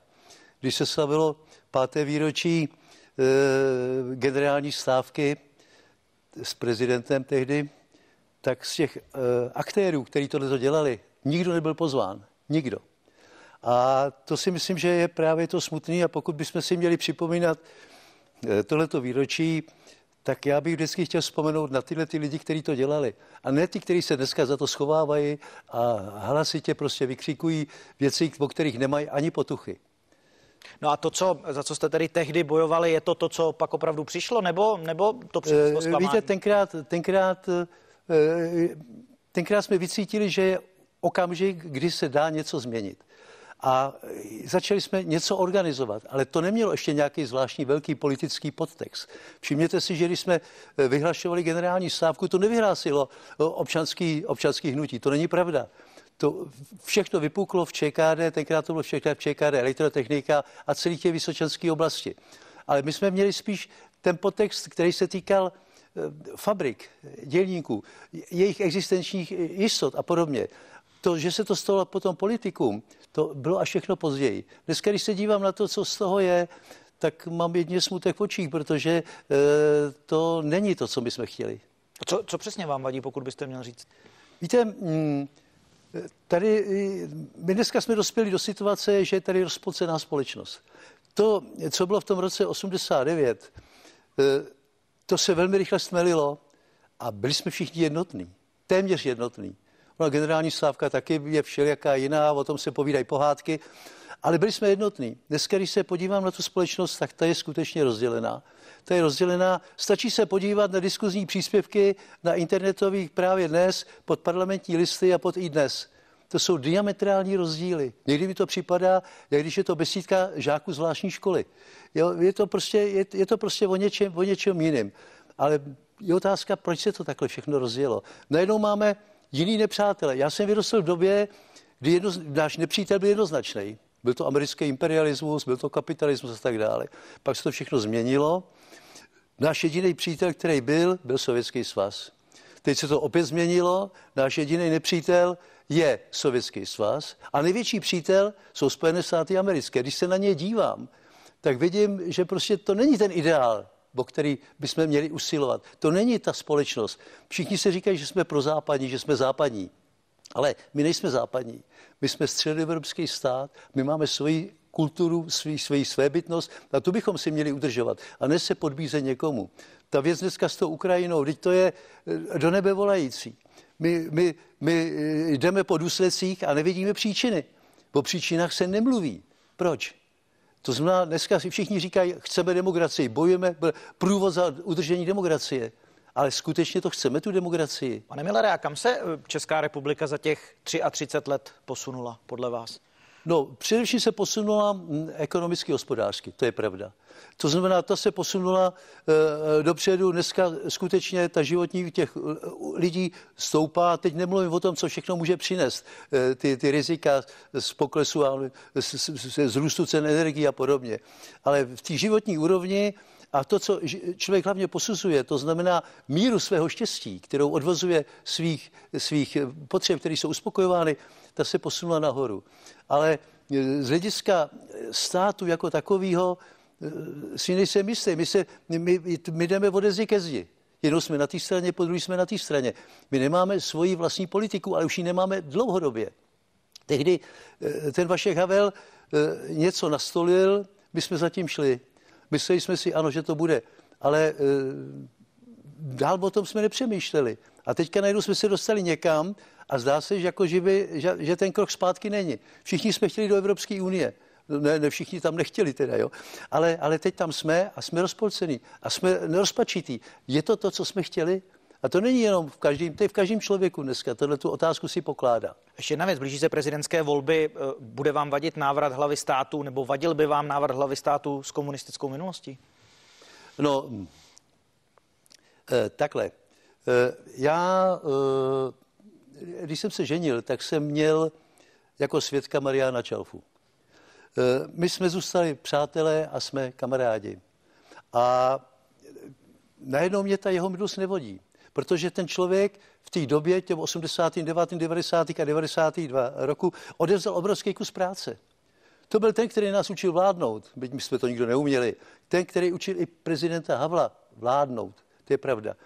Když se slavilo páté výročí e, generální stávky s prezidentem tehdy, tak z těch e, aktérů, kteří tohle dělali, nikdo nebyl pozván. Nikdo. A to si myslím, že je právě to smutný a pokud bychom si měli připomínat eh, tohleto výročí, tak já bych vždycky chtěl vzpomenout na tyhle ty lidi, kteří to dělali. A ne ty, kteří se dneska za to schovávají a hlasitě prostě vykřikují věci, o kterých nemají ani potuchy. No a to, co, za co jste tedy tehdy bojovali, je to to, co pak opravdu přišlo, nebo, nebo to přišlo zklamání? Víte, tenkrát, tenkrát, eh, tenkrát jsme vycítili, že je okamžik, kdy se dá něco změnit a začali jsme něco organizovat, ale to nemělo ještě nějaký zvláštní velký politický podtext. Všimněte si, že když jsme eh, vyhlašovali generální stávku, to nevyhlásilo eh, občanský, občanský hnutí. To není pravda. To všechno vypuklo v ČKD, tenkrát to bylo všechno v ČKD, elektrotechnika a celý těch vysočenské oblasti. Ale my jsme měli spíš ten podtext, který se týkal fabrik, dělníků, jejich existenčních jistot a podobně to, že se to stalo potom politikům, to bylo až všechno později. Dneska, když se dívám na to, co z toho je, tak mám jedně smutek v očích, protože e, to není to, co my jsme chtěli. A co, co přesně vám vadí, pokud byste měl říct? Víte, mm, tady my dneska jsme dospěli do situace, že je tady rozpocená společnost. to, co bylo v tom roce 89, eh, to se velmi rychle stmelilo a byli jsme všichni jednotní, téměř jednotní. Ona generální stávka taky je všelijaká jiná, o tom se povídají pohádky, ale byli jsme jednotní. Dneska, když se podívám na tu společnost, tak ta je skutečně rozdělená. Ta je rozdělená. Stačí se podívat na diskuzní příspěvky na internetových právě dnes pod parlamentní listy a pod i dnes. To jsou diametrální rozdíly. Někdy mi to připadá, jak když je to besídka žáků zvláštní školy. Jo, je, to prostě, je, je to prostě o něčem, o něčem jiným. Ale je otázka, proč se to takhle všechno rozjelo. Najednou máme jiný nepřátele. Já jsem vyrostl v době, kdy jedno, náš nepřítel byl jednoznačný. Byl to americký imperialismus, byl to kapitalismus a tak dále. Pak se to všechno změnilo. Náš jediný přítel, který byl, byl Sovětský svaz. Teď se to opět změnilo. Náš jediný nepřítel je Sovětský svaz a největší přítel jsou Spojené státy americké. Když se na ně dívám, tak vidím, že prostě to není ten ideál, o který bychom měli usilovat. To není ta společnost. Všichni se říkají, že jsme pro západní, že jsme západní. Ale my nejsme západní. My jsme středoevropský stát, my máme svoji kulturu, svý, svoji svébytnost a tu bychom si měli udržovat. A ne se podbízet někomu. Ta věc dneska s tou Ukrajinou, teď to je eh, do nebe volající. My, my, my eh, jdeme po důsledcích a nevidíme příčiny. Po příčinách se nemluví. Proč? To znamená, dneska si všichni říkají, chceme demokracii, bojujeme průvod za udržení demokracie. Ale skutečně to chceme, tu demokracii. Pane Millere, a kam se eh, Česká republika za těch 33 let posunula, podle vás? No, především se posunula ekonomicky hospodářsky, to je pravda. To znamená, ta se posunula e, dopředu. Dneska skutečně ta životní těch lidí stoupá. Teď nemluvím o tom, co všechno může přinést. E, ty, ty rizika z poklesu a z růstu cen energie a podobně. Ale v té životní úrovni a to, co člověk hlavně posuzuje, to znamená míru svého štěstí, kterou odvozuje svých, svých potřeb, které jsou uspokojovány, ta se posunula nahoru. Ale e, z hlediska státu jako takového e, si nejsem jistý. My, se, my, my jdeme ode zdi ke zdi. Jednou jsme na té straně, po druhé jsme na té straně. My nemáme svoji vlastní politiku, ale už ji nemáme dlouhodobě. Tehdy e, ten Vašek Havel něco nastolil, my jsme zatím šli. Mysleli jsme si, ano, že to bude, ale e, dál o tom jsme nepřemýšleli. A teďka najednou jsme se dostali někam a zdá se, že, jako žiby, že, že ten krok zpátky není. Všichni jsme chtěli do Evropské unie. Ne, ne všichni tam nechtěli teda, jo. Ale, ale teď tam jsme a jsme rozpolcení a jsme nerozpačitý. Je to to, co jsme chtěli? A to není jenom v každém, to je v každém člověku dneska, tohle tu otázku si pokládá. Ještě jedna věc, blíží se prezidentské volby, eh, bude vám vadit návrat hlavy státu, nebo vadil by vám návrat hlavy státu s komunistickou minulostí? No, eh, takhle. Eh, já, když jsem se ženil, tak jsem měl jako svědka Mariana Čalfu. My jsme zůstali přátelé a jsme kamarádi. A najednou mě ta jeho minulost nevodí protože ten člověk v té době, těm 89., 90. a 92 roku, odevzal obrovský kus práce. To byl ten, který nás učil vládnout, byť my jsme to nikdo neuměli. Ten, který učil i prezidenta Havla vládnout, to je pravda.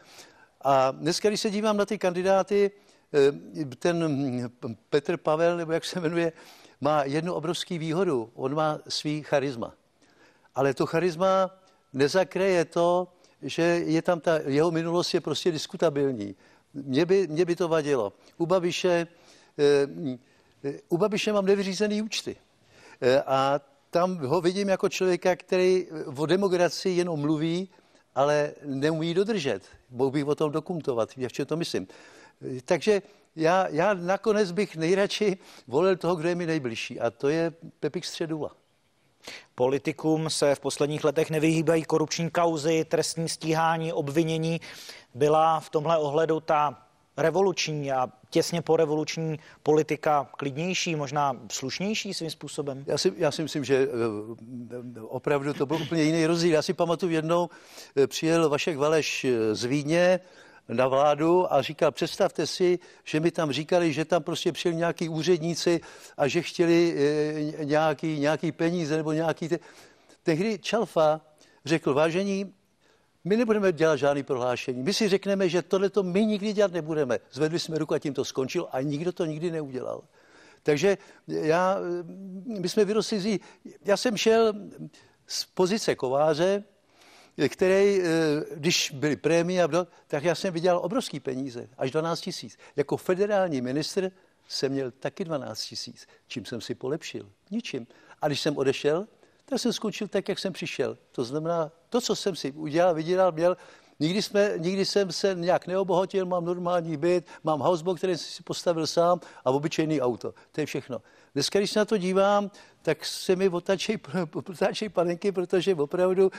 A dneska, když se dívám na ty kandidáty, ten Petr Pavel, nebo jak se jmenuje, má jednu obrovský výhodu. On má svý charisma. Ale to charisma nezakreje to, že je tam ta jeho minulost je prostě diskutabilní. Mě by, mě by to vadilo. U Babiše, e, u Babiše mám nevyřízený účty. E, a tam ho vidím jako člověka, který o demokracii jenom mluví, ale neumí dodržet. Mohl bych o tom dokumentovat, jak to myslím. Takže já, já nakonec bych nejradši volil toho, kdo je mi nejbližší, a to je Pepik Středula. Politikům se v posledních letech nevyhýbají korupční kauzy, trestní stíhání, obvinění. Byla v tomhle ohledu ta revoluční a těsně po revoluční politika klidnější, možná slušnější svým způsobem? Já si, já si myslím, že eh, opravdu to byl úplně jiný rozdíl. Já si pamatuju jednou, eh, přijel Vašek Valeš eh, z Vídně, na vládu a říkal, představte si, že mi tam říkali, že tam prostě přijeli nějaký úředníci a že chtěli e, nějaký, nějaký peníze nebo nějaký... Te... Tehdy Čalfa řekl, vážení, my nebudeme dělat žádný prohlášení. My si řekneme, že tohle to my nikdy dělat nebudeme. Zvedli jsme ruku a tím to skončil a nikdo to nikdy neudělal. Takže já, my jsme vyrostli, já jsem šel z pozice kováře, který, eh, když byly prémie, tak já jsem vydělal obrovský peníze, až 12 tisíc. Jako federální ministr jsem měl taky 12 tisíc. Čím jsem si polepšil? Ničím. A když jsem odešel, tak jsem skončil tak, jak jsem přišel. To znamená, to, co jsem si udělal, vydělal, měl, Nikdy, jsme, nikdy jsem se nějak neobohatil, mám normální byt, mám houseboat, který jsem si postavil sám a obyčejný auto. To je všechno. Dneska, když se na to dívám, tak se mi otačej panenky, protože opravdu,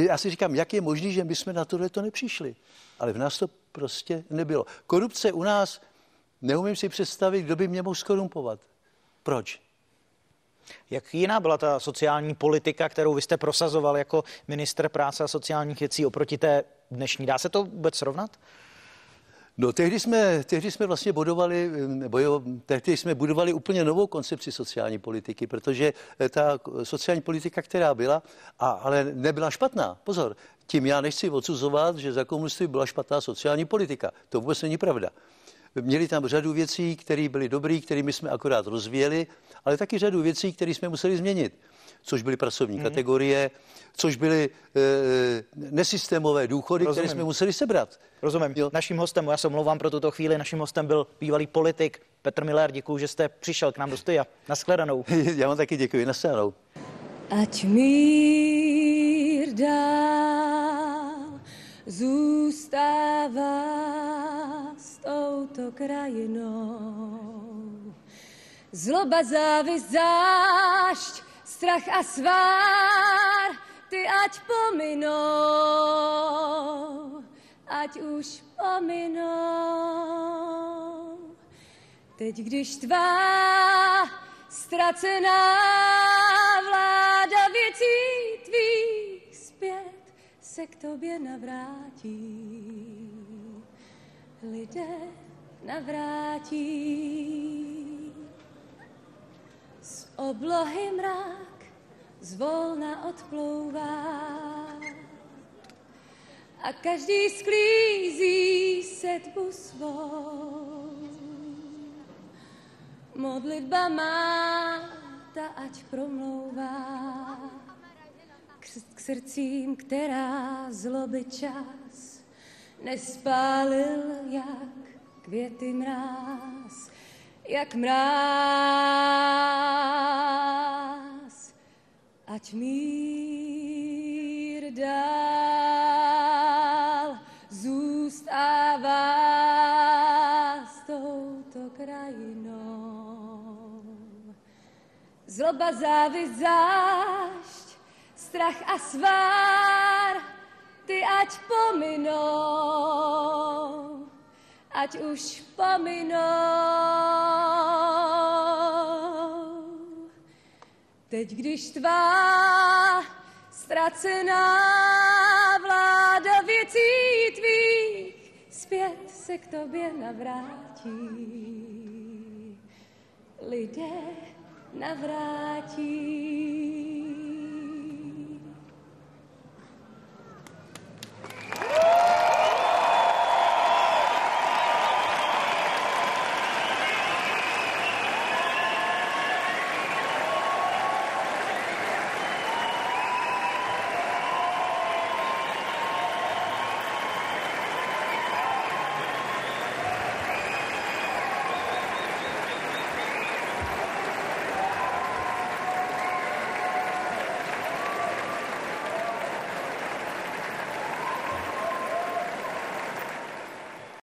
já si říkám, jak je možné, že my jsme na tohle to nepřišli. Ale v nás to prostě nebylo. Korupce u nás, neumím si představit, kdo by mě mohl skorumpovat. Proč? Jak jiná byla ta sociální politika, kterou vy jste prosazoval jako minister práce a sociálních věcí oproti té dnešní? Dá se to vůbec srovnat? No, tehdy jsme, tehdy jsme vlastně budovali, bojo, tehdy jsme budovali úplně novou koncepci sociální politiky, protože ta sociální politika, která byla, a, ale nebyla špatná, pozor, tím já nechci odsuzovat, že za komunistů byla špatná sociální politika. To vůbec není pravda. Měli tam řadu věcí, které byly dobré, kterými jsme akorát rozvíjeli, ale taky řadu věcí, které jsme museli změnit což byly pracovní hmm. kategorie, což byly e, nesystémové důchody, Rozumím. které jsme museli sebrat. Rozumím. Jo. Naším hostem, já se omlouvám pro tuto chvíli, naším hostem byl bývalý politik Petr Miller. Děkuji, že jste přišel k nám do studia. Naschledanou. já vám taky děkuji. Naschledanou. Ať mír dál zůstává s touto krajinou. Zloba, závist, zášť, strach a svár, ty ať pominou, ať už pominou. Teď, když tvá ztracená vláda věcí tvých zpět se k tobě navrátí, lidé navrátí. Z oblohy mrák zvolna odplouvá a každý sklízí setbu svou. Modlitba má, ta ať promlouvá k srdcím, která zloby čas nespálil jak květy mráz jak mráz. Ať mír dál zůstává s touto krajinou. Zloba, závist, zášť, strach a svár, ty ať pominou ať už pominou. Teď, když tvá ztracená vláda věcí tvých zpět se k tobě navrátí, lidé navrátí. Woo!